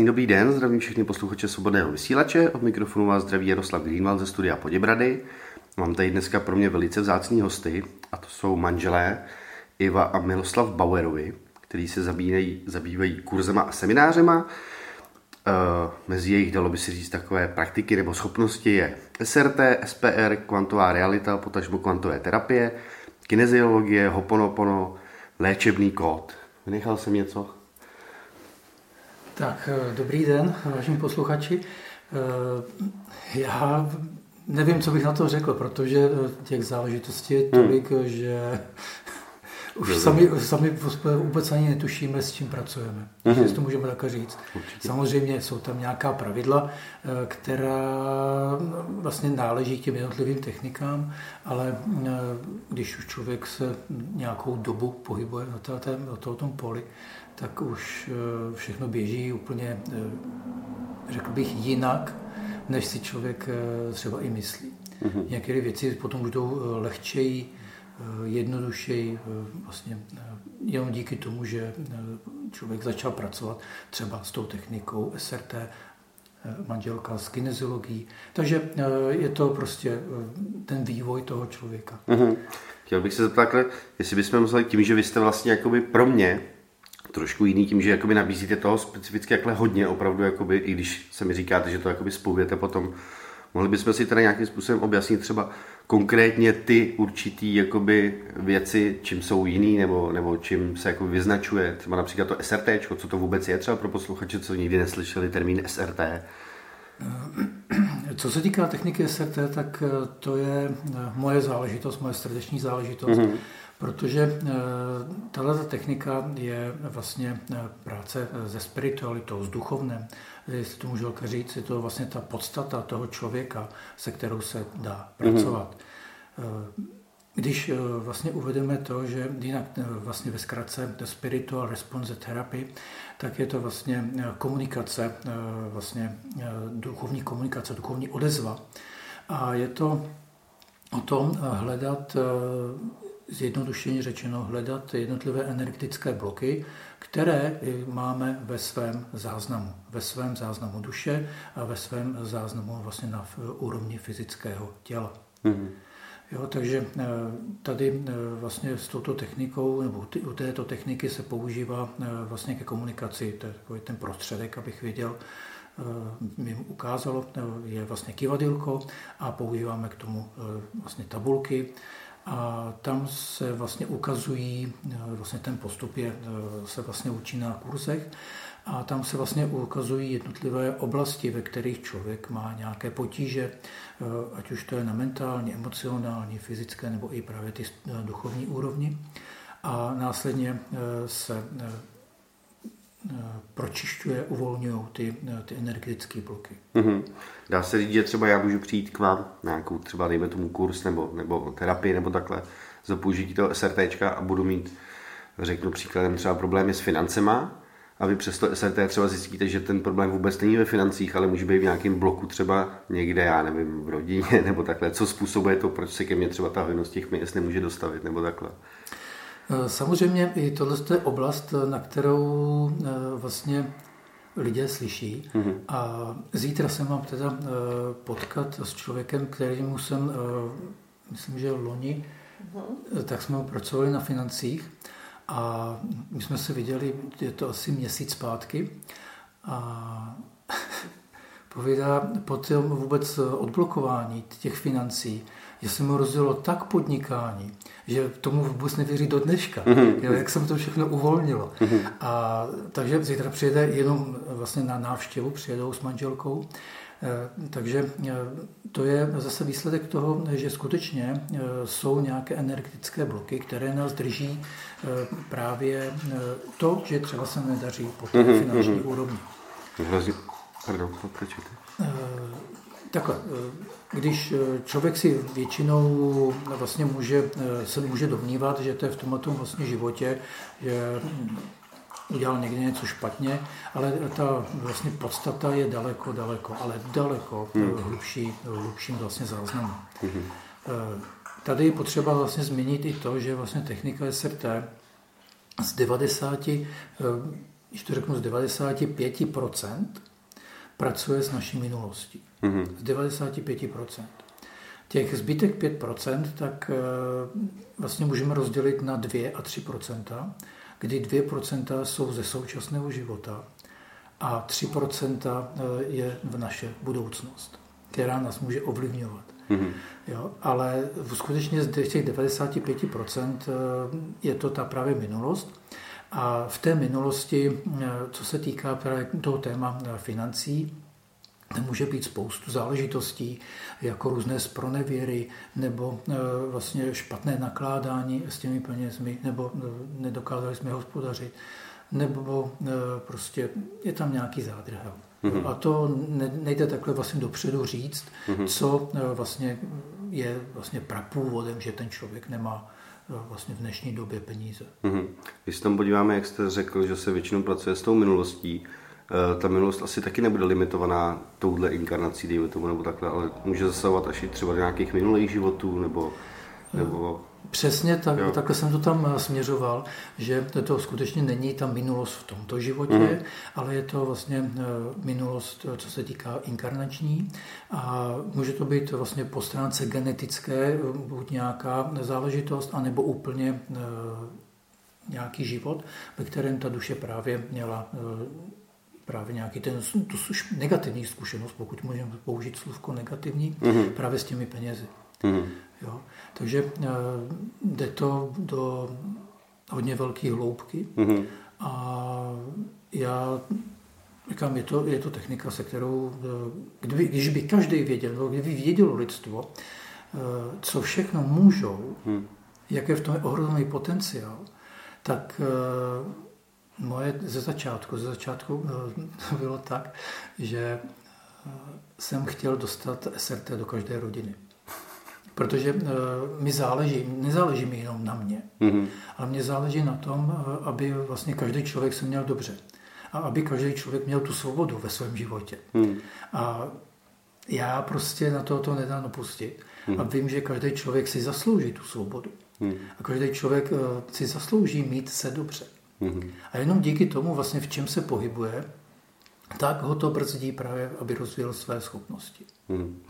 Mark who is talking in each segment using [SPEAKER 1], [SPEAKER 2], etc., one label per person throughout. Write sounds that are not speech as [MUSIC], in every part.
[SPEAKER 1] Krásný dobrý den, zdravím všechny posluchače Svobodného vysílače. Od mikrofonu vás zdraví Jaroslav Greenwald ze studia Poděbrady. Mám tady dneska pro mě velice vzácní hosty, a to jsou manželé Iva a Miloslav Bauerovi, kteří se zabývají, zabývají kurzema a seminářema. E, mezi jejich, dalo by se říct, takové praktiky nebo schopnosti je SRT, SPR, kvantová realita, potažmo kvantové terapie, kineziologie, hoponopono, léčebný kód. Vynechal jsem něco?
[SPEAKER 2] Tak, eh, dobrý den, vážení posluchači. Eh, já nevím, co bych na to řekl, protože eh, těch záležitostí je tolik, hmm. že už sami, sami vůbec ani netušíme, s čím pracujeme. Mm-hmm. Jestli to můžeme také říct. Určitě. Samozřejmě jsou tam nějaká pravidla, která vlastně náleží k těm jednotlivým technikám, ale když už člověk se nějakou dobu pohybuje na, na tom poli, tak už eh, všechno běží úplně, eh, řekl bych, jinak, než si člověk eh, třeba i myslí. Mm-hmm. Některé věci potom budou lehčeji, jednodušeji, vlastně jenom díky tomu, že člověk začal pracovat třeba s tou technikou SRT, manželka s kineziologií. Takže je to prostě ten vývoj toho člověka.
[SPEAKER 1] Mm-hmm. Chtěl bych se zeptat, jestli bychom museli tím, že vy jste vlastně jakoby pro mě trošku jiný tím, že jakoby nabízíte toho specificky jakhle hodně, opravdu, jakoby, i když se mi říkáte, že to jakoby spoujete potom, mohli bychom si teda nějakým způsobem objasnit třeba konkrétně ty určitý jakoby věci, čím jsou jiný, nebo, nebo čím se jako vyznačuje, třeba například to SRT, co to vůbec je třeba pro posluchače, co nikdy neslyšeli termín SRT.
[SPEAKER 2] Co se týká techniky SRT, tak to je moje záležitost, moje srdeční záležitost. Mm-hmm protože eh, tato technika je vlastně eh, práce se spiritualitou, s duchovnem. Jestli to můžu říct, je to vlastně ta podstata toho člověka, se kterou se dá pracovat. Mm-hmm. Když vlastně uvedeme to, že jinak vlastně ve zkratce spiritual response therapy, tak je to vlastně komunikace, vlastně duchovní komunikace, duchovní odezva. A je to o tom hledat zjednodušeně řečeno hledat jednotlivé energetické bloky, které máme ve svém záznamu, ve svém záznamu duše a ve svém záznamu vlastně na úrovni fyzického těla. Mm-hmm. Jo, takže eh, tady eh, vlastně s touto technikou, nebo u této techniky se používá eh, vlastně ke komunikaci, to je takový ten prostředek, abych věděl, mi ukázalo, je vlastně kivadilko a používáme k tomu vlastně tabulky, a tam se vlastně ukazují, eh, vlastně ten postup je, eh, se vlastně učí na kurzech, a tam se vlastně ukazují jednotlivé oblasti, ve kterých člověk má nějaké potíže, eh, ať už to je na mentální, emocionální, fyzické nebo i právě ty duchovní úrovni. A následně se pročišťuje, uvolňují ty, ty energetické bloky. Mm-hmm.
[SPEAKER 1] Dá se říct, že třeba já můžu přijít k vám na nějakou třeba, dejme tomu kurz nebo, nebo terapii nebo takhle za použití toho SRT a budu mít, řeknu příkladem, třeba problémy s financema a vy přes to SRT třeba zjistíte, že ten problém vůbec není ve financích, ale může být v nějakém bloku třeba někde, já nevím, v rodině [LAUGHS] nebo takhle. Co způsobuje to, proč se ke mně třeba ta hojnost těch měst nemůže dostavit nebo takhle?
[SPEAKER 2] Eh, samozřejmě i tohle je oblast, na kterou eh, vlastně lidé slyší. Mm-hmm. A zítra se mám teda eh, potkat s člověkem, kterým jsem, myslím, že loni, mm-hmm. tak jsme pracovali na financích a my jsme se viděli, je to asi měsíc zpátky a [LAUGHS] povídá po tom vůbec odblokování těch financí, že se mu rozdělo tak podnikání, že tomu vůbec nevěří do dneška, mm-hmm. jo, jak jsem to všechno uvolnilo. Mm-hmm. A, takže zítra přijede jenom vlastně na návštěvu, přijedou s manželkou, e, takže e, to je zase výsledek toho, že skutečně e, jsou nějaké energetické bloky, které nás drží právě to, že třeba se nedaří po té mm-hmm. finanční mm-hmm. úrovni.
[SPEAKER 1] Pardon, pokračujte.
[SPEAKER 2] Takhle, když eh, člověk si většinou vlastně může, eh, se může domnívat, že to je v tomto vlastně životě, že hm, udělal někde něco špatně, ale ta vlastně podstata je daleko, daleko, ale daleko hmm. hlubší, hlubším vlastně záznamem. Hmm. Tady je potřeba vlastně změnit i to, že vlastně technika SRT z 90 když to řeknu z 95%, pracuje s naší minulostí. Mm-hmm. Z 95%. Těch zbytek 5%, tak vlastně můžeme rozdělit na 2 a 3%, kdy 2% jsou ze současného života a 3% je v naše budoucnost, která nás může ovlivňovat. Mm-hmm. Jo, ale skutečně z těch 95% je to ta právě minulost. A v té minulosti, co se týká právě toho téma financí, může být spoustu záležitostí, jako různé spronevěry, nebo vlastně špatné nakládání s těmi penězmi, nebo nedokázali jsme hospodařit, nebo prostě je tam nějaký zádrhel. Mm-hmm. A to nejde takhle vlastně dopředu říct, mm-hmm. co e, vlastně je vlastně prapůvodem, že ten člověk nemá e, vlastně v dnešní době peníze.
[SPEAKER 1] Mm-hmm. Když se tam podíváme, jak jste řekl, že se většinou pracuje s tou minulostí, e, ta minulost asi taky nebude limitovaná touhle inkarnací, dejme tomu, nebo takhle, ale může zasahovat až i třeba do nějakých minulých životů, nebo, nebo
[SPEAKER 2] Přesně tak, takhle jsem to tam eh, směřoval, že to skutečně není ta minulost v tomto životě, mm. ale je to vlastně eh, minulost, eh, co se týká inkarnační a může to být vlastně po stránce genetické, buď nějaká záležitost, anebo úplně nějaký život, ve kterém ta duše právě měla právě nějaký ten, tu negativní zkušenost, pokud můžeme použít slovko negativní, mm-hmm. právě s těmi penězi. Mm-hmm. Jo? Takže eh, jde to do hodně velké hloubky mm-hmm. a já říkám, je to, je to technika, se kterou, eh, kdyby, když by každý věděl, kdyby vědělo lidstvo, eh, co všechno můžou, mm. jak je v tom ohrozený potenciál, tak moje ze začátku, ze začátku [LAUGHS] bylo tak, že jsem chtěl dostat SRT do každé rodiny protože uh, mi záleží, nezáleží mi jenom na mě, mm-hmm. ale mě záleží na tom, aby vlastně každý člověk se měl dobře a aby každý člověk měl tu svobodu ve svém životě. Mm. A já prostě na to to nedám dopustit. Mm. A vím, že každý člověk si zaslouží tu svobodu. Mm. A každý člověk si zaslouží mít se dobře. Mm. A jenom díky tomu, vlastně v čem se pohybuje, tak ho to brzdí právě, aby rozvíjel své schopnosti. Mm.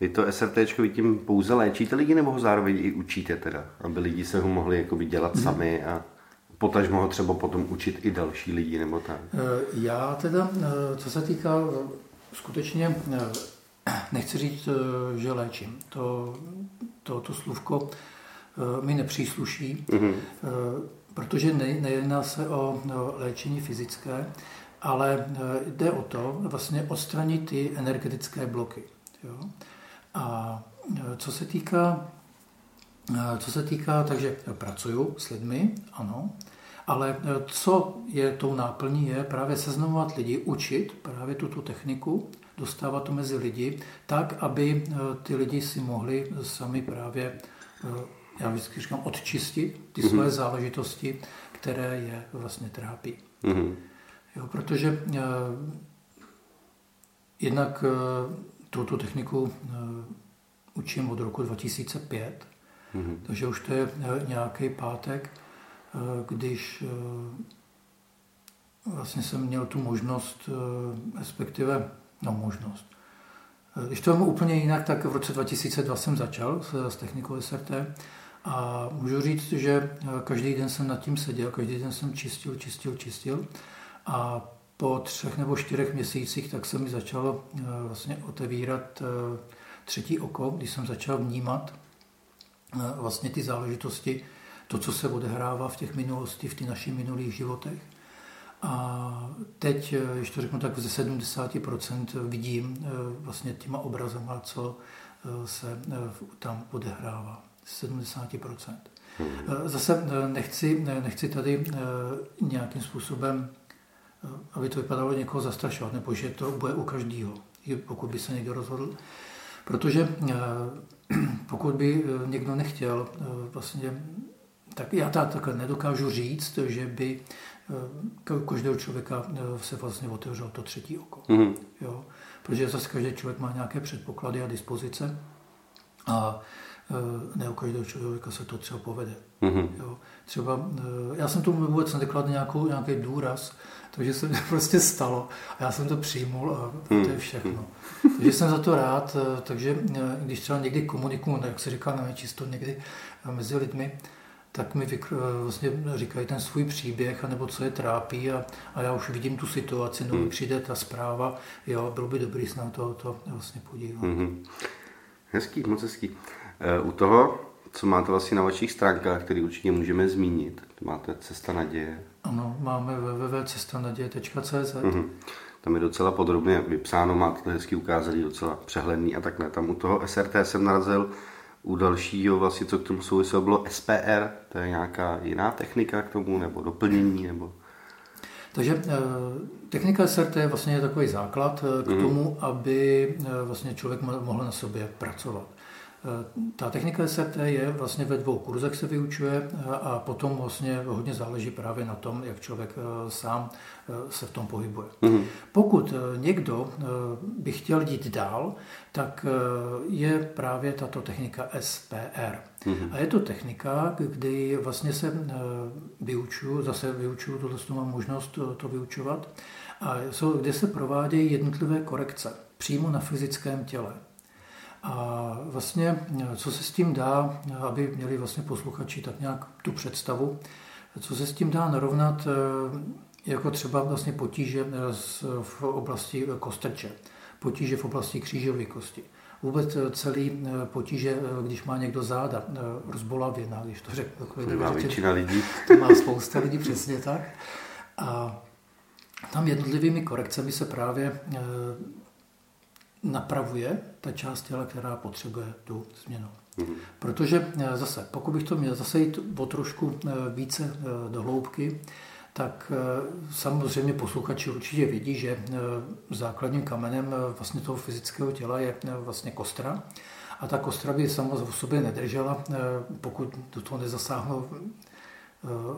[SPEAKER 1] Vy to SRT tím pouze léčíte lidi nebo ho zároveň i učíte teda, aby lidi se ho mohli jakoby dělat hmm. sami a potažmo ho třeba potom učit i další lidi nebo tak? Eh,
[SPEAKER 2] já teda, eh, co se týká eh, skutečně, nechci říct, že léčím. To, to, to slůvko mi nepřísluší, mm-hmm. protože ne, nejedná se o léčení fyzické, ale jde o to vlastně odstranit ty energetické bloky. Jo? A co se týká, co se týká, takže pracuju s lidmi, ano, ale co je tou náplní, je právě seznamovat lidi, učit právě tuto techniku, dostávat to mezi lidi, tak, aby ty lidi si mohli sami právě, já vždycky říkám, odčistit ty mm-hmm. své záležitosti, které je vlastně trápí. Mm-hmm. Jo, protože jednak tuto techniku eh, učím od roku 2005, mm-hmm. takže už to je eh, nějaký pátek, eh, když vlastně jsem měl tu možnost, respektive, no možnost. Když to mám úplně jinak, tak v roce 2002 jsem začal s, s technikou SRT a můžu říct, že každý den jsem nad tím seděl, každý den jsem čistil, čistil, čistil a po třech nebo čtyřech měsících tak se mi začalo eh, vlastně otevírat eh, třetí oko, když jsem začal vnímat eh, vlastně ty záležitosti, to, co se odehrává v těch minulosti, v těch našich minulých životech. A teď, když to řeknu tak, ze 70% vidím vlastně těma obrazama, co se tam odehrává. 70%. Hmm. Zase nechci, nechci tady nějakým způsobem aby to vypadalo někoho zastrašovat, nebo že to bude u každého, pokud by se někdo rozhodl. Protože eh, [CLEARS THROAT] pokud by eh, někdo nechtěl eh, vlastně, tak já takhle nedokážu říct, že by každého člověka se vlastně otevřelo to třetí oko. Mm-hmm. Jo? Protože zase každý člověk má nějaké předpoklady a dispozice. A ne u každého člověka se to třeba povede. Mm-hmm. Jo. Třeba, já jsem tomu vůbec nějakou, nějaký důraz, takže se to [LAUGHS] prostě stalo a já jsem to přijmul a to je mhm. všechno. Takže jsem za to rád, takže když třeba někdy komunikuju, jak se říká na nečisto někdy mezi lidmi, tak mi vykr- vlastně říkají ten svůj příběh, anebo co je trápí a, a já už vidím tu situaci, no hmm. přijde ta zpráva, jo, bylo by dobrý se na to, to vlastně podívat. Hmm.
[SPEAKER 1] Hezký, moc hezký. E, u toho, co máte vlastně na vašich stránkách, který určitě můžeme zmínit, máte Cesta naděje.
[SPEAKER 2] Ano, máme www.cestanaděje.cz hmm.
[SPEAKER 1] Tam je docela podrobně vypsáno, máte to hezky ukázaný, docela přehledný a takhle. Tam u toho SRT jsem narazil u dalšího vlastně, co k tomu souviselo, bylo SPR, to je nějaká jiná technika k tomu, nebo doplnění, nebo...
[SPEAKER 2] Takže eh, technika SRT je vlastně takový základ eh, k mhm. tomu, aby eh, vlastně člověk mohl na sobě pracovat. Ta technika SRT je vlastně ve dvou kurzech se vyučuje a potom vlastně hodně záleží právě na tom, jak člověk sám se v tom pohybuje. Mm-hmm. Pokud někdo by chtěl jít dál, tak je právě tato technika SPR. Mm-hmm. A je to technika, kdy vlastně se vyučuju, zase vyučuju, tohle mám možnost to, to vyučovat, a jsou, kde se provádějí jednotlivé korekce přímo na fyzickém těle. A vlastně, co se s tím dá, aby měli vlastně posluchači tak nějak tu představu, co se s tím dá narovnat, eh, jako třeba vlastně potíže eh, v oblasti kostrče, potíže v oblasti křížové kosti. Vůbec eh, celý potíže, když má někdo záda rozbolavěná, když to řeknu.
[SPEAKER 1] To má většina lidí.
[SPEAKER 2] To má spousta lidí, přesně tak. A tam jednotlivými korekcemi se právě napravuje ta část těla, která potřebuje tu změnu. Mm-hmm. Protože eh, zase, pokud bych to měl zase jít o trošku eh, více eh, do hloubky, tak samozřejmě posluchači určitě vidí, že základním kamenem vlastně toho fyzického těla je vlastně kostra. A ta kostra by sama o sobě nedržela, pokud do toho nezasáhnou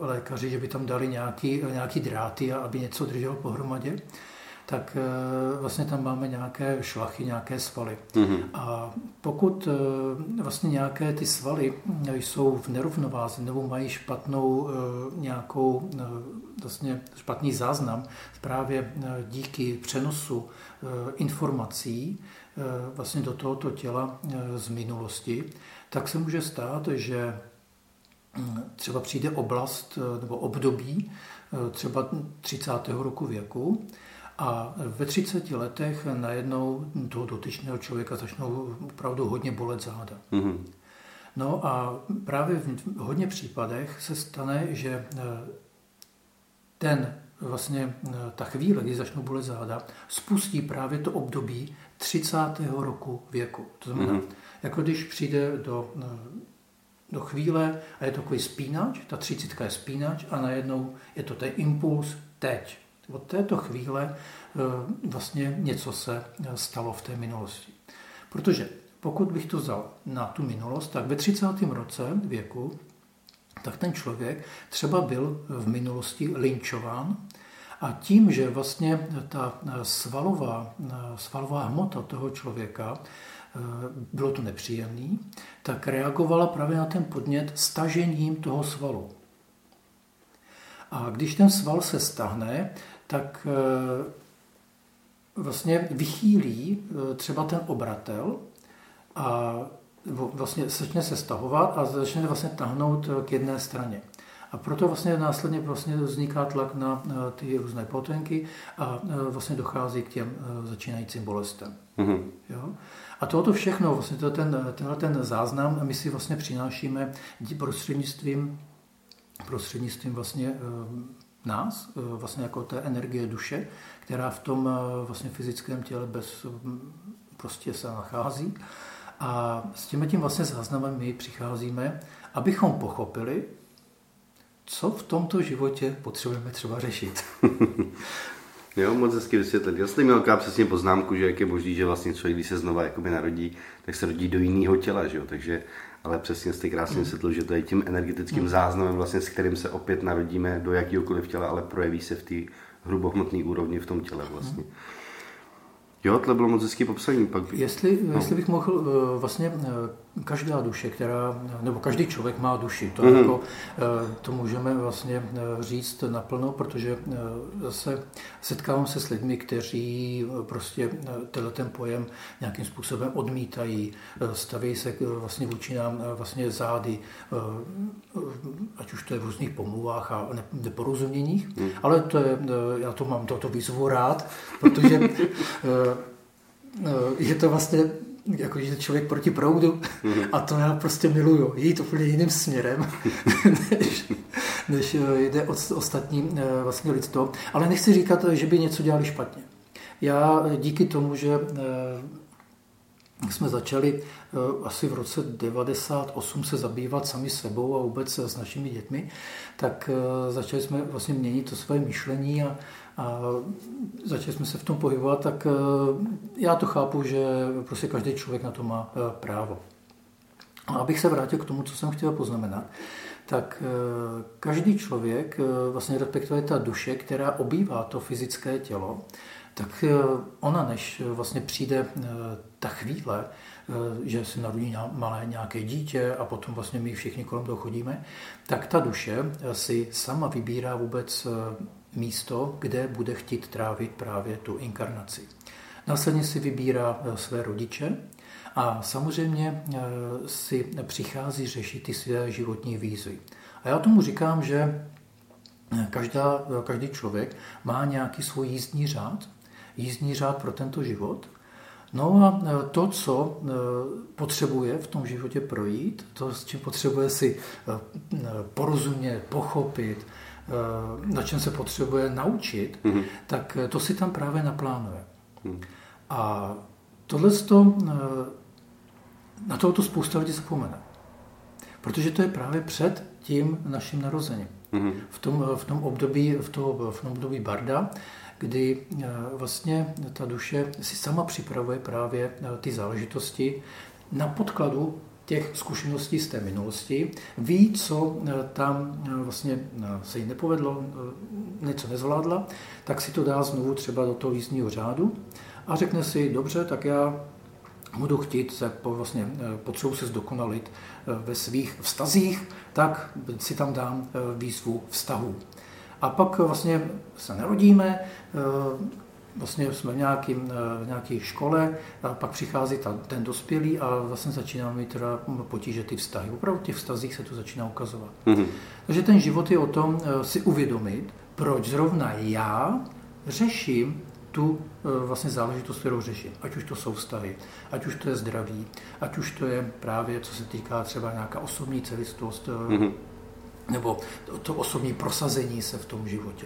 [SPEAKER 2] lékaři, že by tam dali nějaký, nějaký dráty, aby něco drželo pohromadě tak eh, vlastně tam máme nějaké šlachy, nějaké svaly. Mm-hmm. A pokud eh, vlastně nějaké ty svaly jsou v nerovnováze nebo mají špatnou eh, nějakou vlastně špatný záznam právě díky přenosu informací vlastně do tohoto těla z minulosti, tak se může stát, že hm, třeba přijde oblast nebo období třeba 30. roku věku, a ve 30 letech najednou toho dotyčného člověka začnou opravdu hodně bolet záda. Mm-hmm. No a právě v hodně případech se stane, že eh, ten vlastně eh, ta chvíle, kdy začnou bolet záda, spustí právě to období 30. roku věku. To znamená, mm-hmm. jako když přijde do, eh, do chvíle a je to takový spínač, ta třicítka je spínač a najednou je to ten impuls teď. Od této chvíle eh, vlastně něco se eh, stalo v té minulosti. Protože pokud bych to vzal na tu minulost, tak ve 30. roce věku, tak ten člověk třeba byl v minulosti linčován a tím, že vlastně ta eh, svalová, svalová hmota toho člověka bylo to nepříjemný, tak reagovala právě na ten podnět stažením toho svalu. A když ten sval se stahne, tak eh, vlastně vychýlí eh, třeba ten obratel a vlastně začne se stahovat a začne vlastně tahnout eh, k jedné straně. A proto vlastně následně vlastně vzniká tlak na ty různé potenky a vlastně dochází k těm začínajícím bolestem. Mm-hmm. Jo? A tohoto všechno, vlastně to ten, tenhle ten záznam my si vlastně přinášíme prostřednictvím, prostřednictvím vlastně nás, eh, vlastně jako té energie duše, která v tom eh, vlastně fyzickém těle bez mm, prostě se nachází. A s tím tím vlastně záznamem my přicházíme, abychom pochopili, co v tomto životě potřebujeme třeba řešit. [LAUGHS]
[SPEAKER 1] jo, moc hezky vysvětlit. Já jsem měl přesně poznámku, že jak je možný, že vlastně člověk, když se znova jakoby narodí, tak se rodí do jiného těla, že jo? takže ale přesně jste krásně mm. vysvětlil, že to je tím energetickým mm. záznamem, vlastně, s kterým se opět narodíme do jakýkoliv těla, ale projeví se v té hrubohmotné úrovni v tom těle vlastně. Mm. Jo, to bylo moc hezký popsaní. Pak...
[SPEAKER 2] Jestli, no. jestli bych mohl eh, vlastně eh, každá duše, která, nebo každý člověk má duši. To, mm-hmm. jako, to můžeme vlastně říct naplno, protože zase setkávám se s lidmi, kteří prostě tenhle ten pojem nějakým způsobem odmítají, staví se vlastně vůči nám vlastně zády, ať už to je v různých pomluvách a neporozuměních, mm. ale to je, já to mám toto výzvu rád, protože je to vlastně jako že člověk proti proudu mm-hmm. a to já prostě miluju. Jít úplně jiným směrem, než, než eh, jde od ostatní eh, vlastně lidstvo. Ale nechci říkat, že by něco dělali špatně. Já díky tomu, že eh, jsme začali asi v roce 98 se zabývat sami sebou a vůbec s našimi dětmi, tak začali jsme vlastně měnit to své myšlení a, a začali jsme se v tom pohybovat, tak eh, já to chápu, že prostě každý člověk na to má eh, právo. A abych se vrátil k tomu, co jsem chtěl poznamenat, tak eh, každý člověk, vlastně respektive ta duše, která obývá to fyzické tělo, tak ona, než vlastně přijde ta chvíle, že se narodí malé nějaké dítě a potom vlastně my všichni kolem toho chodíme, tak ta duše si sama vybírá vůbec místo, kde bude chtít trávit právě tu inkarnaci. Následně si vybírá eh, své rodiče a samozřejmě eh, si přichází řešit ty své životní výzvy. A já tomu říkám, že eh, každá, každý člověk má nějaký svůj jízdní řád, jízdní řád pro tento život. No a to, co potřebuje v tom životě projít, to, s čím potřebuje si porozumět, pochopit, na čem se potřebuje naučit, mm-hmm. tak eh, to si tam právě naplánuje. Mm. A tohle to, eh, na to spousta lidí zapomene. Protože to je právě před tím naším narozením. Mm-hmm. V, tom, v, tom období, v, to, v tom období barda, kdy vlastně ta duše si sama připravuje právě ty záležitosti na podkladu těch zkušeností z té minulosti, ví, co eh, tam eh, vlastně eh, se jí nepovedlo, něco nezvládla, tak si to dá znovu třeba do toho jízdního řádu a řekne si, dobře, tak já budu chtít se vlastně potřebuji se zdokonalit ve svých vztazích, tak si tam dám výzvu vztahu. A pak vlastně se narodíme, vlastně jsme v, nějakým, v nějaké škole, a pak přichází ta, ten dospělý a vlastně začínáme mít teda potíže ty vztahy. Opravdu v těch vztazích se to začíná ukazovat. Mm-hmm. Takže ten život je o tom eh, si uvědomit, proč zrovna já řeším tu eh, vlastně záležitost, kterou řeším. Ať už to jsou vztahy, ať už to je zdraví, ať už to je právě, co se týká třeba nějaká osobní celistvost, mm-hmm. nebo to, to osobní prosazení se v tom životě.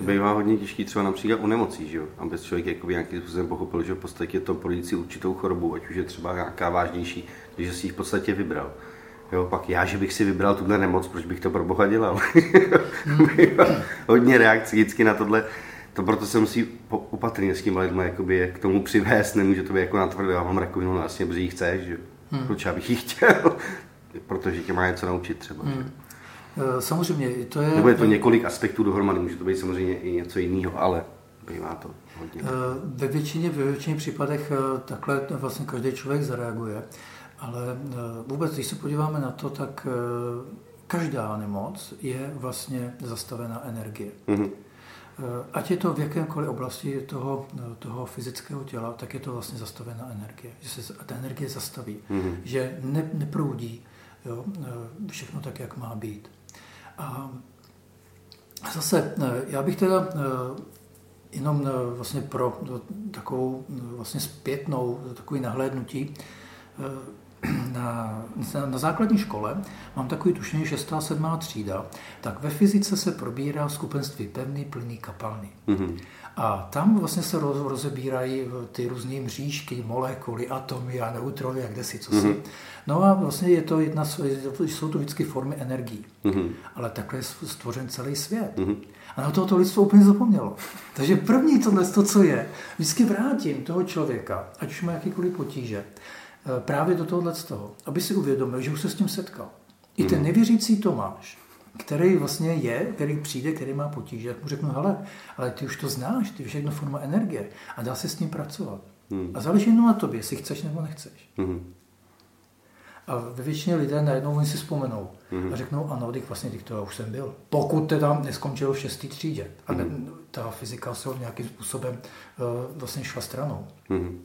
[SPEAKER 1] To bývá hodně těžký třeba například u nemocí, že jo? aby člověk jakoby nějakým způsobem pochopil, že v podstatě to polící určitou chorobu, ať už je třeba nějaká vážnější, že si ji v podstatě vybral. Jo, pak já, že bych si vybral tuhle nemoc, proč bych to pro Boha dělal? [LAUGHS] hodně reakcí vždycky na tohle. To proto se musí opatrně s tím lidmi jakoby, k tomu přivést, nemůže to být jako natvrdo, já mám rakovinu, no vlastně, protože ji chceš, že? Hmm. proč já bych ji chtěl? [LAUGHS] protože tě má něco naučit třeba. Hmm. Že?
[SPEAKER 2] Eh, samozřejmě, to je...
[SPEAKER 1] Nebo je to několik aspektů dohromady, může to být samozřejmě i něco jiného, ale bývá to hodně. Eh,
[SPEAKER 2] ve většině, ve většině případech eh, takhle vlastně každý člověk zareaguje, ale vůbec, když se podíváme na to, tak každá nemoc je vlastně zastavená energie. Mm-hmm. Ať je to v jakémkoliv oblasti toho, toho fyzického těla, tak je to vlastně zastavená energie. Že se ta energie zastaví, mm-hmm. že ne, neproudí jo, všechno tak, jak má být. A zase, eh, já bych teda eh, jenom eh, vlastně pro takovou vlastně zpětnou, takový nahlédnutí [CLEARS THROAT] na, na základní škole mám takový tušení 6. a 7. třída, tak ve fyzice se probírá skupenství pevný, plný, kapalný. Mm-hmm. A tam vlastně se roz, rozebírají ty různé mřížky, molekuly, atomy a neutrony a kde si co si. Mm-hmm. No a vlastně je to jedna, jsou to vždycky formy energií. Mm-hmm. Ale takhle je stvořen celý svět. Mm-hmm. A na to to lidstvo úplně zapomnělo. Takže první tohle, to, co je, vždycky vrátím toho člověka, ať už má jakýkoliv potíže, eh, právě do tohohle z toho, aby si uvědomil, že už se s tím setkal. I ten mhm. nevěřící Tomáš, který vlastně je, který přijde, který má potíže, jak mu řeknu, hele, ale ty už to znáš, ty všechno forma energie a dá se s ním pracovat. Hmm. A záleží jenom na tobě, jestli chceš nebo nechceš. Hmm. A ve většině lidé najednou oni si vzpomenou mm-hmm. a řeknou, ano, teď vlastně teď to já už jsem byl. Pokud teda neskončil v šestý třídě. A mm-hmm. ta fyzika se nějakým způsobem uh, vlastně šla stranou. Mm-hmm.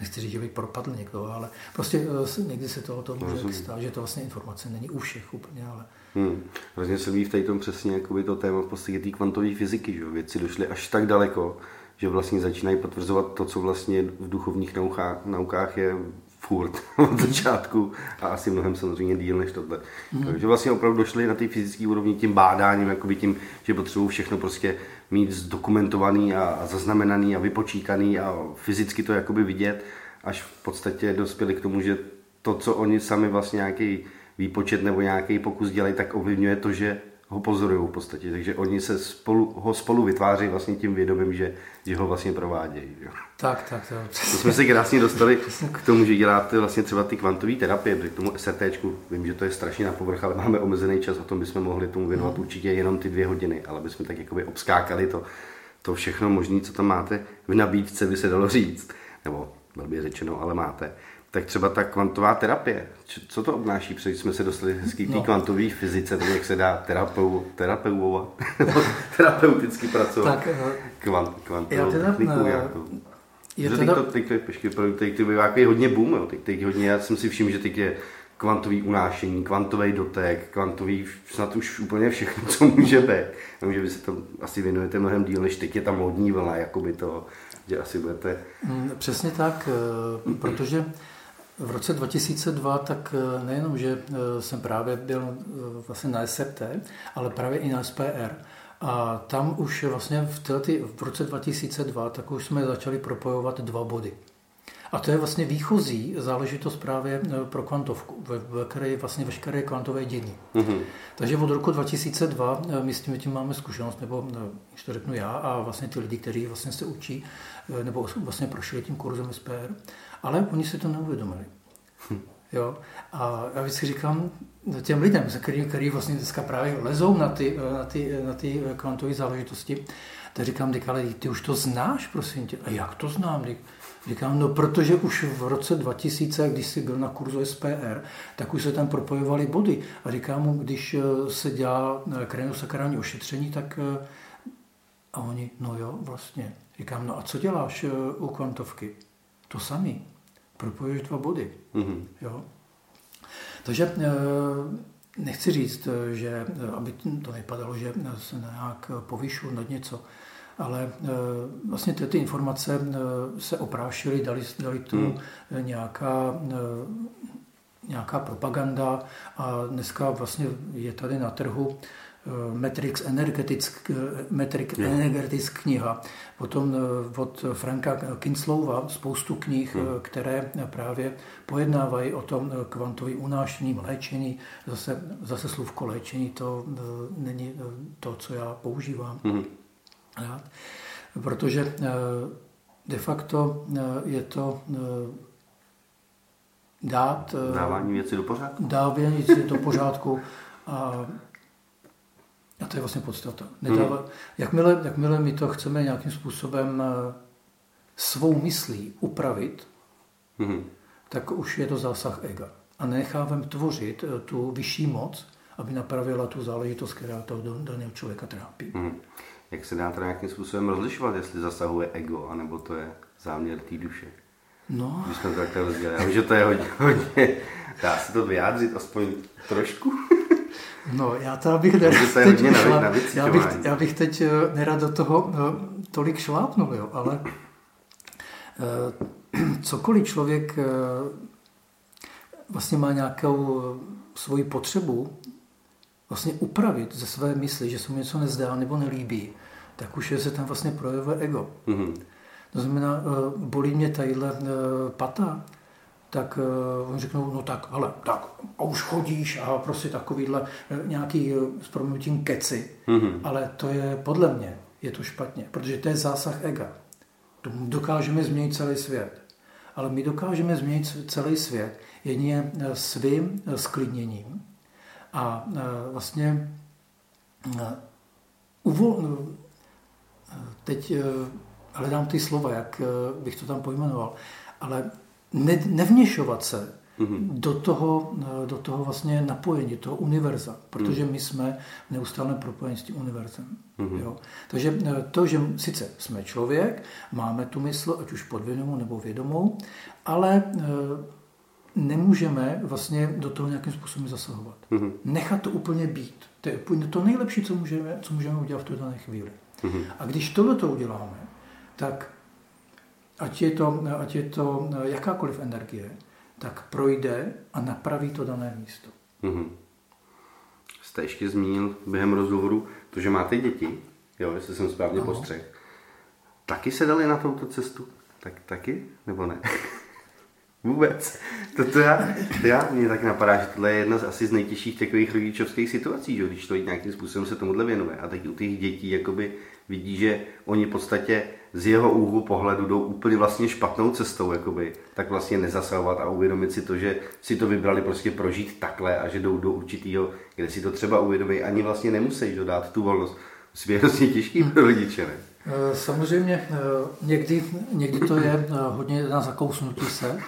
[SPEAKER 2] Nechci říct, že by propadl někdo, ale prostě uh, někdy se toho to může Rozumím. stát, že to vlastně informace není u všech úplně, ale...
[SPEAKER 1] Hmm. Hrozně se ví v tom přesně jakoby to téma v podstatě té kvantové fyziky, že věci došly až tak daleko, že vlastně začínají potvrzovat to, co vlastně v duchovních naukách, naukách je furt [LAUGHS] od začátku a asi mnohem samozřejmě díl než tohle. Mm. Takže vlastně opravdu došli na té fyzické úrovni tím bádáním, jakoby tím, že potřebují všechno prostě mít zdokumentovaný a, a zaznamenaný a vypočítaný a fyzicky to jakoby vidět, až v podstatě dospěli k tomu, že to, co oni sami vlastně nějaký výpočet nebo nějaký pokus dělají, tak ovlivňuje to, že ho pozorují v podstatě. Takže oni se spolu, ho spolu vytváří vlastně tím vědomím, že, že ho vlastně provádějí. Jo.
[SPEAKER 2] Tak, tak, to,
[SPEAKER 1] to jsme se krásně dostali [LAUGHS] k tomu, že děláte vlastně třeba ty kvantové terapie, k tomu SRT, vím, že to je strašně na povrch, ale máme omezený čas, o tom bychom mohli tomu věnovat mm. určitě jenom ty dvě hodiny, ale bychom tak jakoby obskákali to, to všechno možné, co tam máte v nabídce, by se dalo říct, nebo velmi řečeno, ale máte tak třeba ta kvantová terapie, co to obnáší? Protože jsme se dostali hezký k té no. kvantové fyzice, tak jak se dá terapeu, terapeutovat, [LAUGHS] terapeuticky pracovat. Tak, eh, Kvant, kvantovou teda, techniku, eh, jako. Je teda... to, teď, teď, teď, teď, teď teď, hodně boom, jo. Teď, teď hodně, já jsem si všiml, že teď je kvantový unášení, kvantový dotek, kvantový, snad už úplně všechno, co může být. Vím, že vy se tam asi věnujete mnohem díl, než teď je tam modní vlna, jakoby to, že asi budete...
[SPEAKER 2] Mm, přesně tak, eh, protože v roce 2002 tak eh, nejenom, že eh, jsem právě byl eh, vlastně na SRT, ale právě i na SPR. A tam už vlastně v, téty, v roce 2002 tak už jsme začali propojovat dva body. A to je vlastně výchozí záležitost právě pro kvantovku, ve které je vlastně veškeré kvantové dění. Mm-hmm. Takže od roku 2002 my s tím, tím máme zkušenost, nebo když to řeknu já a vlastně ty lidi, kteří vlastně se učí, nebo vlastně prošli tím kurzem SPR, ale oni si to neuvědomili. Jo? A já vždycky říkám těm lidem, který, který vlastně dneska právě lezou na ty, na ty, na ty kvantové záležitosti, tak říkám, ale ty už to znáš, prosím tě. A jak to znám? Říkám, no protože už v roce 2000, když jsi byl na kurzu SPR, tak už se tam propojovaly body. A říkám mu, když eh, se dělá eh, krenosakrální ošetření, tak eh, a oni, no jo, vlastně. Říkám, no a co děláš u kvantovky? To samý propojuješ dva body. Mm-hmm. Jo? Takže eh, nechci říct, eh, že eh, aby to nepadalo, že se nějak povyšu nad něco, ale vlastně ty, ty informace se oprášily, dali, dali tu mm. nějaká, nějaká propaganda a dneska vlastně je tady na trhu Matrix Energetics, Matrix yeah. Energetics kniha, potom eh, od Franka Kinslova spoustu knih. Eh, které právě pojednávají o tom eh, kvantový unášení, léčení. Zase, zase slůvko léčení to není to, co já používám. Hmm. Protože de facto je to dát...
[SPEAKER 1] Dávání věci do pořádku.
[SPEAKER 2] Dávání věci do pořádku a a to je vlastně podstata. Nedává, hmm. jakmile, jakmile my to chceme nějakým způsobem eh, svou myslí upravit, hmm. tak už je to zásah ega. A necháváme tvořit eh, tu vyšší moc, aby napravila tu záležitost, která toho daného člověka trápí. Hmm.
[SPEAKER 1] Jak se dá to nějakým způsobem rozlišovat, jestli zasahuje ego, anebo to je záměr té duše? No. Když jsme to takhle rozdělili. Já vím, že to je hodně, hodně, dá se to vyjádřit aspoň trošku.
[SPEAKER 2] No, já to bych nerad teď šla, já, bych, já bych teď eh, nerad do toho eh, tolik šlápnul, jo, ale eh, [CLEARS THROAT] cokoliv člověk vlastně má nějakou svoji potřebu vlastně upravit ze své mysli, že se mu něco nezdá nebo nelíbí, tak už je se tam vlastně projevuje ego. Mm-hmm. To znamená, bolí mě tadyhle pata, tak uh, oni řeknou, no tak, ale tak, a už chodíš a prostě takovýhle eh, nějaký uh, s proměnutím keci. Mm-hmm. Ale to je podle mě, je to špatně, protože to je zásah ega. Dokážeme změnit celý svět. Ale my dokážeme změnit celý svět jedině svým sklidněním a uh, vlastně uh, uvol, teď hledám ty slova, jak bych to tam pojmenoval, ale ne, nevněšovat se mm-hmm. do, toho, do toho vlastně napojení, toho univerza, protože mm. my jsme neustále propojeni s tím univerzem. Mm-hmm. Jo? Takže to, že sice jsme člověk, máme tu mysl, ať už podvědomou nebo vědomou, ale nemůžeme vlastně do toho nějakým způsobem zasahovat. Mm-hmm. Nechat to úplně být. To je to nejlepší, co můžeme, co můžeme udělat v té dané chvíli. Mm-hmm. A když tohle to uděláme, tak ať je, to, ať je to jakákoliv energie, tak projde a napraví to dané místo. Mm-hmm.
[SPEAKER 1] Jste ještě zmínil během rozhovoru to, že máte děti, jo, jestli jsem správně postřeh. Taky se dali na touto cestu? Tak taky? Nebo ne? [LAUGHS] Vůbec. To, to, já, to já, mě tak napadá, že tohle je jedna z asi z nejtěžších takových rodičovských situací, že když to nějakým způsobem se tomuhle věnuje. A teď u těch dětí jakoby vidí, že oni v podstatě z jeho úhlu pohledu jdou úplně vlastně špatnou cestou, jakoby, tak vlastně nezasahovat a uvědomit si to, že si to vybrali prostě prožít takhle a že jdou do určitého, kde si to třeba uvědomí, ani vlastně nemusí dodat tu volnost. Musí být hrozně těžký pro rodiče, ne?
[SPEAKER 2] Eh, samozřejmě eh, někdy, někdy to je eh, hodně na zakousnutí se,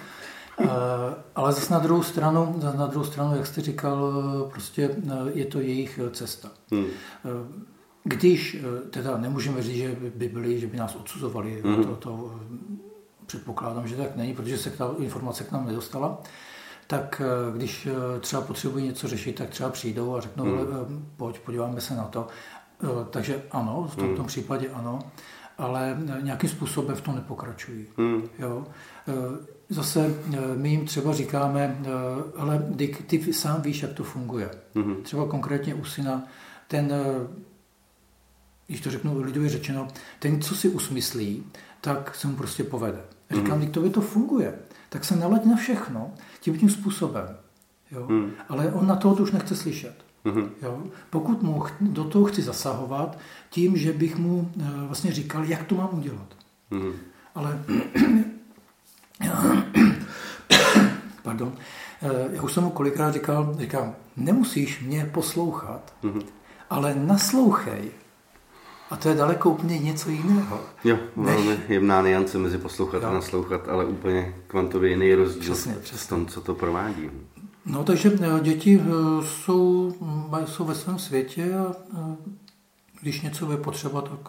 [SPEAKER 2] ale zase na druhou stranu, na druhou stranu, jak jste říkal, prostě je to jejich cesta. Hmm. Když, teda nemůžeme říct, že by byli, že by nás odsuzovali, hmm. to, to předpokládám, že tak není, protože se ta informace k nám nedostala, tak když třeba potřebují něco řešit, tak třeba přijdou a řeknou, hmm. pojď, podíváme se na to. Takže ano, v tom, hmm. tom případě ano, ale nějakým způsobem v tom nepokračují. Hmm. Jo? zase eh, my jim třeba říkáme, eh, ale ty, ty sám víš, jak to funguje. Mm-hmm. Třeba konkrétně u syna, ten, eh, když to řeknu lidově řečeno, ten, co si usmyslí, tak se mu prostě povede. Říkám, mm-hmm. když to funguje, tak se nalaď na všechno tím tím způsobem. Jo? Mm. Ale on na to už nechce slyšet. Mm-hmm. Jo? Pokud mu do toho chci zasahovat tím, že bych mu vlastně říkal, jak to mám udělat. Mm-hmm. Ale [COUGHS] Pardon. Eh, já už jsem mu kolikrát říkal, říkám, nemusíš mě poslouchat, mm-hmm. ale naslouchej. A to je daleko úplně něco jiného.
[SPEAKER 1] Jo, velmi než... jemná niance mezi poslouchat jo. a naslouchat, ale úplně kvantově jiný rozdíl přesně, přesně. v tom, co to provádí.
[SPEAKER 2] No takže eh, děti eh, jsou, jsou ve svém světě a když něco je potřeba, tak...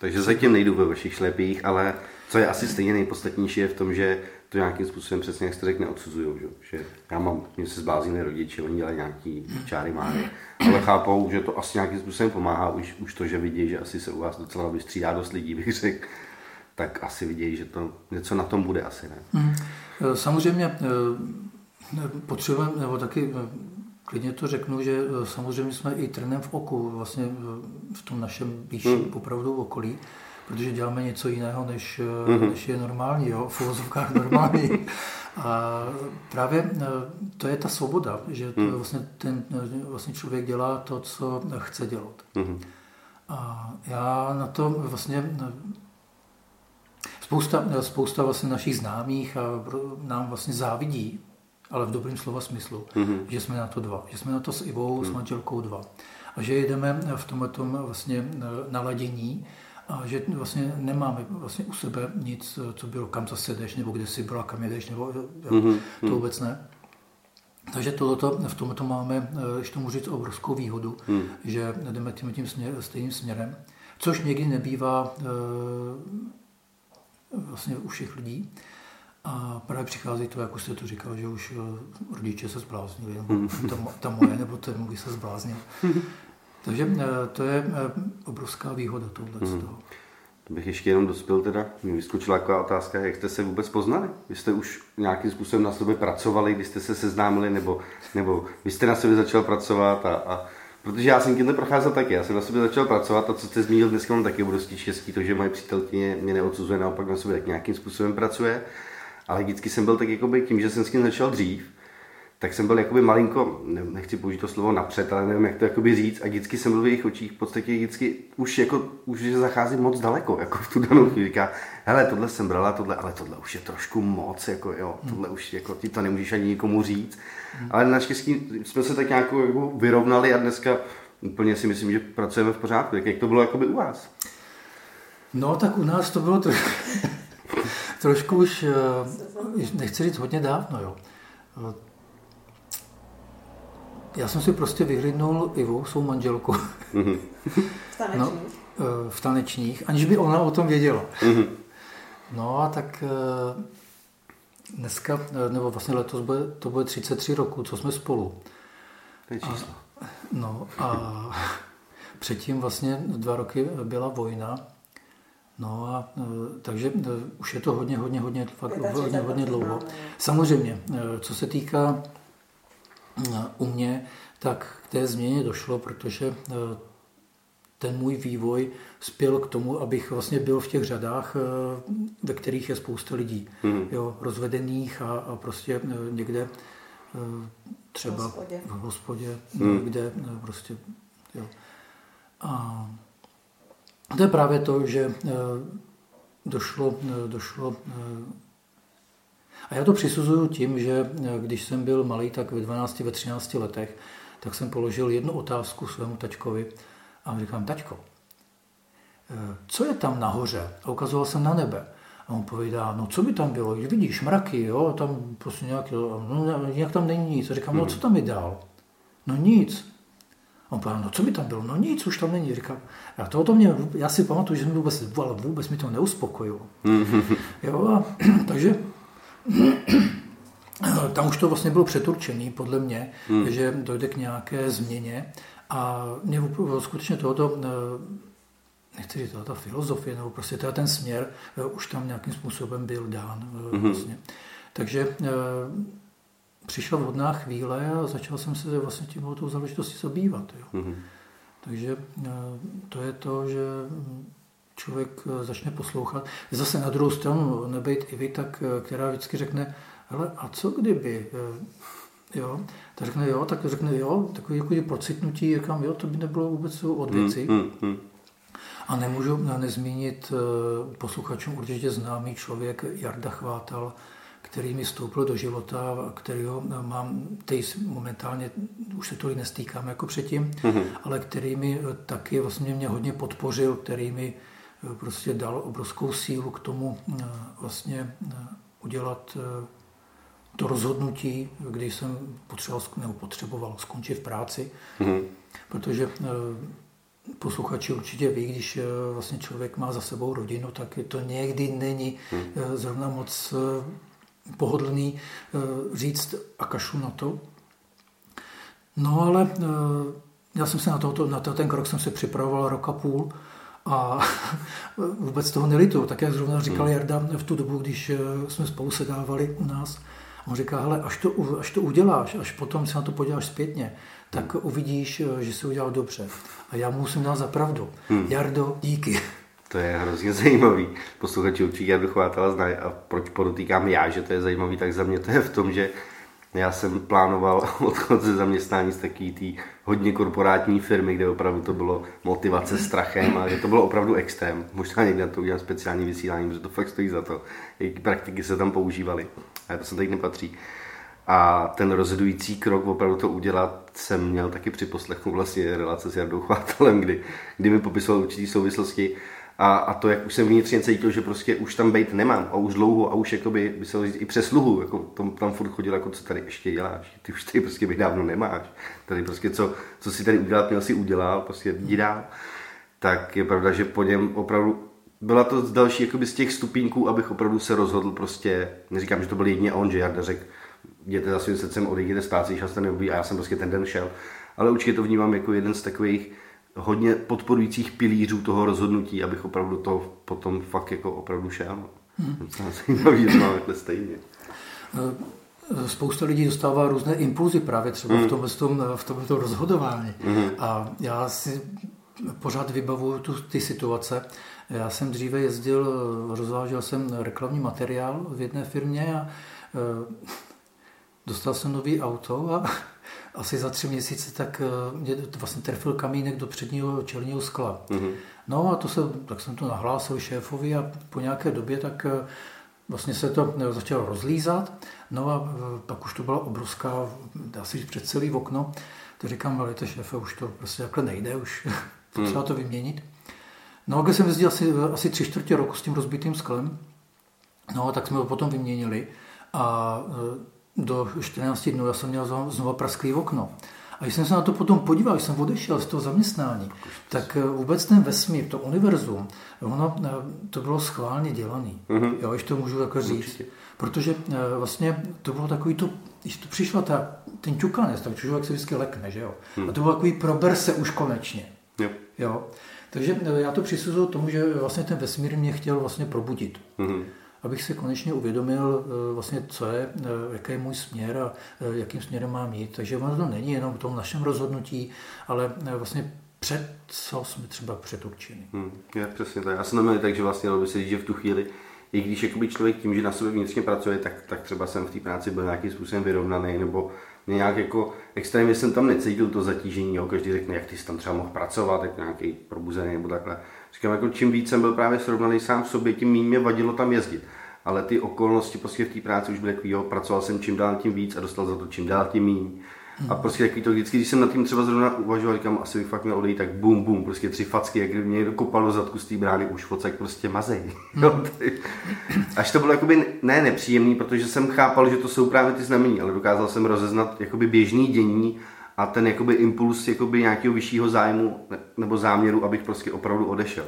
[SPEAKER 1] Takže zatím nejdu ve vašich šlepích, ale co je asi stejně nejpodstatnější je v tom, že to nějakým způsobem přesně, jak jste řekl, neodsuzují. Že? že já mám, mě se zbláznili rodiče, oni dělají nějaký čáry máry, ale chápou, že to asi nějakým způsobem pomáhá, už, už to, že vidí, že asi se u vás docela vystřídá dost lidí, bych řekl, tak asi vidějí, že to něco na tom bude asi, ne? Hmm.
[SPEAKER 2] Samozřejmě e, potřebujeme, nebo taky e, klidně to řeknu, že samozřejmě jsme i trenem v oku, vlastně v tom našem blížším hmm. opravdu okolí, protože děláme něco jiného, než, mm-hmm. než je normální, jo, v uvozovkách normální. [LAUGHS] A právě eh, to je ta svoboda, že to mm. vlastně ten vlastně člověk dělá to, co chce dělat. Mm-hmm. A já na to vlastně eh, spousta, spousta vlastně našich známých a nám vlastně závidí, ale v dobrém slova smyslu, mm-hmm. že jsme na to dva. Že jsme na to s Ivou, mm. s manželkou dva. A že jedeme v tomhle vlastně naladění, a že vlastně nemáme vlastně u sebe nic, co bylo kam zase jdeš, nebo kde si byla, kam jedeš, nebo mm-hmm. to vůbec ne. Takže tohleto, v tomto máme, když tomu říct, obrovskou výhodu, mm. že jdeme tím, tím směr, stejným směrem, což někdy nebývá e, vlastně u všech lidí. A právě přichází to, jak už jste to říkal, že už e, rodiče se zbláznili, nebo mm. ta, ta moje, nebo ten můj se zbláznil. [LAUGHS] Takže eh, to je eh, obrovská výhoda tohle. Hmm.
[SPEAKER 1] To bych ještě jenom dospěl teda, mi vyskočila taková otázka, jak jste se vůbec poznali? Vy jste už nějakým způsobem na sobě pracovali, když jste se seznámili, nebo, nebo vy jste na sobě začal pracovat a, a Protože já jsem tímhle procházel taky, já jsem na sobě začal pracovat a co jste zmínil, dneska mám taky obrovský štěstí, to, že moje přítelkyně mě neodsuzuje, naopak na sobě tak nějakým způsobem pracuje. Ale vždycky jsem byl tak jakoby tím, že jsem s tím začal dřív, tak jsem byl jakoby malinko, nechci použít to slovo napřed, ale nevím, jak to jakoby říct, a vždycky jsem byl v jejich očích v podstatě vždycky už jako, už zachází moc daleko, jako v tu danou chvíli, říká, hele, tohle jsem brala, tohle, ale tohle už je trošku moc, jako jo, tohle už, jako ty to nemůžeš ani nikomu říct, ale naštěstí jsme se tak nějak jako vyrovnali a dneska úplně si myslím, že pracujeme v pořádku, jak, jak to bylo jakoby u vás?
[SPEAKER 2] No, tak u nás to bylo trošku, [LAUGHS] trošku už, eh, nechci říct hodně dávno, jo. Já jsem si prostě vyhlídnul Ivu, svou manželku.
[SPEAKER 3] Mm-hmm. v tanečních? No,
[SPEAKER 2] v tanečních, aniž by ona o tom věděla. Mm-hmm. No a tak dneska, nebo vlastně letos bude, to bude 33 roku, co jsme spolu.
[SPEAKER 1] To je číslo.
[SPEAKER 2] A, no a [LAUGHS] předtím vlastně dva roky byla vojna. No a takže už je to hodně, hodně, hodně, fakt hodně, hodně dlouho. Samozřejmě, co se týká u mě, tak k té změně došlo, protože ten můj vývoj spěl k tomu, abych vlastně byl v těch řadách, ve kterých je spousta lidí. Mm. Jo, rozvedených a, a prostě někde třeba v hospodě, v hospodě mm. kde prostě, jo. A to je právě to, že došlo, došlo a já to přisuzuju tím, že když jsem byl malý, tak ve 12, ve 13 letech, tak jsem položil jednu otázku svému tačkovi a říkám, tačko, co je tam nahoře? A ukazoval jsem na nebe. A on povídá, no co by tam bylo, když vidíš mraky, jo, tam prostě nějaký, no nějak tam není nic. A říkám, no co tam je dál? No nic. A on povídá, no co by tam bylo? No nic, už tam není. Říkám, a to, to mě, já si pamatuju, že jsem vůbec, ale vůbec mi to neuspokojilo. jo, a, [CLEARS THROAT] takže [CLEARS THROAT] tam už to vlastně bylo přeturčený, podle mě, hmm. že dojde k nějaké změně. A mě skutečně tohoto, nechci říct, ta filozofie, nebo prostě teda ten směr eh, už tam nějakým způsobem byl dán. Hmm. Vlastně. Takže eh, přišla vhodná chvíle a začal jsem se vlastně tím tou záležitostí zabývat. Jo. Hmm. Takže to je to, že člověk začne poslouchat. Zase na druhou stranu nebejt i vy, tak, která vždycky řekne, ale a co kdyby, jo, tak řekne jo, tak řekne jo, takový jako procitnutí, říkám jo, to by nebylo vůbec od hmm, věci. Mm, mm, mm. A nemůžu nezmínit posluchačům určitě známý člověk Jarda Chvátal, který mi vstoupil do života, kterýho mám, teď momentálně už se tolik nestýkám jako předtím, mm-hmm. ale který mi taky vlastně mě hodně podpořil, který mi prostě dal obrovskou sílu k tomu vlastně udělat to rozhodnutí, kdy jsem potřeboval, nebo potřeboval skončit v práci, mm-hmm. protože posluchači určitě ví, když vlastně člověk má za sebou rodinu, tak to někdy není mm. zrovna moc pohodlný eh, říct a kašu na to. No ale eh, já jsem se na, tohoto, na ten krok jsem se připravoval rok a půl a [LAUGHS] vůbec toho nelitu. Tak jak zrovna říkal hmm. Jarda v tu dobu, když eh, jsme spolu sedávali u nás, on říká, hele, až to, až to uděláš, až potom se na to podíváš zpětně, tak hmm. uvidíš, že jsi udělal dobře. A já musím dát za pravdu. Hmm. Jardo, díky.
[SPEAKER 1] To je hrozně [LAUGHS] zajímavý. Posluchači určitě Jardu Chvátala znají a proč podotýkám já, že to je zajímavý, tak za mě to je v tom, že já jsem plánoval [LAUGHS] odchod ze zaměstnání z takové tý hodně korporátní firmy, kde opravdu to bylo motivace strachem a že to bylo opravdu extrém. Možná někde na to udělám speciální vysílání, protože to fakt stojí za to. Jaké praktiky se tam používaly. A to se tady nepatří. A ten rozhodující krok opravdu to udělat jsem měl taky při poslechu vlastně relace s Jardou Chvátelem, kdy, kdy mi popisoval určitý souvislosti a, a to, jak už jsem vnitřně cítil, že prostě už tam být nemám a už dlouho a už jakoby, by se říct, i přes sluhu, jako tom, tam furt chodil, jako co tady ještě děláš, ty už tady prostě bych dávno nemáš, tady prostě co, co si tady udělat, měl si udělal, prostě jdi dál. Tak je pravda, že po něm opravdu byla to další jakoby z těch stupínků, abych opravdu se rozhodl prostě, neříkám, že to byl jedině on, že Jarda řekl, jděte za svým srdcem, odejděte z práce, čas ten a já jsem prostě ten den šel. Ale určitě to vnímám jako jeden z takových hodně podporujících pilířů toho rozhodnutí, abych opravdu to potom fakt jako opravdu šel. Hmm. Zajímavý, že máme stejně.
[SPEAKER 2] Eh, spousta lidí dostává různé impulzy právě třeba hmm. v tomhle tom, v tomto rozhodování. Hmm. A já si pořád vybavuju tu, ty situace. Já jsem dříve jezdil, rozvážel jsem reklamní materiál v jedné firmě a e, dostal jsem nový auto a asi za tři měsíce, tak eh, mě vlastně trefil kamínek do předního čelního skla. Mm-hmm. No a to se, tak jsem to nahlásil šéfovi a po nějaké době tak eh, vlastně se to eh, začalo rozlízat. No a pak už to byla obrovská, dá se říct před celý okno. To říkám, velite šéfe, už to prostě takhle nejde, už [LAUGHS] potřeba mm. to vyměnit. No a když jsem jezdil asi, asi tři čtvrtě roku s tím rozbitým sklem, no tak jsme ho potom vyměnili a do 14 dnů já jsem měl znovu prasklý okno. A když jsem se na to potom podíval, když jsem odešel z toho zaměstnání, tak eh, vůbec ten vesmír, to univerzum, ono, eh, to bylo schválně dělané. Mm-hmm. Jo, když to můžu takhle říct. Určitě. Protože eh, vlastně to bylo takový to, když to přišla ta, ten ťukanec, tak člověk se vždycky lekne, že jo. Mm. A to bylo takový prober se už konečně.
[SPEAKER 1] Yep.
[SPEAKER 2] Jo. Takže já to přisuzuju tomu, že vlastně ten vesmír mě chtěl vlastně probudit. Mm-hmm abych si konečně uvědomil, eh, vlastně, co je, eh, jaký je můj směr a eh, jakým směrem mám jít. Takže ono to není jenom v tom našem rozhodnutí, ale vlastně před co jsme třeba předurčeni.
[SPEAKER 1] Hmm, je, přesně tak. Já jsem tak, že vlastně by se říct, že v tu chvíli, i když jakoby člověk tím, že na sobě vnitřně pracuje, tak, tak třeba jsem v té práci byl nějakým způsobem vyrovnaný, nebo nějak jako extrémně jsem tam necítil to zatížení, jo. každý řekne, jak ty jsi tam třeba mohl pracovat, jak nějaký probuzený nebo takhle. Říkám, jako čím víc jsem byl právě srovnaný sám v sobě, tím méně mě vadilo tam jezdit. Ale ty okolnosti prostě v té práci už byly takový, pracoval jsem čím dál tím víc a dostal za to čím dál tím méně. A prostě takový to vždycky, když jsem nad tím třeba zrovna uvažoval, říkám, asi bych fakt měl odejít, tak bum, bum, prostě tři facky, jak mě někdo kopal do zadku z té brány, už focek prostě mazej. [LAUGHS] Hmm. Až to bylo jakoby ne nepříjemný, protože jsem chápal, že to jsou právě ty znamení, ale dokázal jsem rozeznat jakoby běžný dění a ten jakoby impuls jakoby nějakého vyššího zájmu nebo záměru, abych prostě opravdu odešel.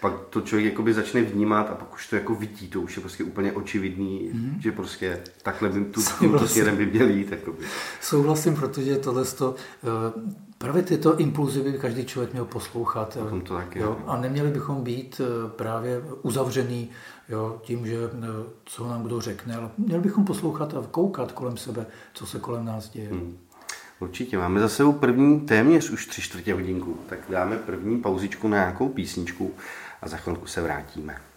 [SPEAKER 1] Pak to člověk jakoby začne vnímat a pak už to jako vidí, to už je prostě úplně očividný, mm-hmm. že prostě takhle by tu, tímto směrem by měl jít. Jakoby.
[SPEAKER 2] Souhlasím, protože tohle to, eh, právě tyto impulzy by každý člověk měl poslouchat.
[SPEAKER 1] Eh, to tak je.
[SPEAKER 2] Jo, a neměli bychom být eh, právě uzavřený jo, tím, že co nám kdo řekne, ale měli bychom poslouchat a koukat kolem sebe, co se kolem nás děje. Mm.
[SPEAKER 1] Určitě, máme za sebou první téměř už tři čtvrtě hodinku, tak dáme první pauzičku na nějakou písničku a za chvilku se vrátíme.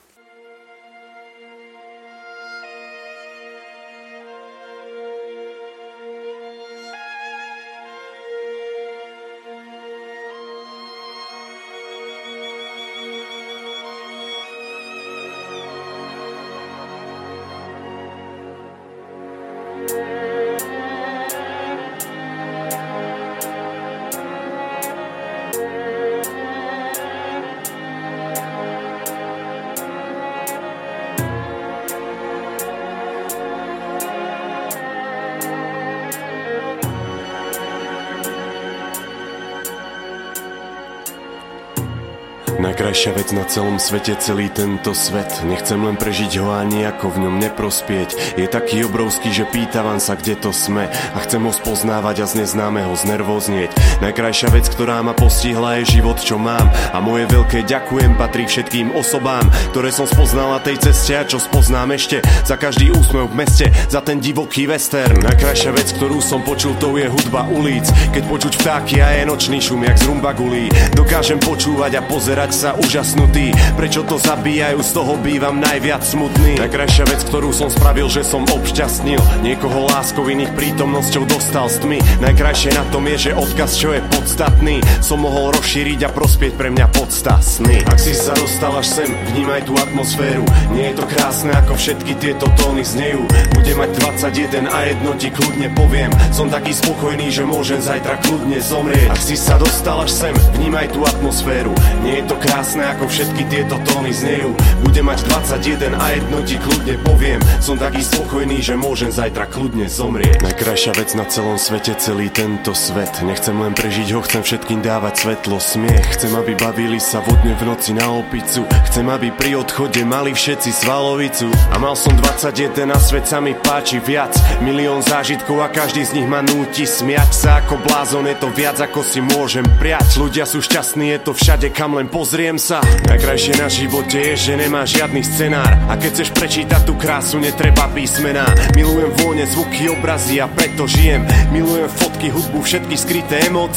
[SPEAKER 4] Najkrajšia vec na celom svete, celý tento svet Nechcem len prežiť ho ani ako v ňom neprospieť Je taký obrovský, že pýtavam sa, kde to sme A chcem ho spoznávať a z neznámeho znervoznieť Najkrajšia vec, ktorá ma postihla je život, čo mám. A moje veľké ďakujem patrí všetkým osobám Ktoré som spoznal na tej ceste a čo spoznám ešte Za každý úsmev v meste, za ten divoký western. Najkrajšia vec, ktorú som počul, to je hudba ulic. Keď počuť vtáky a je nočný šum, jak z rumbagulí Dokážem počúvať a pozerať sa úžasnutý. Prečo to zabíjajú, z toho bývam najviac smutný. Najkrajšia vec, ktorú som spravil, že som obšťastnil. Niekoho láskou iných prítomnosťou dostal s tmy. Najkrajšie na tom je, že odkaz, čo je podstatný Som mohol rozšíriť a prospieť pre mňa podstasný Ak si sa dostal až sem, vnímaj tú atmosféru. Nie je to krásne, ako všetky tieto tóny znejú. Bude mať 21 a jedno ti kľudne poviem. Som taký spokojný, že môžem zajtra kľudne zomrieť. Ak si sa dostal až sem, vnímaj tú atmosféru. Nie je to krásne ako všetky tieto tóny znejú. Bude mať 21 a jedno ti kľudne poviem. Som taký spokojný, že môžem zajtra kľudne zomrieť. Najkrajšia vec na celom svete, celý tento svet. Nechcem len prežiť ho, chcem všetkým dávať svetlo, smiech. Chcem, aby bavili sa vodne v noci na opicu. Chcem, aby pri odchode mali všetci svalovicu. A mal som 21 a svet sa mi páči viac. Milión zážitkov a každý z nich ma núti smiať sa ako blázon. Je to viac ako si môžem priať. Ľudia sú šťastní, je to všade kam len Pozriem sa, najkrajšie na živote je, že nemá žiadny scenár. A keď chceš prečítať tú krásu, netreba písmená. Milujem vône, zvuky, obrazy a preto žijem. Milujem fotky, hudbu, všetky skryté emócie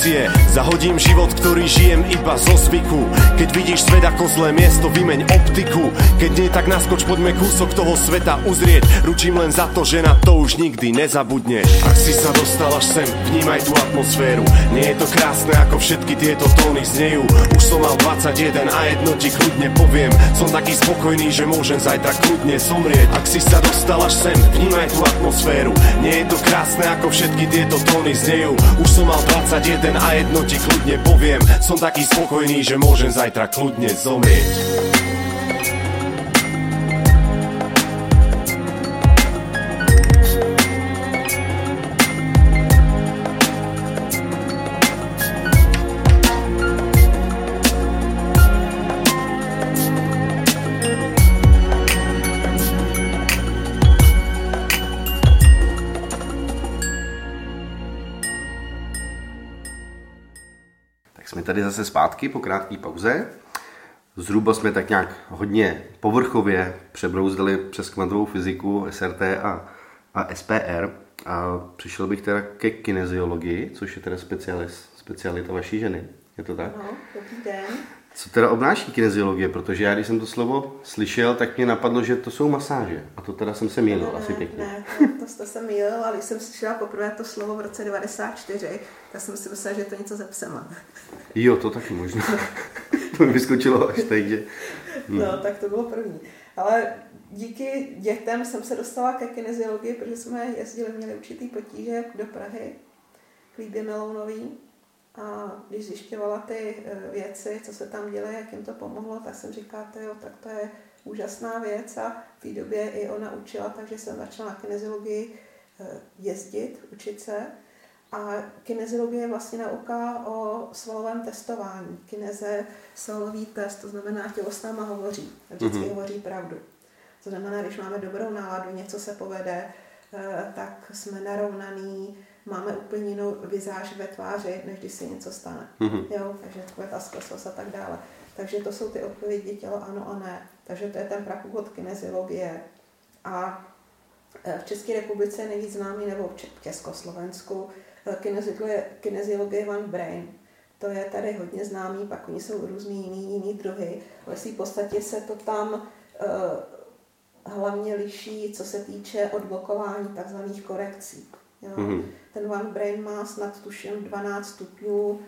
[SPEAKER 4] Zahodím život, ktorý žijem iba zo zvyku. Keď vidíš svet ako zlé miesto, vymeň optiku. Keď nie, tak naskoč, poďme kúsok toho sveta uzrieť. Ručím len za to, že na to už nikdy nezabudneš Ak si sa dostal až sem, vnímaj tú atmosféru. Nie je to krásne, ako všetky tieto tóny znejú. Už som mal 21 jeden a jedno ti kľudne poviem. Som taký spokojný, že môžem zajtra kľudne zomrieť. Ak si sa dostal až sem, vnímaj tú atmosféru. Nie je to krásne, ako všetky tieto tóny znejú. Už som mal 21 a jedno ti kľudne poviem. Som taký spokojný, že môžem zajtra kľudne zomrieť
[SPEAKER 1] zase zpátky po krátké pauze. Zhruba jsme tak nějak hodně povrchově přebrouzdali přes kvantovou fyziku, SRT a, a SPR. A přišel bych teda ke kineziologii, což je teda specialita vaší ženy. Je to tak?
[SPEAKER 3] No, dobrý den.
[SPEAKER 1] Co teda obnáší kineziologie? Protože já, když jsem to slovo slyšel, tak mě napadlo, že to jsou masáže. A to teda jsem se mýlil
[SPEAKER 3] ne,
[SPEAKER 1] asi pěkně.
[SPEAKER 3] Ne, to, to jste se mýlil, ale když jsem slyšela poprvé to slovo v roce 94, tak jsem si myslela, že je to něco ze psema.
[SPEAKER 1] Jo, to taky možná. to mi vyskočilo až teď, že...
[SPEAKER 3] Hmm. No, tak to bylo první. Ale díky dětem jsem se dostala ke kineziologii, protože jsme jezdili, měli určitý potíže do Prahy, k Líbě Melounový. A když zjišťovala ty eh, věci, co se tam děje, jak jim to pomohlo, tak jsem říkala, jo, tak to je úžasná věc a v té době i ona učila, takže jsem začala na kineziologii eh, jezdit, učit se. A kineziologie je vlastně nauka o svalovém testování. Kineze, svalový test, to znamená, tělo s náma hovoří. Vždycky mm-hmm. hovoří pravdu. To znamená, když máme dobrou náladu, něco se povede, eh, tak jsme narovnaný, máme úplně jinou vizáž ve tváři, než když se něco stane. Mm-hmm. Jo, takže takové ta sklesost a tak dále. Takže to jsou ty odpovědi tělo ano a ne. Takže to je ten prapůvod kineziologie. A e, v České republice je nejvíc známý, nebo v Československu, e, kineziologie, kineziologie One Brain. To je tady hodně známý, pak oni jsou různý jiný, jiný druhy, ale v podstatě se to tam uh, hlavně liší, co se týče odblokování takzvaných korekcí. Jo. Mm-hmm. Ten One Brain má snad tuším 12 stupňů,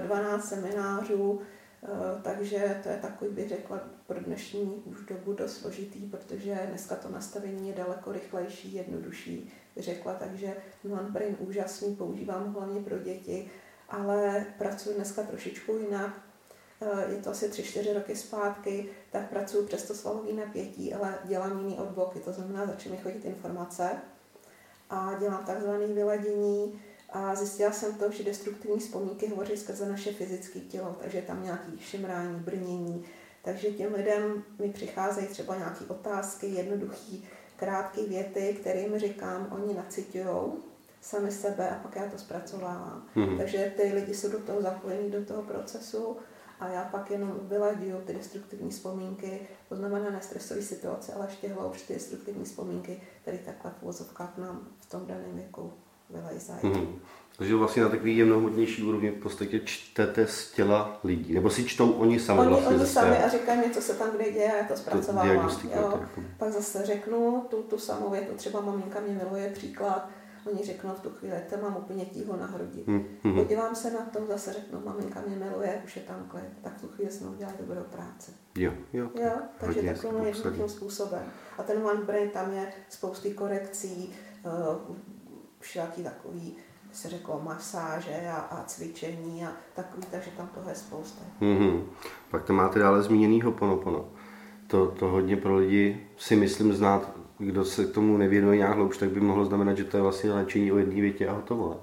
[SPEAKER 3] 12 eh, seminářů, eh, takže to je takový, bych řekla, pro dnešní už dobu dost složitý, protože dneska to nastavení je daleko rychlejší, jednodušší, bych řekla, takže One Brain úžasný, používám hlavně pro děti, ale pracuji dneska trošičku jinak, eh, je to asi 3-4 roky zpátky, tak pracuji přes to svalový napětí, ale dělám jiný odboky, to znamená, začne mi chodit informace, a dělám takzvané vyladění a zjistila jsem to, že destruktivní vzpomínky hovoří skrze naše fyzické tělo, takže tam nějaký šimrání, brnění, takže těm lidem mi přicházejí třeba nějaké otázky, jednoduché, krátké věty, kterým říkám, oni nacitujou sami sebe a pak já to zpracovávám. Mm-hmm. Takže ty lidi jsou do toho zapojení, do toho procesu a já pak jenom vyladím ty destruktivní vzpomínky, to znamená nestresové situace, ale ještě hloubš ty destruktivní vzpomínky, které takhle v vozovkách nám v tom daném věku vylejzají. Mm-hmm.
[SPEAKER 1] Takže vlastně na takový jemnohmotnější úrovni v podstatě čtete z těla lidí, nebo si čtou oni sami
[SPEAKER 3] oni,
[SPEAKER 1] vlastně
[SPEAKER 3] Oni sami a říkají mi, co se tam kde děje a já to zpracovávám. To jo. Jako... Pak zase řeknu tu, tu samou větu, třeba maminka mě miluje příklad, Oni řeknou v tu chvíli, to mám úplně tího na hrudi. Mm-hmm. Podívám se na to, zase řeknu, maminka mě miluje, už je tam klid. Tak v tu chvíli jsme udělali dobrou práci.
[SPEAKER 1] Jo, jo.
[SPEAKER 3] jo takže takovým jednoduchým způsobem. A ten One Brain, tam je spousty korekcí, uh, všelaký takový, se řeklo, masáže a, a cvičení a takový, takže tam toho je spousta.
[SPEAKER 1] Mm-hmm. Pak to máte dále zmíněný ponopono. To, to hodně pro lidi si myslím znát kdo se k tomu nevěnuje nějak hloubš, tak by mohlo znamenat, že to je vlastně léčení o jedné větě a hotovo.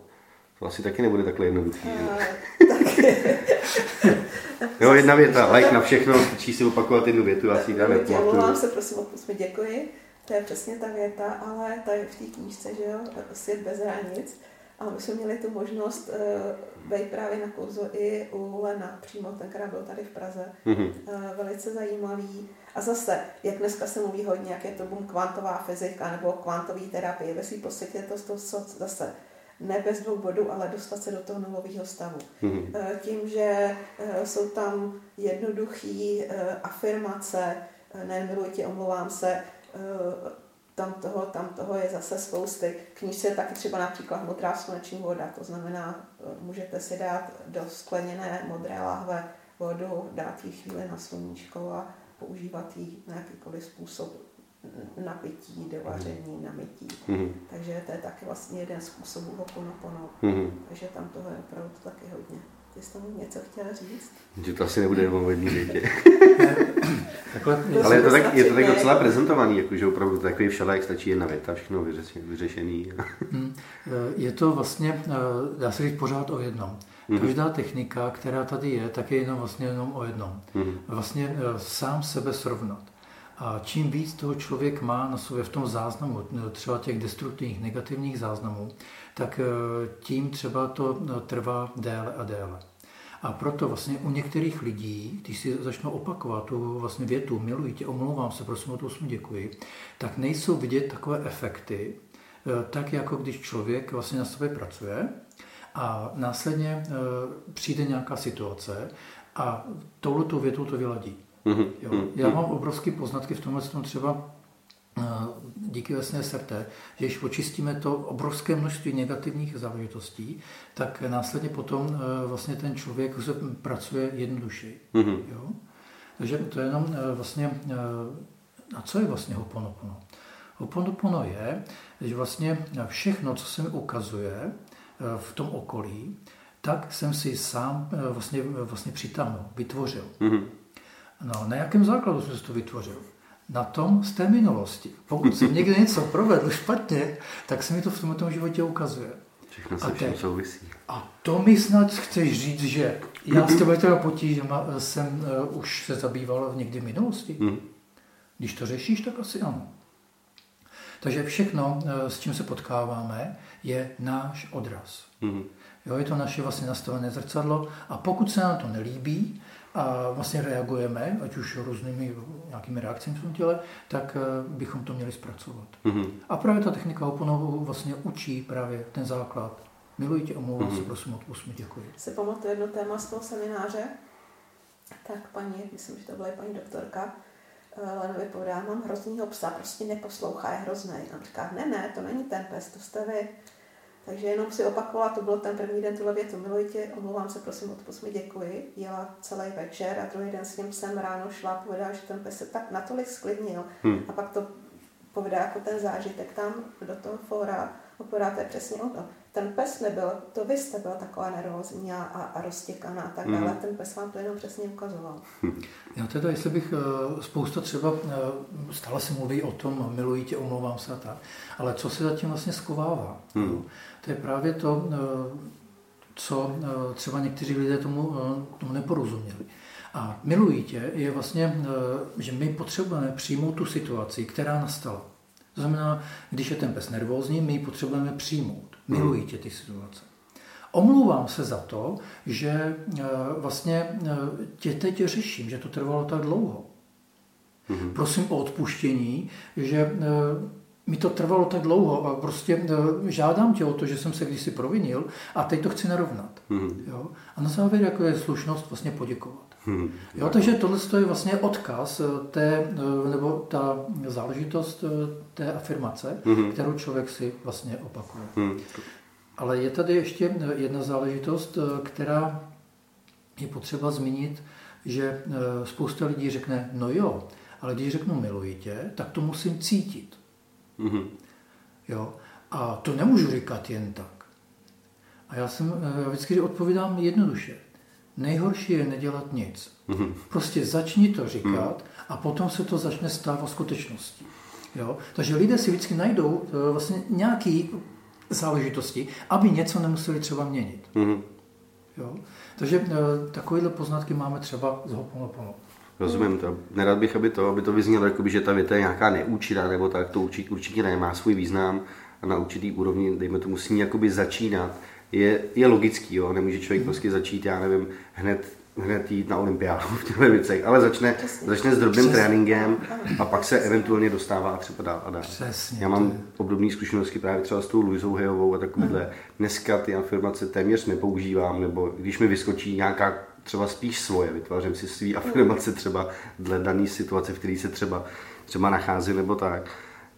[SPEAKER 1] To asi taky nebude takhle jednoduché. [LAUGHS] jo, jedna věta, like na všechno, stačí si opakovat jednu větu, já si ji dám
[SPEAKER 3] Omlouvám se, prosím, odpust mi, děkuji. To je přesně ta věta, ale ta je v té knížce, že jo, Svět bez hranic. A my jsme měli tu možnost uh, být právě na kurzu i u Lena, přímo tenkrát byl tady v Praze. Mm-hmm. Uh, velice zajímavý. A zase, jak dneska se mluví hodně, jak je to boom kvantová fyzika nebo kvantový terapie, ve svým podstatě je to, to, to zase ne bez dvou bodů, ale dostat se do toho nulového stavu. Mm-hmm. Tím, že jsou tam jednoduché afirmace, nemiluji tě, omlouvám se, tam toho, tam toho je zase spousty. Knížce je taky třeba například modrá sluneční voda, to znamená, můžete si dát do skleněné modré láhve vodu, dát ji chvíli na sluníčko a používat ji na jakýkoliv způsob na pití, do vaření, na mytí. Mm-hmm. Takže to je taky vlastně jeden způsobů hoponopono. Mm-hmm. Takže tam toho je opravdu taky hodně. Ty jsi tomu něco chtěl říct?
[SPEAKER 1] Že to asi nebude jenom o jedné větě. Ale je to, tak, je to tak docela prezentovaný, jakože opravdu takový všelek stačí jedna věta, všechno vyřešený.
[SPEAKER 2] Hmm. je to vlastně, eh, dá se říct pořád o jednom. Mm-hmm. Každá technika, která tady je, tak je jenom vlastně jenom o jednom. Mm-hmm. Vlastně eh, sám sebe srovnat. A čím víc toho člověk má na sobě v tom záznamu, třeba těch destruktivních, negativních záznamů, tak eh, tím třeba to trvá déle a déle. A proto vlastně u některých lidí, když si začnou opakovat tu vlastně větu, miluji tě, omlouvám se, prosím o to děkuji, tak nejsou vidět takové efekty, eh, tak jako když člověk vlastně na sobě pracuje a následně eh, přijde nějaká situace a touhletou větou to vyladí. Mm-hmm. Jo. Mhm. Já mám obrovské poznatky v tomhle tom třeba eh, díky vlastně SRT, že když očistíme to obrovské množství negativních záležitostí, tak následně potom eh, vlastně ten člověk se pracuje jednodušeji. Mm-hmm. Jo? Takže to je jenom vlastně, a co je vlastně Hoponopono? Hoponopono je, že vlastně všechno, co se mi ukazuje, v tom okolí, tak jsem si sám eh, vlastně, vlastně přitáhnul, vytvořil. Mm-hmm. No, na jakém základu jsem si to vytvořil? Na tom z té minulosti. Pokud jsem někde něco provedl špatně, tak se mi to v tomto životě ukazuje.
[SPEAKER 1] Všechno se a všem souvisí.
[SPEAKER 2] A to mi snad chceš říct, že já s těmi potížemi jsem uh, už se zabýval v někdy minulosti? Mm. Když to řešíš, tak asi ano. Takže všechno, eh, s čím se potkáváme, je náš odraz. Mm-hmm. Jo, je to naše vlastně nastavené zrcadlo a pokud se nám to nelíbí a vlastně reagujeme, ať už různými nějakými reakcemi v tom těle, tak eh, bychom to měli zpracovat. Mm-hmm. A právě ta technika Hoponovu vlastně učí právě ten základ. Miluji tě, omlouvám mm-hmm. se, prosím, odpust mi, děkuji.
[SPEAKER 3] Si pamatuju jedno téma z toho semináře, tak paní, myslím, že to byla paní doktorka, Lenovi povídá, mám hroznýho psa, prostě neposlouchá, je hrozný. A říká, ne, ne, to není ten pes, to jste vy. Takže jenom si opakovala, to byl ten první den tuhle větu, miluji tě, omlouvám se, prosím, odpust mi, děkuji. Jela celý večer a druhý den s ním jsem ráno šla, povedala, že ten pes se tak natolik sklidnil. Hmm. A pak to povedá jako ten zážitek tam do toho fóra, opovídá, to je přesně o to ten pes nebyl, to vy jste byla taková nervózní a, a, roztěkaná a tak dále, mm. ten pes vám to jenom přesně ukazoval. [LAUGHS]
[SPEAKER 2] Já teda, jestli bych uh, spousta třeba, uh, stále se mluví o tom, miluji tě, omlouvám se a tak, ale co se zatím vlastně skovává? Mm. To je právě to, uh, co třeba někteří lidé tomu, tomu neporozuměli. A miluji tě je vlastně, že my potřebujeme přijmout tu situaci, která nastala. To znamená, když je ten pes nervózní, my ji potřebujeme přijmout. Miluji tě ty situace. Omlouvám se za to, že eh, vlastně eh, tě teď řeším, že to trvalo tak dlouho. Mm-hmm. Prosím o odpuštění, že eh, mi to trvalo tak dlouho a prostě žádám tě o to, že jsem se kdysi provinil a teď to chci narovnat. Mm-hmm. Jo? A na závěr jako je slušnost vlastně poděkovat. Hmm. Jo, takže tohle je vlastně odkaz té, nebo ta záležitost té afirmace, hmm. kterou člověk si vlastně opakuje. Hmm. Ale je tady ještě jedna záležitost, která je potřeba zmínit, že spousta lidí řekne, no jo, ale když řeknu miluji tě, tak to musím cítit. Hmm. Jo? A to nemůžu říkat jen tak. A já, jsem, já vždycky odpovídám jednoduše. Nejhorší je nedělat nic. Mm-hmm. Prostě začni to říkat a potom se to začne stávat skutečností. Jo? Takže lidé si vždycky najdou eh, vlastně nějaké záležitosti, aby něco nemuseli třeba měnit. Mm. Jo? Takže eh, takovéhle poznatky máme třeba z Hoponopono.
[SPEAKER 1] Rozumím to. Nerad bych, aby to, aby to vyznělo, jakoby, že ta věta je nějaká neúčitá, nebo tak to určitě, určitě nemá svůj význam a na určitý úrovni, dejme tomu, s ní jakoby začínat je, je logický, jo? nemůže člověk prostě začít, já nevím, hned, hned jít na olympiádu v těchto věcech, ale začne, začne s drobným Přesně. tréninkem a pak se eventuálně dostává třeba dál a dál. Přesně, já mám obdobné zkušenosti právě třeba s tou Luizou Hejovou a takovýhle. Hmm. Dneska ty afirmace téměř nepoužívám, nebo když mi vyskočí nějaká třeba spíš svoje, vytvářím si svý afirmace třeba dle dané situace, v které se třeba, třeba nachází nebo tak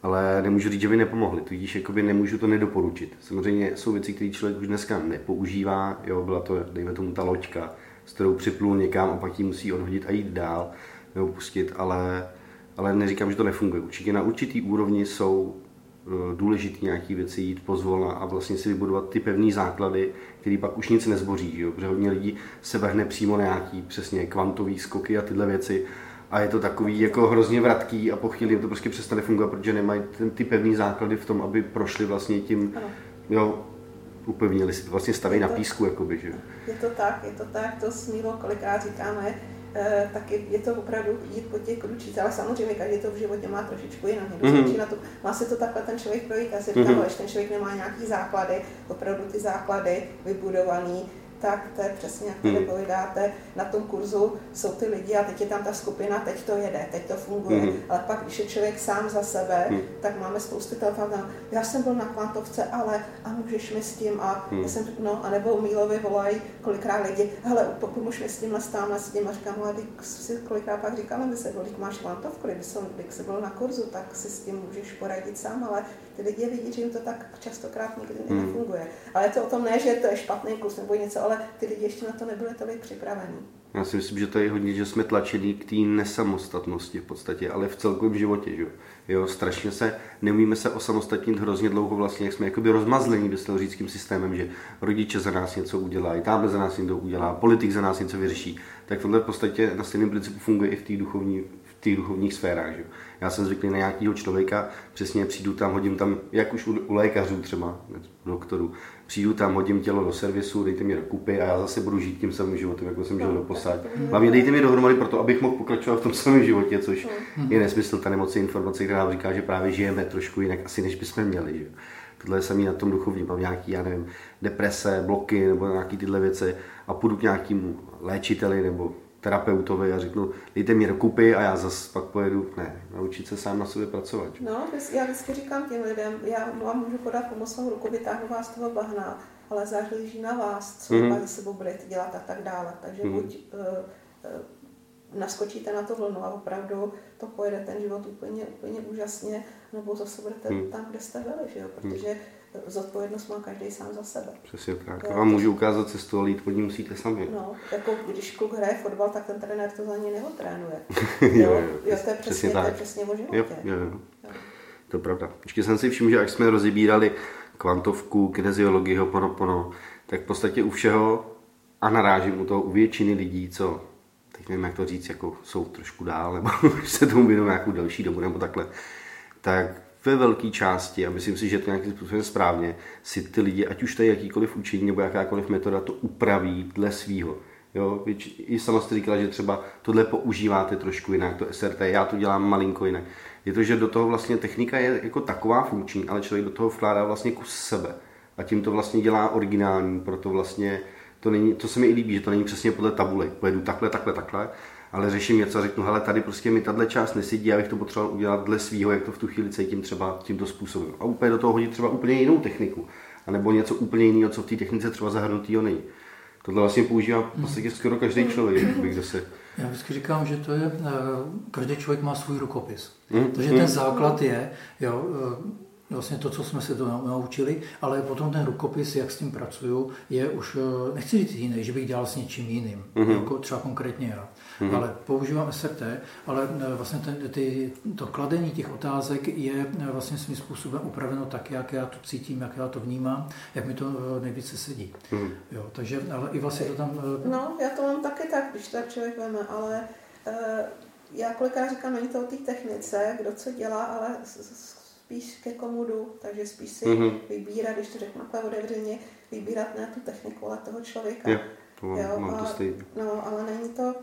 [SPEAKER 1] ale nemůžu říct, že by nepomohly, tudíž jakoby nemůžu to nedoporučit. Samozřejmě jsou věci, které člověk už dneska nepoužívá, jo, byla to, dejme tomu, ta loďka, s kterou připlul někam a pak ji musí odhodit a jít dál, nebo pustit, ale, ale neříkám, že to nefunguje. Určitě na určitý úrovni jsou e, důležité nějaké věci jít pozvolna a vlastně si vybudovat ty pevné základy, které pak už nic nezboří, jo? protože hodně lidí se vrhne přímo na nějaký přesně kvantový skoky a tyhle věci a je to takový jako hrozně vratký a po chvíli to prostě přestane fungovat, protože nemají ten, ty pevný základy v tom, aby prošli vlastně tím, ano. jo, upevnili si to vlastně staví na písku, jakoby, že
[SPEAKER 3] Je to tak, je to tak, to smílo kolikrát říkáme, e, taky je to opravdu jít po těch kručích, ale samozřejmě každý to v životě má trošičku jinak. Mm-hmm. na to, má se to takhle ten člověk projít, já si říkám, mm-hmm. ten člověk nemá nějaký základy, opravdu ty základy vybudovaný, tak to je přesně, jak tady hmm. povídáte, na tom kurzu jsou ty lidi a teď je tam ta skupina, teď to jede, teď to funguje. Hmm. Ale pak, když je člověk sám za sebe, hmm. tak máme spousty telefonů. Já jsem byl na kvantovce, ale a můžeš mi s tím a hmm. já jsem, no, a nebo Mílovi volají kolikrát lidi, hele, pomož mi s tím, tam s tím a říkám, ale si kolikrát pak říkáme, my se kolik máš kvantovku, kdyby jsem, kdyby se byl na kurzu, tak si s tím můžeš poradit sám, ale ty lidi vidí, že jim to tak častokrát nikdy hmm. nefunguje. Ale to o tom ne, že to je špatný kus nebo něco, ale ty lidi ještě na to nebyli tolik připravení.
[SPEAKER 1] Já si myslím, že to je hodně, že jsme tlačeni k té nesamostatnosti v podstatě, ale v celkovém životě, že jo. strašně se, neumíme se osamostatnit hrozně dlouho vlastně, jak jsme jakoby rozmazlení by se říckým systémem, že rodiče za nás něco udělají, táble za nás něco udělá, politik za nás něco vyřeší. Tak tohle v podstatě na stejném principu funguje i v té duchovní, v těch duchovních sférách. Že? Já jsem zvyklý na nějakého člověka, přesně přijdu tam, hodím tam, jak už u, u lékařů třeba, u doktorů, přijdu tam, hodím tělo do servisu, dejte mi do kupy a já zase budu žít tím samým životem, jako jsem žil do posad. Hlavně dejte mi dohromady proto, abych mohl pokračovat v tom samém životě, což je nesmysl, ta nemoci informace, která nám říká, že právě žijeme trošku jinak asi, než bychom měli. Že? Tohle je samý na tom duchovním, mám nějaký, já nevím, deprese, bloky nebo nějaký tyhle věci a půjdu k nějakému léčiteli nebo terapeutovi a řeknu, dejte mi dokupy a já zase pak pojedu, ne, naučit se sám na sobě pracovat.
[SPEAKER 3] No, já vždycky říkám těm lidem, já vám můžu podat pomocnou ruku, vytáhnu vás z toho bahna, ale záleží na vás, co mm-hmm. se sebou budete dělat a tak dále. Takže mm-hmm. buď uh, uh, naskočíte na to vlnu a opravdu to pojede ten život úplně, úplně úžasně, nebo zase budete mm. tam, kde jste byli, že jo? Mhm. protože mm zodpovědnost má každý sám za sebe.
[SPEAKER 1] Přesně tak. Já vám můžu ukázat cestu, ale jít pod ní musíte sami.
[SPEAKER 3] No, jako když kluk hraje fotbal, tak ten trenér to za něj neotrénuje. [LAUGHS] jo, jo, jo, to je přesně, přesně tak. to je přesně o životě. Jo, jo, jo. jo.
[SPEAKER 1] To je pravda. Vždycky jsem si všiml, že jak jsme rozebírali kvantovku, kineziologii, hoponopono, tak v podstatě u všeho a narážím u toho u většiny lidí, co teď nevím, jak to říct, jako jsou trošku dál, nebo [LAUGHS] se tomu věnují nějakou delší dobu, nebo takhle, tak ve velké části, a myslím si, že to nějakým způsobem správně, si ty lidi, ať už to je jakýkoliv učení nebo jakákoliv metoda, to upraví dle svýho. Jo, I sama jste říkala, že třeba tohle používáte trošku jinak, to SRT, já to dělám malinko jinak. Je to, že do toho vlastně technika je jako taková funkční, ale člověk do toho vkládá vlastně kus sebe. A tím to vlastně dělá originální, proto vlastně to, není, to se mi i líbí, že to není přesně podle tabule. Pojedu takhle, takhle, takhle, ale řeším něco a řeknu, hele, tady prostě mi tahle část nesedí, já bych to potřeboval udělat dle svýho, jak to v tu chvíli cítím třeba tímto způsobem. A úplně do toho hodit třeba úplně jinou techniku, anebo něco úplně jiného, co v té technice třeba zahrnutého není. Tohle vlastně používá v podstatě skoro každý člověk, [CLEARS THROAT] kdo se
[SPEAKER 2] já vždycky říkám, že to je, eh, každý člověk má svůj rukopis. Mm, Takže ten mm. základ je, jo, eh, vlastně to, co jsme se to naučili, ale potom ten rukopis, jak s tím pracuju, je už, eh, nechci říct jiný, že bych dělal s něčím jiným, mm-hmm. jako třeba konkrétně já. Mm-hmm. Ale používám SRT, ale eh, vlastně ten, ty, to kladení těch otázek je eh, vlastně svým způsobem upraveno tak, jak já to cítím, jak já to vnímám, jak mi to nejvíce sedí. Mm-hmm. Jo, takže, ale i vlastně to tam...
[SPEAKER 3] No, já to mám taky tak, když tak člověk veme, ale uh, já kolikrát říkám, není to o té technice, kdo co dělá, ale spíš ke komu jdu, takže spíš si mm-hmm. vybírat, když to řeknu takhle otevřeně, vybírat ne tu techniku, ale toho člověka.
[SPEAKER 1] Jo, to mám, jo, mám to stejně.
[SPEAKER 3] No, ale není to,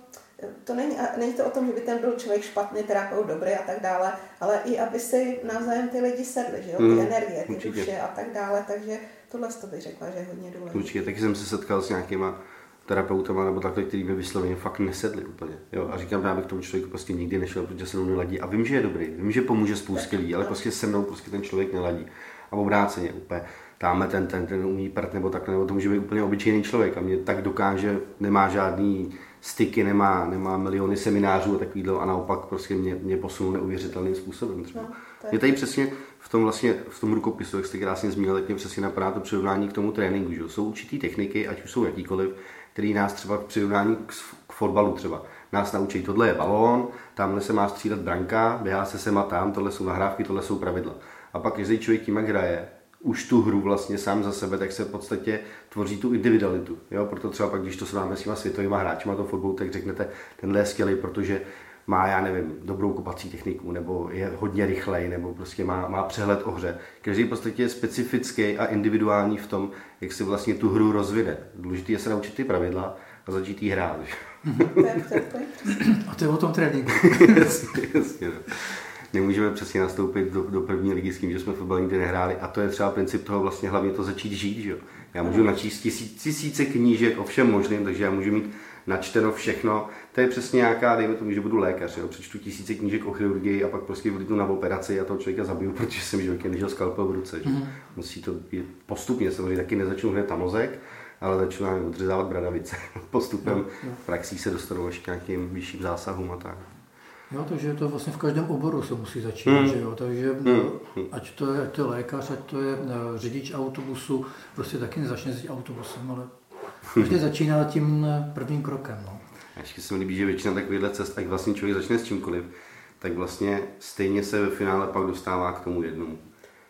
[SPEAKER 3] to není, není to o tom, že by ten byl člověk špatný, terapeut dobrý a tak dále, ale i aby si navzájem ty lidi sedli, že jo, ty mm, energie, ty určitě. duše a tak dále, takže tohle to bych řekla, že je hodně důležité.
[SPEAKER 1] Určitě, taky jsem se setkal s nějakýma terapeutama nebo takhle, který by vysloveně fakt nesedli úplně. Jo? A říkám, já bych tomu člověku prostě nikdy nešel, protože se mnou neladí. A vím, že je dobrý, vím, že pomůže spoustě lidí, ale prostě se mnou prostě ten člověk neladí. A obráceně úplně. Tamhle ten, ten, ten umí prd nebo takhle, nebo to může být úplně obyčejný člověk a mě tak dokáže, nemá žádný styky, nemá, nemá miliony seminářů a takovýhle a naopak prostě mě, mě posunul neuvěřitelným způsobem třeba. No, mě tady přesně v tom vlastně, v tom rukopisu, jak jste krásně zmínil, tak mě přesně napadá to přirovnání k tomu tréninku, že jsou určitý techniky, ať už jsou jakýkoliv, který nás třeba k přirovnání k, k fotbalu třeba nás naučí, tohle je balón, tamhle se má střídat branka, běhá se sem a tam, tohle jsou nahrávky, tohle jsou pravidla. A pak každý člověk tím, jak hraje, už tu hru vlastně sám za sebe, tak se v podstatě tvoří tu individualitu. Jo? Proto třeba pak, když to srovnáme s těma světovými hráči, to fotbalu, tak řeknete, tenhle je skvělý, protože má, já nevím, dobrou kopací techniku, nebo je hodně rychlej, nebo prostě má, má přehled o hře. Každý v podstatě je specifický a individuální v tom, jak si vlastně tu hru rozvine. Důležité je se naučit ty pravidla a začít jí hrát.
[SPEAKER 2] A to je o tom tréninku. [LAUGHS]
[SPEAKER 1] jasně, jasně. No. nemůžeme přesně nastoupit do, do první ligy s tím, že jsme fotbal nikdy nehráli. A to je třeba princip toho vlastně hlavně to začít žít. Že? Já můžu načíst tisíc, tisíce knížek o všem možným, takže já můžu mít načteno všechno. To je přesně nějaká, dejme tomu, že budu lékař, jo? přečtu tisíce knížek o chirurgii a pak prostě vlítnu na operaci a toho člověka zabiju, [LAUGHS] protože jsem životě nežil skalpel v ruce. Že? Mm. Musí to být postupně, samozřejmě taky nezačnu hned na mozek, ale začnu odřezávat bradavice. [LAUGHS] Postupem praxí se dostanu až k nějakým vyšším zásahům a tak.
[SPEAKER 2] Jo, takže to vlastně v každém oboru se musí začínat, mm. že jo, takže mm. ať to je, ať to je lékař, ať to je eh, řidič autobusu, prostě taky nezačne s autobusem, ale Každý začíná tím eh, prvním krokem. No.
[SPEAKER 1] A ještě se mi líbí, že většina takovýchhle cest, ať vlastně člověk začne s čímkoliv, tak vlastně stejně se ve finále pak dostává k tomu jednomu.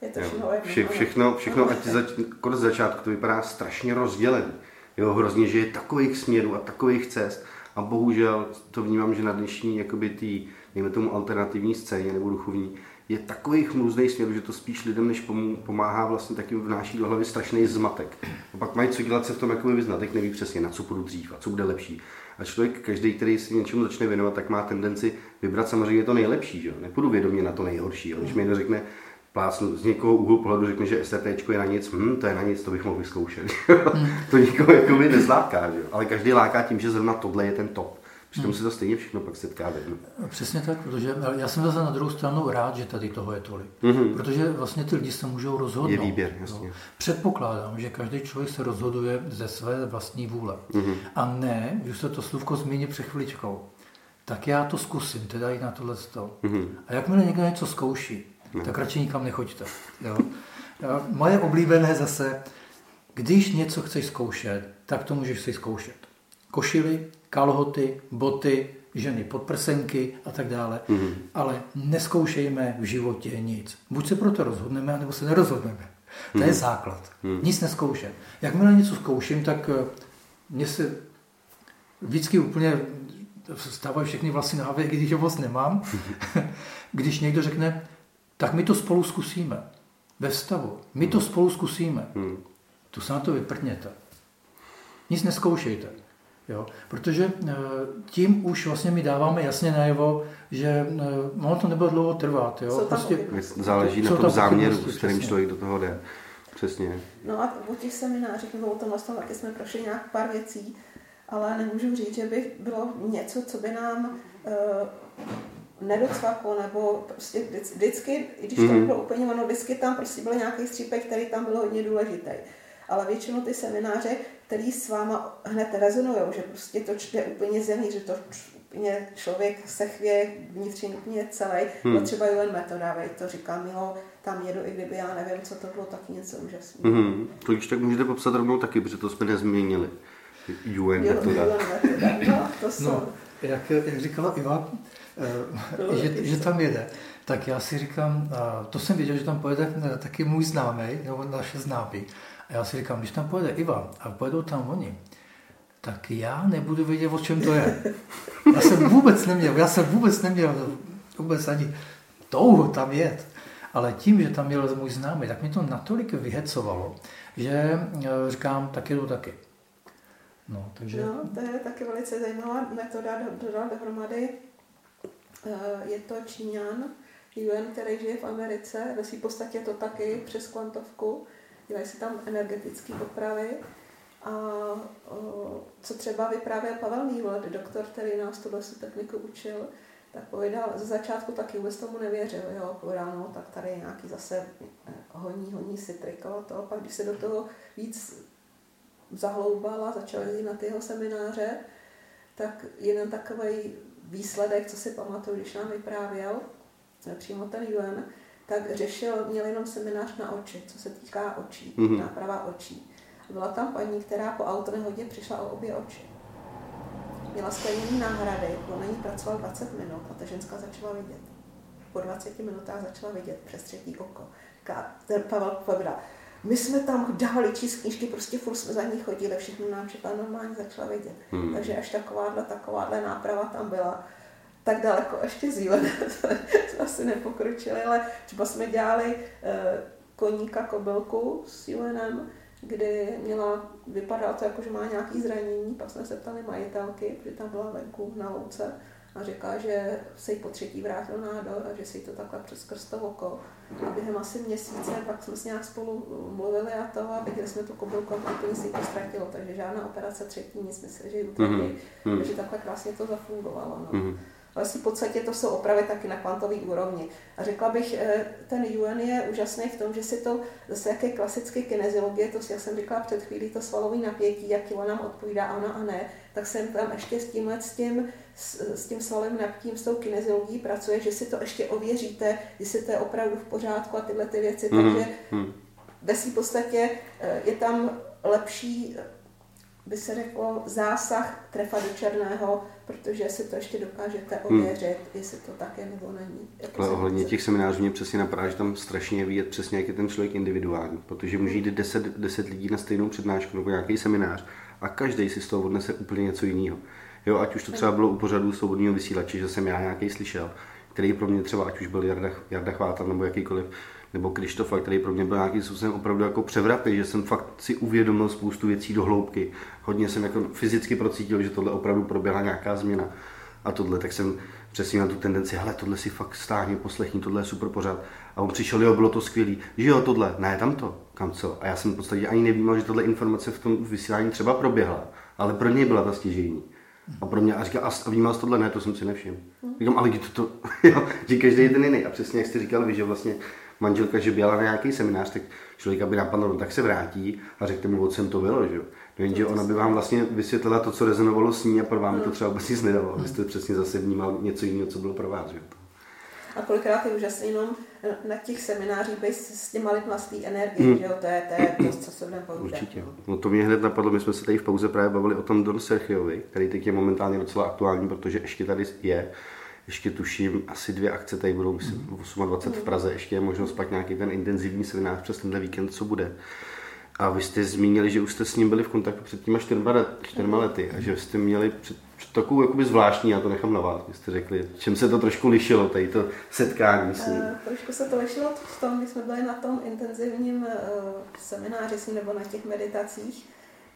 [SPEAKER 3] Je to všechno, Vše,
[SPEAKER 1] všechno, všechno ať zač, z začátku to vypadá strašně rozdělený. Jo, hrozně, že je takových směrů a takových cest a bohužel to vnímám, že na dnešní jakoby tý, dejme tomu alternativní scéně nebo duchovní, je takových různých směrů, že to spíš lidem, než pomáhá, vlastně taky vnáší do hlavy strašný zmatek. A pak mají co dělat se v tom jakoby vyznat, tak neví přesně, na co půjdu dřív a co bude lepší. A člověk, každý, který se něčemu začne věnovat, tak má tendenci vybrat samozřejmě to nejlepší. Že? Nepůjdu vědomě na to nejhorší. Když mi někdo řekne, plácnu z někoho úhlu pohledu řekne, že SRT je na nic, hm, to je na nic, to bych mohl vyzkoušet. [LAUGHS] to nikoho jako by nezláká, že? ale každý láká tím, že zrovna tohle je ten top. Přitom se to stejně všechno pak setká jedno.
[SPEAKER 2] Přesně tak, protože já jsem zase na druhou stranu rád, že tady toho je tolik. Mm-hmm. Protože vlastně ty lidi se můžou rozhodnout.
[SPEAKER 1] Je výběr, jasně.
[SPEAKER 2] No. Předpokládám, že každý člověk se rozhoduje ze své vlastní vůle. Mm-hmm. A ne, už se to slůvko zmíní před chviličkou, tak já to zkusím, teda i na tohle mm-hmm. A jakmile někdo něco zkouší, no. tak radši nikam nechoďte. Jo? Moje oblíbené zase, když něco chceš zkoušet, tak to můžeš si zkoušet. Košily, kalhoty, boty, ženy podprsenky a tak dále. Mm-hmm. Ale neskoušejme v životě nic. Buď se proto rozhodneme, nebo se nerozhodneme. To mm-hmm. je mhm. základ. Mm-hmm. Nic neskoušet. Jakmile něco zkouším, tak eh, mě se vždycky úplně stávají všechny vlasy na hlavě, když ho moc nemám. [LAUGHS] když někdo řekne, tak my to spolu zkusíme. Ve stavu. My to spolu zkusíme. Mm. Tu se na to vyprněte. Nic neskoušejte. Jo? Protože eh, tím už vlastně my dáváme jasně najevo, že eh, ono to nebude dlouho trvat. Jo?
[SPEAKER 1] Prostě, záleží na tom záměru, s kterým člověk do toho jde. Přesně.
[SPEAKER 3] No a o těch seminářích nebo o tom vlastně taky jsme prošli nějak pár věcí, ale nemůžu říct, že by bylo něco, co by nám uh, nedocvaklo, nebo prostě vždycky, i když mm-hmm. to mhm. bylo úplně ono, vždycky tam prostě byl nějaký střípek, který tam byl hodně důležitý. Ale většinou ty semináře který s váma hned rezonují, že prostě to čte úplně zemí, že to úplně člověk se chvěje vnitřně úplně celý. Hmm. No třeba UN metoda, vej, to říká Milo, tam jedu, i kdyby já nevím, co to bylo, taky něco úžasného.
[SPEAKER 1] Hmm. To když tak můžete popsat rovnou taky, protože to jsme nezměnili. UN metoda.
[SPEAKER 2] No, to jsou... No, jak, jak říkala Iva, uh, že, že tam jede, tak já si říkám, to jsem věděl, že tam pojede uh, taky můj známý, nebo naše známý. A já si říkám, když tam pojede Ivan a pojedou tam oni, tak já nebudu vědět, o čem to je. Já jsem vůbec neměl, já jsem vůbec neměl vůbec ani touhu tam jet. Ale tím, že tam měl můj známý, tak mi to natolik vyhecovalo, že eh, říkám, tak jedu taky.
[SPEAKER 3] No, takže... no, to je taky velice zajímavá metoda dodal dohromady. Eh, je to Číňan, Yuan, který žije v Americe, ve v podstatě to taky přes kvantovku dělají se tam energetické opravy. A co třeba vyprávěl Pavel Nývod, doktor, který nás tuhle techniku učil, tak povídal, ze začátku taky vůbec tomu nevěřil, jo, povídal, no, tak tady nějaký zase eh, honí, honí si triko, to, pak když se do toho víc zahloubal a začal jít na ty jeho semináře, tak jeden takový výsledek, co si pamatuju, když nám vyprávěl, přímo ten UN, tak řešil, měl jenom seminář na oči, co se týká očí, mm-hmm. náprava očí. Byla tam paní, která po autonehodě přišla o obě oči. Měla skleněný náhrady, on na ní pracoval 20 minut a ta ženská začala vidět. Po 20 minutách začala vidět přes třetí oko. Ten Pavel povedal, my jsme tam dávali číst knížky, prostě furt jsme za ní chodili, všechno nám čekala normálně začala vidět. Hmm. Takže až takováhle, takováhle náprava tam byla tak daleko ještě z jsme [LAUGHS] asi nepokročili, ale třeba jsme dělali eh, koníka kobylku s Julenem, kdy měla, vypadalo to jako, že má nějaký zranění, pak jsme se ptali majitelky, protože tam byla venku na louce a říká, že se jí po třetí vrátil nádor a že si jí to takhle přes krsto oko. A během asi měsíce pak jsme s nějak spolu mluvili a to a viděli jsme tu kobylku a úplně si to ztratilo, takže žádná operace třetí, nic myslím, že ji utratí. Mm-hmm. Takže takhle krásně to zafungovalo. No. Mm-hmm ale v podstatě to jsou opravy taky na kvantové úrovni. A řekla bych, eh, ten UN je úžasný v tom, že si to zase jaké klasické kineziologie, to jak jsem říkala před chvílí, to svalové napětí, jak tělo nám odpovídá, ano a ne, tak jsem tam ještě s tímhle, s tím, s, s tím svalem napětím, s tou kineziologií pracuje, že si to ještě ověříte, jestli to je opravdu v pořádku a tyhle ty věci. Mm-hmm. Takže mhm. ve své podstatě eh, je tam lepší by se řeklo, zásah trefa do černého, protože si to ještě dokážete hmm. ověřit, hmm. jestli to tak je nebo není.
[SPEAKER 1] Jako Ale ohledně těch seminářů mě přesně napadá, že tam strašně vidět přesně, jak je ten člověk individuální, protože může jít 10, 10 lidí na stejnou přednášku nebo nějaký seminář a každý si z toho odnese úplně něco jiného. Jo, ať už to třeba bylo u pořadu svobodného vysílače, že jsem já nějaký slyšel, který pro mě třeba, ať už byl Jarda, Jarda Chváta nebo jakýkoliv, nebo Krištofa, který pro mě byl nějakým způsobem opravdu jako převratný, že jsem fakt si uvědomil spoustu věcí do hloubky. Hodně jsem jako fyzicky procítil, že tohle opravdu proběhla nějaká změna. A tohle, tak jsem přesně na tu tendenci, hele, tohle si fakt stáhni, poslechni, tohle je super pořád. A on přišel, jo, bylo to skvělý, že jo, tohle, ne, tam to, kam co. A já jsem v podstatě ani nevnímal, že tohle informace v tom vysílání třeba proběhla, ale pro něj byla ta stěžejní. A pro mě, a říká, a vnímal jsi tohle, ne, to jsem si nevšiml. Říkám, ale to, to [LAUGHS] jo, že každý je ten jiný. A přesně jak jste říkal vy, že vlastně manželka, že byla na nějaký seminář, tak člověka by napadlo, no, tak se vrátí a řekne mu, o čem to bylo, že jo. No jenže ona by vám vlastně vysvětlila to, co rezonovalo s ní a pro vám to třeba vůbec nic nedalo. Vy jste přesně zase vnímal něco jiného, co bylo pro vás, že jo.
[SPEAKER 3] A kolikrát je úžasné jenom na těch seminářích být s těma lidma z té energie, hmm. že jo, to je, to je to, co se budeme
[SPEAKER 1] Určitě. No to mě hned napadlo, my jsme se tady v pauze právě bavili o tom Don Sergiovi, který teď je momentálně docela aktuální, protože ještě tady je ještě tuším, asi dvě akce tady budou, myslím, 28 v Praze, ještě je možnost pak nějaký ten intenzivní seminář přes tenhle víkend, co bude. A vy jste zmínili, že už jste s ním byli v kontaktu před těma čtyřma, čtyřma lety a že jste měli před, před takovou jakoby zvláštní, já to nechám na vás, jste řekli, čem se to trošku lišilo, tady to setkání s ním? Uh,
[SPEAKER 3] trošku se to lišilo v tom, když jsme byli na tom intenzivním uh, semináři s ním nebo na těch meditacích,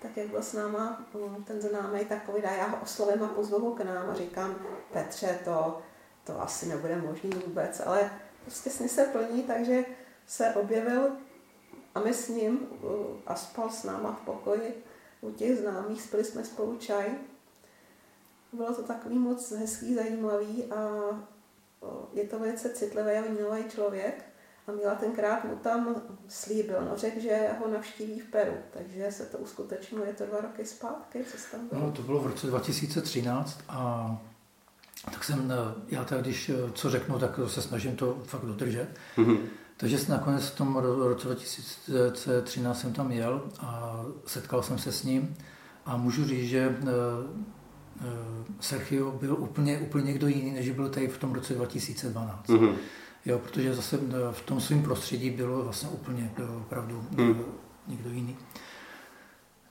[SPEAKER 3] tak jak byl s náma ten známý, tak povídá, já ho oslovím a pozvu ho k nám a říkám, Petře, to, to asi nebude možný vůbec, ale prostě sny se plní, takže se objevil a my s ním a spal s náma v pokoji u těch známých, spili jsme spolu čaj. Bylo to takový moc hezký, zajímavý a je to velice citlivý a vnímavý člověk. A Mila tenkrát mu tam slíbil, no řekl, že ho navštíví v Peru, takže se to uskutečnilo, je to dva roky zpátky, co tam bylo?
[SPEAKER 2] No, to bylo v roce 2013 a tak jsem, já tak když co řeknu, tak se snažím to fakt dodržet. Mm-hmm. Takže nakonec v tom roce 2013 jsem tam jel a setkal jsem se s ním a můžu říct, že eh, eh, Sergio byl úplně, úplně někdo jiný, než byl tady v tom roce 2012. Mm-hmm. Jo, protože zase eh, v tom svém prostředí bylo vlastně úplně bylo opravdu hmm. někdo jiný.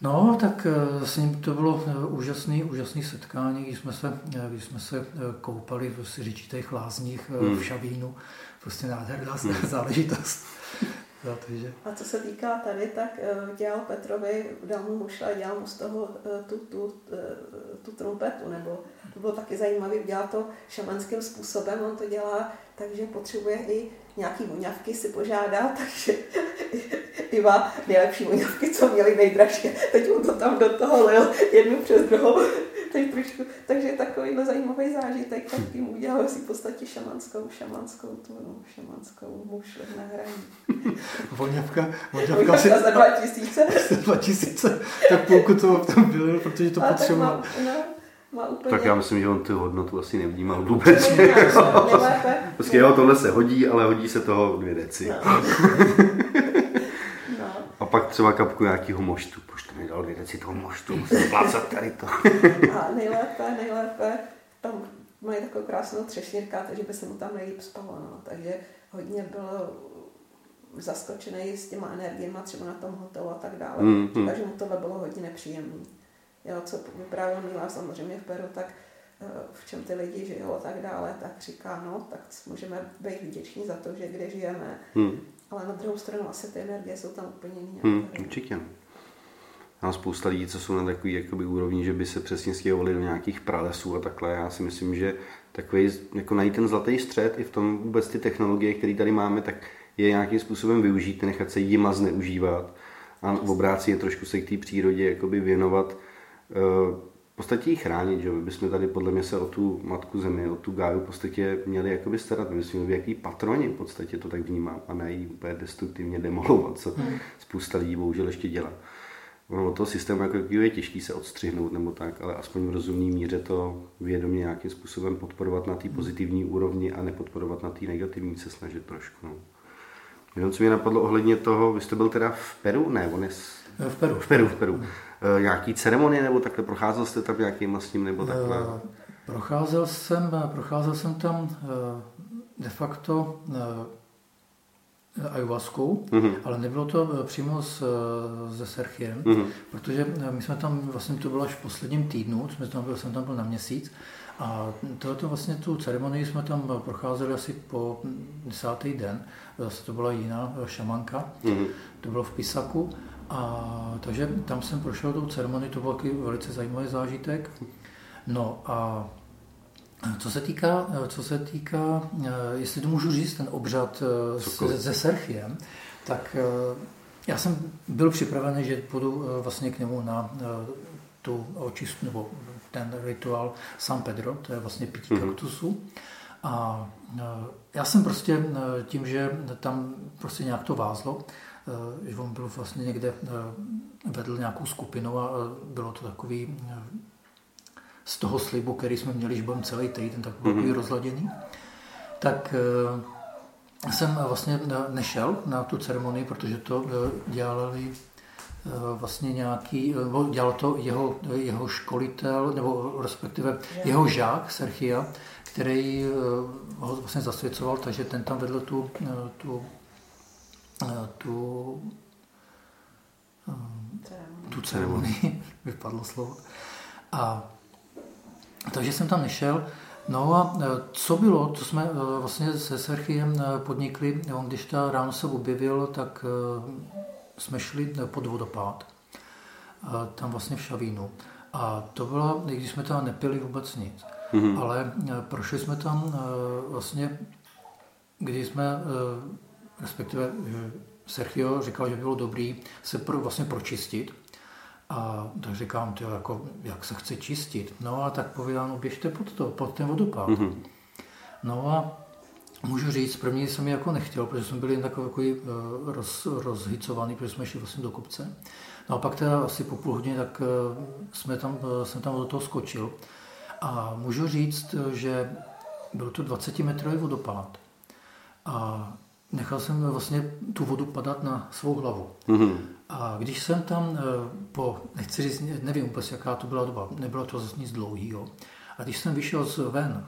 [SPEAKER 2] No, tak s ním to bylo úžasný, úžasný setkání, když jsme se, když jsme se koupali v Siřičitých lázních hmm. v Šabínu. Prostě nádherná hmm. [LAUGHS] záležitost. [LAUGHS]
[SPEAKER 3] No, takže. A co se týká tady, tak dělal Petrovi, dal mu mušla, dělal mu z toho tu, tu, tu trumpetu, nebo to bylo taky zajímavé, dělá to šamanským způsobem, on to dělá takže potřebuje i nějaký voňavky si požádá, [LAUGHS] takže i má nejlepší voňavky, co měli nejdražší. Teď mu to tam do toho lil jednu přes druhou. [LAUGHS] Teď trošku, takže takový zajímavý zážitek, tak tím udělal si v podstatě šamanskou, šamanskou tu, no, šamanskou mušli na hraní.
[SPEAKER 2] Voňavka, [LAUGHS] voňavka asi,
[SPEAKER 3] za 2000.
[SPEAKER 2] Za 2000, tak půlku to tam bylo, protože to potřeboval. No,
[SPEAKER 3] má úplně...
[SPEAKER 1] Tak já myslím, že on tu hodnotu asi nevnímal vůbec. [LAUGHS] Prostě jo, tohle se hodí, ale hodí se toho dvě deci. No. [LAUGHS] no. A pak třeba kapku nějakého moštu. Proč to mi dal dvě deci toho moštu? Musím [LAUGHS] plácat tady to.
[SPEAKER 3] A nejlépe, nejlépe, tam mají takovou krásnou třešněrka, takže by se mu tam nejlíp spalo. No. Takže hodně bylo zaskočený s těma energiemi třeba na tom hotelu a tak dále. Mm, mm. Takže mu tohle bylo hodně nepříjemné jo, co vyprávěl Míla samozřejmě v Peru, tak eh, v čem ty lidi žijou a tak dále, tak říká, no, tak můžeme být vděční za to, že kde žijeme, hmm. ale na druhou stranu asi ty energie jsou tam úplně jiné.
[SPEAKER 1] Hmm, určitě. Mám spousta lidí, co jsou na takový jakoby, úrovni, že by se přesně stěhovali do nějakých pralesů a takhle. Já si myslím, že takový, jako najít ten zlatý střed i v tom vůbec ty technologie, které tady máme, tak je nějakým způsobem využít, nechat se jima zneužívat a v obráci je trošku se k té přírodě jakoby věnovat, v podstatě ji chránit, že by jsme tady podle mě se o tu matku zemi, o tu gáju v podstatě měli jakoby starat, my jsme měli jaký patroni v podstatě to tak vnímám a ne ji úplně destruktivně demolovat, co hmm. spousta lidí bohužel ještě dělá. Od toho systému jako je těžký se odstřihnout nebo tak, ale aspoň v rozumné míře to vědomě nějakým způsobem podporovat na té pozitivní úrovni a nepodporovat na té negativní se snažit trošku. No. Jenom co mě napadlo ohledně toho, vy jste byl teda v Peru? Ne, on je
[SPEAKER 2] v Peru.
[SPEAKER 1] V Peru, v Peru. Uh, nějaký ceremonie nebo takhle? Procházel jste tam nějakým s ním nebo takhle? Uh,
[SPEAKER 2] procházel jsem, procházel jsem tam de facto ayahuaskou, mm-hmm. ale nebylo to přímo s, se Serchiem, mm-hmm. protože my jsme tam, vlastně to bylo až v posledním týdnu, jsme tam, byl, jsem tam byl na měsíc a tohoto vlastně tu ceremonii jsme tam procházeli asi po desátý den, zase to byla jiná šamanka, mm-hmm. to bylo v Pisaku, a, takže tam jsem prošel tou ceremonii, to byl velice zajímavý zážitek. No a co se týká, co se týká jestli to můžu říct, ten obřad se, se Serchiem, tak já jsem byl připravený, že půjdu vlastně k němu na tu očistu, nebo ten rituál San Pedro, to je vlastně pití mm-hmm. kaktusu. A já jsem prostě tím, že tam prostě nějak to vázlo, že on byl vlastně někde, vedl nějakou skupinu a bylo to takový z toho slibu, který jsme měli, že budeme celý týden, tak byl mm-hmm. rozladěný, tak jsem vlastně nešel na tu ceremonii, protože to dělali vlastně nějaký, dělal to jeho, jeho školitel, nebo respektive jeho žák Serchia, který ho vlastně zasvěcoval, takže ten tam vedl tu, tu, tu, tu ceremonii, [LAUGHS] vypadlo slovo. A takže jsem tam nešel. No a co bylo, co jsme vlastně se Serchiem podnikli, on když ta ráno se objevil, tak jsme šli pod vodopád, tam vlastně v Šavínu. A to bylo, i když jsme tam nepili vůbec nic, mm-hmm. ale prošli jsme tam vlastně, když jsme, respektive Sergio říkal, že by bylo dobrý se pro, vlastně pročistit. A tak říkám, tyjo, jako, jak se chce čistit. No a tak povídám, no běžte pod to, pod ten vodopád. Mm-hmm. No a můžu říct, první jsem ji jako nechtěl, protože jsme byli takový eh, roz, rozhicovaný, protože jsme šli vlastně do kopce. No a pak teda asi po půl hodině, tak eh, jsme tam, eh, jsem tam do toho skočil. A můžu říct, že byl to 20 metrový vodopád. A nechal jsem vlastně tu vodu padat na svou hlavu. Mm-hmm. A když jsem tam po, nechci říct, nevím vůbec, jaká to byla doba, nebylo to zase nic dlouhého. A když jsem vyšel z ven,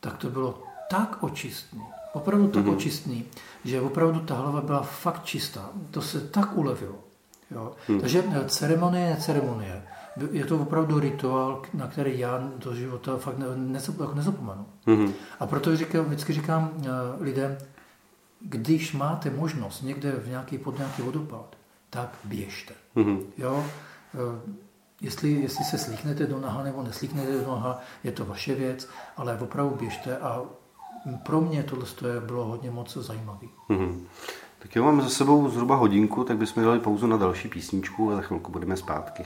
[SPEAKER 2] tak to bylo tak očistný, opravdu tak mm-hmm. očistný, že opravdu ta hlava byla fakt čistá. To se tak ulevilo. Jo? Mm. Takže eh, ceremonie je ceremonie. Je to opravdu rituál, na který já do života fakt nezapomenu. Mm-hmm. A proto říkám, vždycky říkám uh, lidem, když máte možnost někde v nějaký, pod nějaký vodopád, tak běžte. Mm-hmm. Jo? Uh, jestli, jestli se slíknete do noha nebo neslíknete do noha, je to vaše věc, ale opravdu běžte a pro mě tohle bylo hodně moc zajímavé. Mm-hmm.
[SPEAKER 1] Tak jo, máme za sebou zhruba hodinku, tak bychom dali pauzu na další písničku a za chvilku budeme zpátky.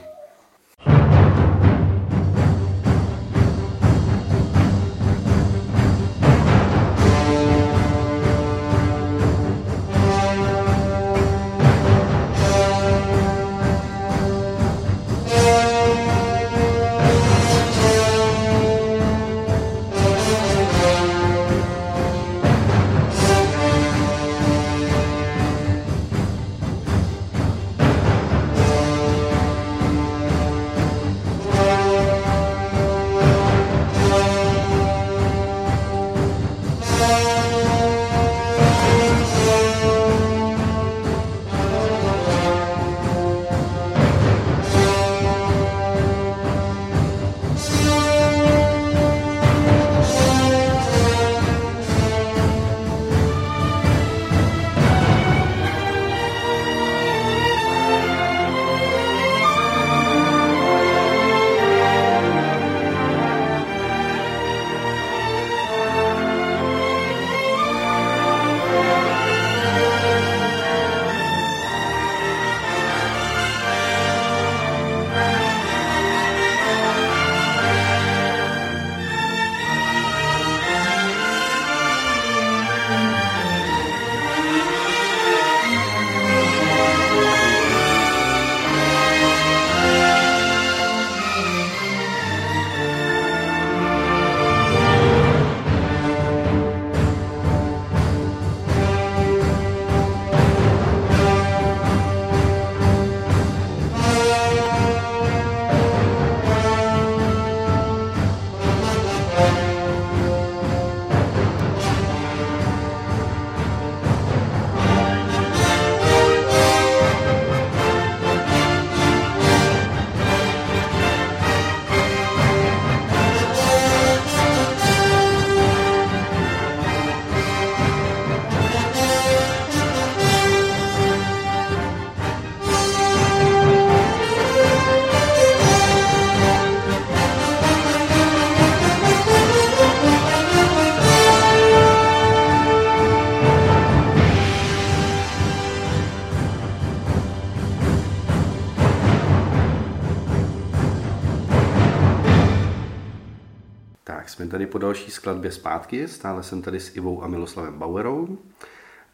[SPEAKER 1] Po další skladbě zpátky, stále jsem tady s Ivou a Miloslavem Bauerou.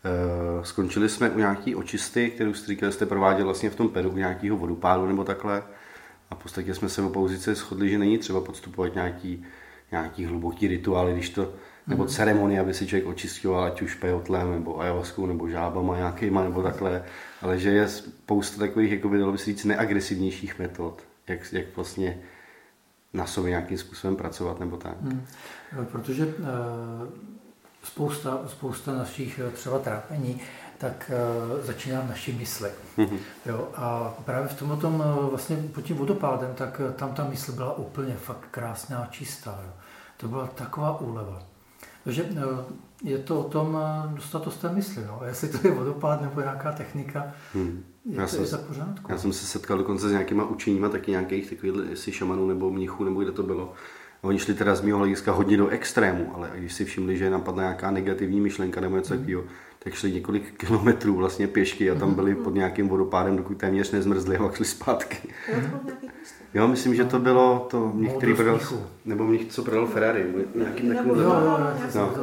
[SPEAKER 1] E, skončili jsme u nějaký očisty, kterou jste říkali, jste prováděl vlastně v tom Peru, u nějakého vodopádu nebo takhle. A v podstatě jsme se o pouzice shodli, že není třeba podstupovat nějaký, nějaký hluboký rituály, když to, nebo mm. ceremonie, aby si člověk očistoval, ať už pejotlem, nebo ayahuaskou, nebo žábama nějakýma, nebo takhle, ale že je spousta takových, jako by dalo by se říct, neagresivnějších metod, jak, jak vlastně na sobě nějakým způsobem pracovat nebo tak. Hmm.
[SPEAKER 2] Protože uh, spousta, spousta našich eh, třeba trápení tak uh, začíná v naší mysli. Mm-hmm. Jo, a právě v tomhle tom, vlastně pod tím vodopádem, tak tam ta mysl byla úplně fakt krásná, čistá. Jo. To byla taková úleva. Takže uh, je to o tom dostat to z té mysli. No. Jestli to je vodopád nebo nějaká technika, mm. je já to jsem, je za pořádku.
[SPEAKER 1] Já jsem se setkal dokonce s nějakýma učeníma taky nějakých takových, jestli šamanů nebo mnichů, nebo kde to bylo Oni šli teda z mého hlediska hodně do extrému, ale když si všimli, že napadla nějaká negativní myšlenka nebo něco takového, tak šli několik [LAUGHS] kilometrů vlastně pěšky a tam byli pod nějakým vodopádem, dokud téměř nezmrzli a pak šli zpátky. Jo, myslím, že to bylo to některý prodal, nebo mě co prodal Ferrari, nějakým takovým
[SPEAKER 3] jo, jo, no,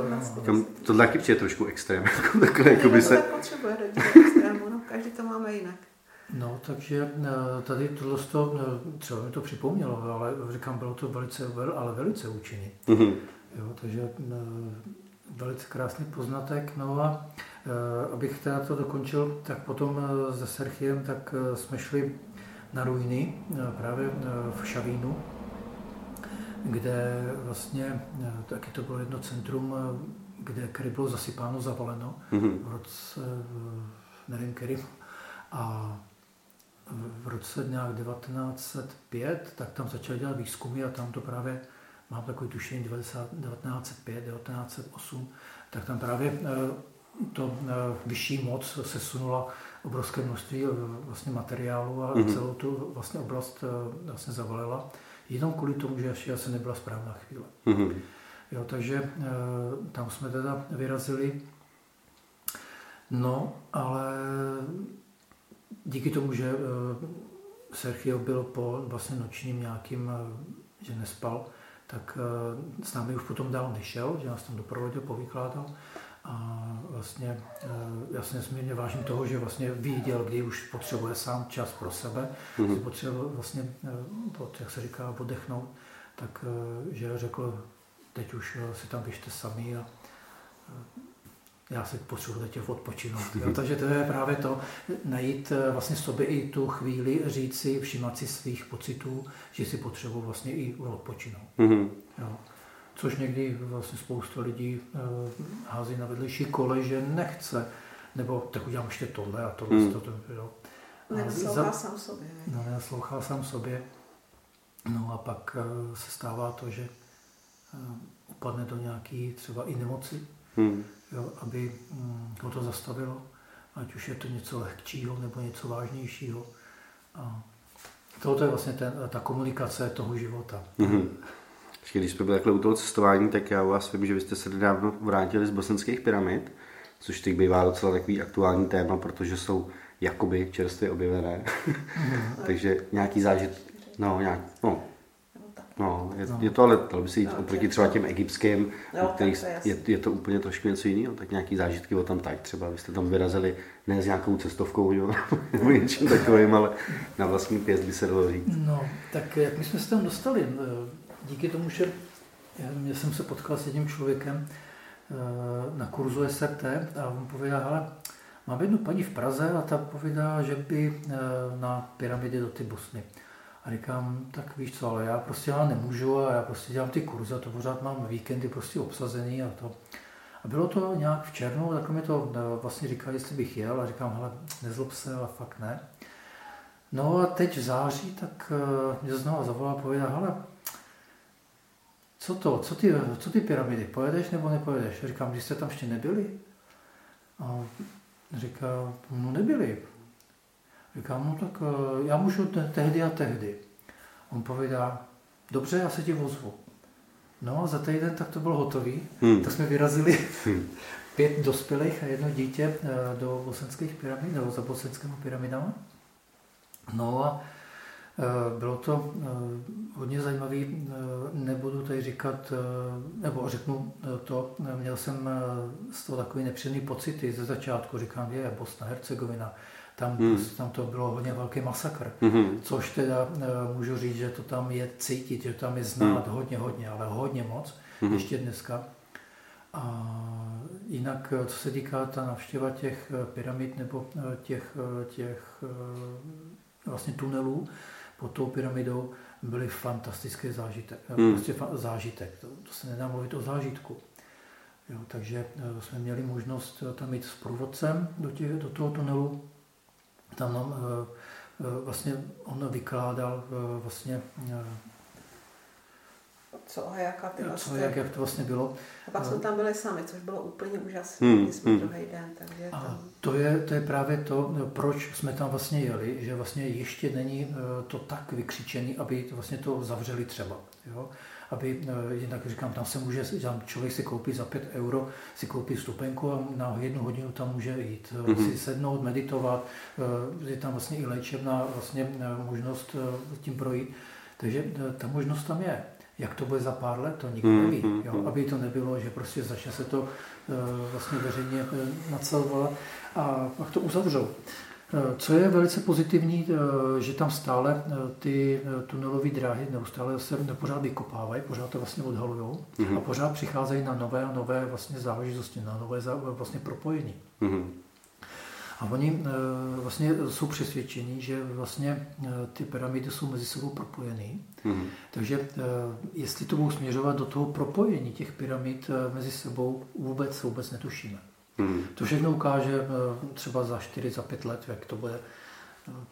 [SPEAKER 1] to, to taky přijde trošku extrém, [LAUGHS] jako takhle, jako by se...
[SPEAKER 3] potřebuje extrému, no, každý to máme jinak.
[SPEAKER 2] No, takže eh, tady tohle to, eh, třeba mi to připomnělo, ale říkám, bylo to velice, ale velice účinný. Mm-hmm. Jo, takže eh, velice krásný poznatek. No a abych teda to dokončil, tak potom se Serchiem, tak jsme šli na ruiny právě v Šavínu, kde vlastně taky to bylo jedno centrum, kde, které bylo zasypáno, zavaleno mm-hmm. v roce, nevím který, a v roce nějak 1905, tak tam začali dělat výzkumy a tam to právě, mám takový tušení 1905, 1908, tak tam právě eh, to eh, vyšší moc se sunula obrovské množství eh, vlastně materiálu a mm-hmm. celou tu vlastně oblast vlastně zavalila. Jenom kvůli tomu, že ještě asi nebyla správná chvíle. Mm-hmm. Jo, takže tam jsme teda vyrazili. No, ale díky tomu, že Sergio byl po vlastně nočním nějakým, že nespal, tak eh, s námi už potom dál nešel, že nás tam doprovodil, povykládal. A vlastně já si nesmírně vážím toho, že vlastně viděl, kdy už potřebuje sám čas pro sebe, mm-hmm. potřebuje vlastně, jak se říká, odechnout, tak že řekl, teď už si tam běžte sami a já si potřebuji teď odpočinout. Jo? Takže to je právě to, najít eh, vlastně sobě i tu chvíli, říct si, všímat si svých pocitů, že si potřebuji vlastně i odpočinout. Mm-hmm. Jo? Což někdy vlastně spousta lidí uh, hází na vedlejší kole, že nechce, nebo tak udělám ještě tohle a tohle. Mm. To, to, jo.
[SPEAKER 3] Nenaslouchá sám sobě.
[SPEAKER 2] No, nenaslouchá sám sobě. No a pak uh, se stává to, že uh, upadne do nějaký třeba i nemoci. Mm jo, aby mm, ho to zastavilo, ať už je to něco lehčího nebo něco vážnějšího. A tohle je vlastně ten, ta komunikace toho života. Mm-hmm.
[SPEAKER 1] Když jsme byli takhle u toho cestování, tak já u vás vím, že vy jste se nedávno vrátili z bosenských pyramid, což teď bývá docela takový aktuální téma, protože jsou jakoby čerstvě objevené. Mm-hmm. [LAUGHS] Takže nějaký zážit, no, nějak, no, No, je, no. je to ale, dalo by se jít no, oproti třeba těm egyptským, no, je, je, to úplně trošku něco jiného, tak nějaký zážitky o tam tak třeba, vy jste tam vyrazili ne s nějakou cestovkou, jo, [LAUGHS] nebo něčím takovým, ale na vlastní pěst by se dalo říct.
[SPEAKER 2] No, tak jak my jsme se tam dostali, díky tomu, že já jsem se potkal s jedním člověkem eh, na kurzu SRT a on pověděl, ale mám jednu paní v Praze a ta povídá, že by eh, na pyramidy do ty Bosny. A říkám, tak víš co, ale já prostě já nemůžu a já prostě dělám ty kurzy a to pořád mám víkendy prostě obsazený a to. A bylo to nějak v červnu, tak mi to eh, vlastně říkal, jestli bych jel a říkám, hele, nezlob se, ale fakt ne. No a teď v září, tak eh, mě znovu zavolal a pověděl, hele, co to, co ty, co ty pyramidy, pojedeš nebo nepojedeš? Říkám, když jste tam ještě nebyli? A říká, no nebyli. Říkám, no tak eh, já můžu tehdy a tehdy. On povídá, dobře, já se ti vozvu. No a za týden tak to bylo hotový. Hmm. Tak jsme vyrazili [LAUGHS] hmm. pět dospělých a jedno dítě eh, do bosenských pyramid, nebo za bosenskými pyramidama. No a Bylo to hodně zajímavé, nebudu tady říkat, nebo řeknu to, měl jsem z toho takový nepříjemný pocity ze začátku, říkám, je Bosna, Hercegovina, tam, hmm. tam to bylo hodně velký masakr, hmm. což teda můžu říct, že to tam je cítit, že tam je znát hmm. hodně, hodně, ale hodně moc, hmm. ještě dneska. A jinak, co se týká ta návštěva těch pyramid nebo těch, těch vlastně tunelů pod tou pyramidou, byly fantastický zážitek. Hmm. Prostě fa- zážitek, to, to se nedá mluvit o zážitku. Jo, takže jsme měli možnost tam jít s průvodcem do, těch, do toho tunelu. Tam nám vlastně on vykládal vlastně
[SPEAKER 3] co a jaká ty
[SPEAKER 2] vlastně. Co, jak, jak to vlastně bylo.
[SPEAKER 3] A pak jsme tam byli sami, což bylo úplně úžasné. Hmm, jsme hmm. druhý den, takže
[SPEAKER 2] a tam... to, je, to je právě to, proč jsme tam vlastně jeli, že vlastně ještě není eh, to tak vykřičený, aby to vlastně to zavřeli třeba. Jo? Aby, eh, jinak říkám, tam se může, tam člověk si koupí za 5 euro, si koupí stupenku a na jednu hodinu tam může jít, mm-hmm. si sednout, meditovat, je tam vlastně i léčebná vlastně možnost tím projít. Takže ta možnost tam je. Jak to bude za pár let, to nikdo neví. Mm, jo? Aby to nebylo, že prostě začne se to vlastně veřejně nacelovat a pak to uzavřou. Eh, co je velice pozitivní, že tam stále ty tunelové dráhy neustále se pořád vykopávají, pořád to vlastně odhalují mm-hmm. a pořád přicházejí na nové a nové vlastně záležitosti, na nové vlastně propojení. Mm-hmm. A oni eh, vlastně jsou přesvědčeni, že vlastně eh, ty pyramidy jsou mezi sebou propojené. Mm-hmm. Takže eh, jestli to budou směřovat do toho propojení těch pyramid mezi sebou, vůbec vůbec netušíme. Mm-hmm. To všechno ukáže třeba za 4, za 5 let, jak to bude,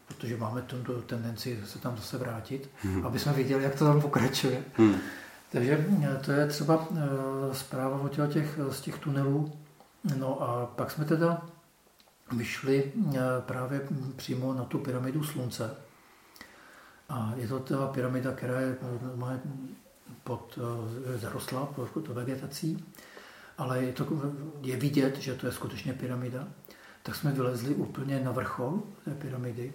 [SPEAKER 2] protože máme tu tendenci se tam zase vrátit, mm-hmm. aby jsme viděli, jak to tam pokračuje. Mm-hmm. Takže to je třeba zpráva o těch, z těch tunelů. No a pak jsme teda vyšli eh, právě přímo na tu pyramidu slunce. A je to ta pyramida, která je eh, pod, eh, zarostlá pod vegetací, ale je, to, je vidět, že to je skutečně pyramida. Tak jsme vylezli úplně na vrchol té pyramidy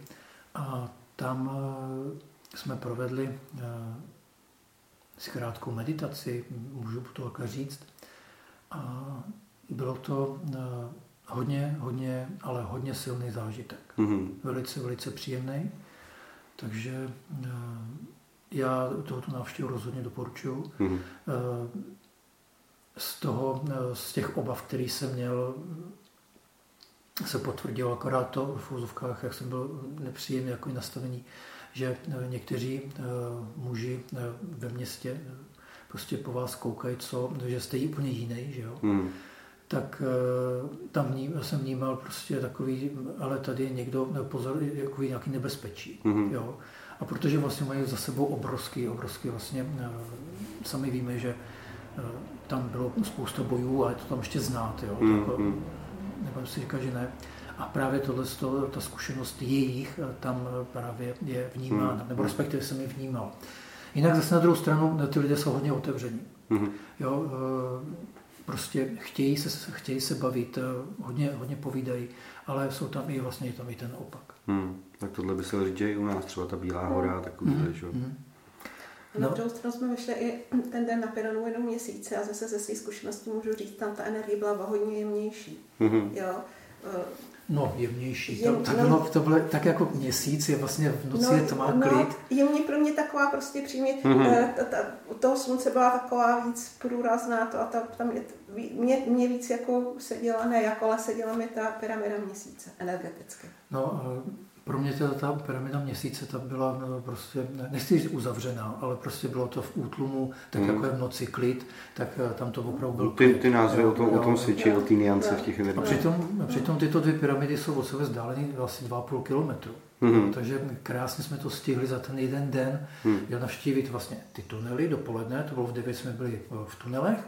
[SPEAKER 2] a tam jsme provedli si krátkou meditaci, můžu to tak říct. A bylo to hodně, hodně, ale hodně silný zážitek. Mm-hmm. Velice, velice příjemný. Takže eh, já tohoto návštěvu rozhodně doporučuji. Mm-hmm. Z toho, eh, z těch obav, který jsem měl, se potvrdilo akorát to v úzovkách, jak jsem byl nepříjemný jako nastavení, že někteří muži ve městě prostě po vás koukají, co, že jste úplně jiný, že jo. Mm tak eh, tam jsem vnímal prostě takový, ale tady je někdo, pozor, jako nějaký nebezpečí. Mm-hmm. Jo? A protože vlastně mají za sebou obrovský, obrovský vlastně, eh, sami víme, že eh, tam bylo spousta bojů, ale to tam ještě znát, jo? Mm-hmm. Tak, nebo si říká, že ne. A právě tohle, ta zkušenost jejich tam právě je vnímána, mm-hmm. nebo respektive jsem ji vnímal. Jinak zase na druhou stranu ty lidé jsou hodně otevření. Mm-hmm. Jo, prostě chtějí se, chtějí se bavit, eh, hodně, hodně povídají, ale jsou tam i vlastně tam i ten opak.
[SPEAKER 1] Hmm. Tak tohle by se říct, i u nás třeba ta Bílá hora, hmm. takový, hmm. že? Hmm.
[SPEAKER 3] Na no. druhou stranu jsme vyšli i ten den na Piranu jenom měsíce a zase ze svých zkušeností můžu říct, tam ta energie byla hodně jemnější. Mm-hmm. Jo.
[SPEAKER 2] Eh, No, jemnější. Jem, to, tak, bylo, to bylo tak jako měsíc, je vlastně v noci no, je tmá no, klid.
[SPEAKER 3] Jemně pro mě taková prostě přímě, mm-hmm. ta, ta, u toho slunce byla taková víc průrazná to a ta, tam je, mě, mě víc jako seděla, ne jako, ale seděla mi ta pyramida měsíce energeticky.
[SPEAKER 2] No, pro mě teda ta pyramida měsíce ta byla no, prostě, nechci říct uzavřená, ale prostě bylo to v útlumu, tak mm. jako je v noci klid, tak eh, tam to opravdu bylo
[SPEAKER 1] Ty, ty názvy o tom, o tom svědčí, o té niance v těch
[SPEAKER 2] A přitom, přitom tyto dvě pyramidy jsou od sebe vzdálené asi 2,5 kilometru. Mm. Takže krásně jsme to stihli za ten jeden den, mm. navštívit vlastně ty tunely dopoledne, to bylo v 9 jsme byli eh, v tunelech,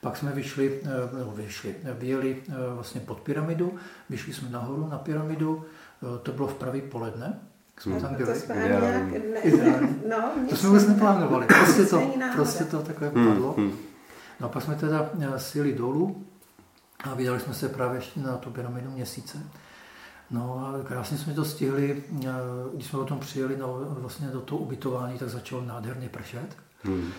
[SPEAKER 2] pak jsme vyšli, eh, nebo vyšli, vyjeli vlastně pod pyramidu, vyšli jsme nahoru na pyramidu, to bylo v pravý poledne,
[SPEAKER 3] jsme tam byli. To jsme nějak, ne, [LAUGHS]
[SPEAKER 2] no, to jsme vůbec neplánovali. Prostě to, prostě to takové hmm, padlo. Hmm. No a pak jsme teda eh, sjeli dolů a vydali jsme se právě ještě na tu pyramidu měsíce. No a krásně jsme to stihli, eh, když jsme o tom přijeli no, vlastně do toho ubytování, tak začalo nádherně pršet. Hmm.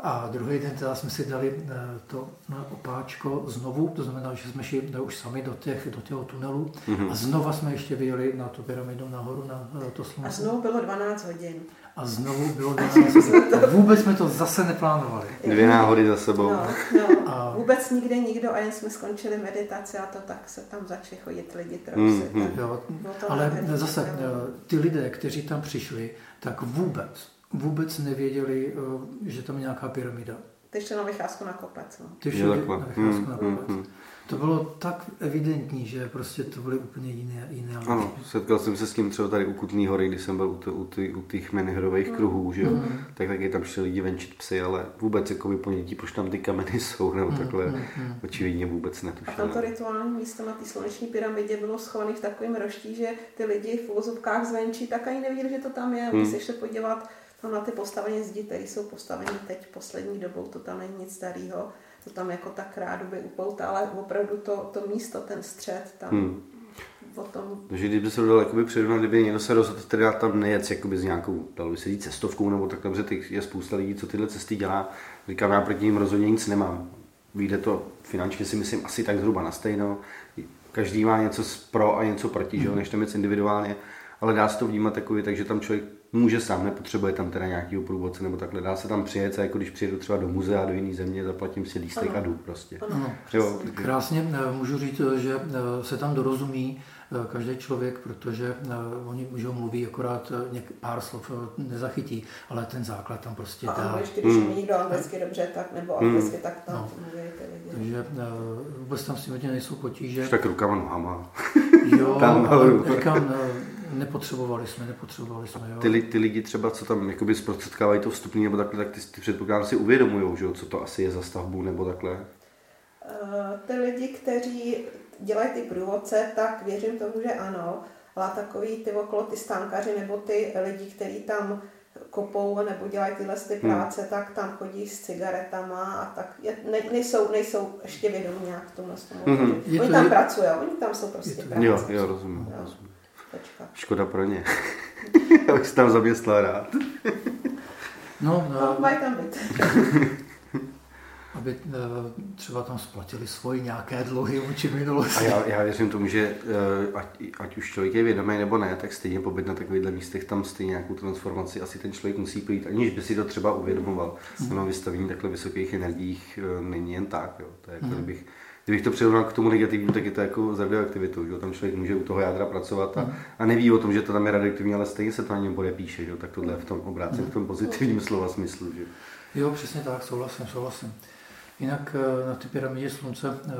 [SPEAKER 2] A druhý den teda jsme si dali eh, to opáčko znovu, to znamená, že jsme šli už sami do, těch, do těho tunelu mm-hmm. a znova jsme ještě vyjeli na tu pyramidu nahoru, na to slunce.
[SPEAKER 3] A znovu bylo 12 hodin.
[SPEAKER 2] A znovu bylo [LAUGHS] 12 hodin. Vůbec jsme to zase neplánovali. [LAUGHS]
[SPEAKER 1] Dvě náhody za sebou.
[SPEAKER 3] No, no. A... Vůbec nikde nikdo a jen jsme skončili meditaci a to tak se tam začali chodit lidi trochu. Mm-hmm.
[SPEAKER 2] Jo, ale zase eh, ty lidé, kteří tam přišli, tak vůbec vůbec nevěděli, eh, že tam je nějaká pyramida.
[SPEAKER 3] Ty šli na vycházku na kopec. No.
[SPEAKER 2] Ty šli na vycházku hmm, na hmm, kopec. Hmm, hmm. To bylo tak evidentní, že prostě to byly úplně jiné, jiné
[SPEAKER 1] Ano, setkal jsem se s tím třeba tady u Kutný hory, když jsem byl u, t- u, t- u těch menehrových mm. kruhů, že jo? Mm. tak taky tam šli lidi venčit psy, ale vůbec jako ponětí, proč tam ty kameny [LAUGHS] jsou, nebo mm. takhle mm. očividně vůbec netušili.
[SPEAKER 3] A tamto rituální místo na té sluneční pyramidě bylo schované v takovém roští, že ty lidi v úvozovkách zvenčí tak ani neviděli, že to tam je. Mm. Když se podívat tam na ty postavení zdi, které jsou postaveny teď poslední dobou, to tam není nic starého, to tam jako tak rádoby upouta, ale opravdu to, to místo, ten střed tam hmm. o tom...
[SPEAKER 1] Takže kdyby se dal jakoby přirovnat, kdyby někdo se rozhodl teda tam nejet jakoby s nějakou, dalo by se říct, cestovkou nebo tak, protože je spousta lidí, co tyhle cesty dělá. Říkám, já proti ním rozhodně nic nemám. Vyjde to finančně si myslím asi tak zhruba na stejno. Každý má něco pro a něco proti, hmm. že? než tam je individuálně ale dá se to vnímat takový, takže tam člověk může sám, nepotřebuje tam teda nějaký průvodce nebo takhle. Dá se tam přijet, jako když přijedu třeba do muzea, do jiné země, zaplatím si lístek a jdu prostě.
[SPEAKER 2] Ano, jo, krásně eh, můžu říct, eh, že eh, se tam dorozumí každý člověk, protože oni můžou mluví, akorát něk, pár slov nezachytí, ale ten základ tam prostě
[SPEAKER 3] dá. A ještě když hmm. někdo anglicky dobře, tak nebo hmm. anglicky, hmm. tak tam no. mluví ty lidi.
[SPEAKER 2] Takže vůbec tam s tím nejsou potíže.
[SPEAKER 1] tak rukama nohama.
[SPEAKER 2] Jo, tam, ale říkám, Nepotřebovali jsme, nepotřebovali jsme. Jo.
[SPEAKER 1] Ty, ty lidi třeba, co tam jakoby zprostředkávají to vstupní nebo takhle, tak ty, ty předpokládám si uvědomují, že co to asi je za stavbu nebo takhle. Uh,
[SPEAKER 3] ty lidi, kteří dělají ty průvodce, tak věřím tomu, že ano, ale takový ty okolo ty stánkaři nebo ty lidi, kteří tam kopou nebo dělají tyhle ty hmm. práce, hmm. tak tam chodí s cigaretama a tak je, ne, nejsou, nejsou ještě vědomí nějak v tomhle tomu. Hmm. Oni tam je... pracují, oni tam jsou prostě práce.
[SPEAKER 1] Jo, jo, rozumím. Jo. rozumím. Počkat. Škoda pro ně. [LAUGHS] Já bych se tam zaměstnal rád.
[SPEAKER 2] No,
[SPEAKER 3] no, no mají tam být.
[SPEAKER 2] aby eh, třeba tam splatili svoje nějaké dluhy vůči minulosti.
[SPEAKER 1] A já, já věřím tomu, že eh, ať, ať už člověk je vědomý nebo ne, tak stejně pobyt na takovýchhle místech tam stejně nějakou transformaci asi ten člověk musí projít, aniž by si to třeba uvědomoval. Mm. Ono vystavení takhle vysokých energiích není jen tak. Jo. To je jako, mm. kdybych kdybych to přirovnal k tomu negativnímu, tak je to jako s radioaktivitou. Že? Tam člověk může u toho jádra pracovat a, a neví o tom, že to tam je radioaktivní, ale stejně se to na něm bude píše. Že? Tak tohle je v tom obrácení, v tom pozitivním slova smyslu. Že?
[SPEAKER 2] Jo, přesně tak, souhlasím, souhlasím. Jinak eh, na ty pyramidě slunce, eh,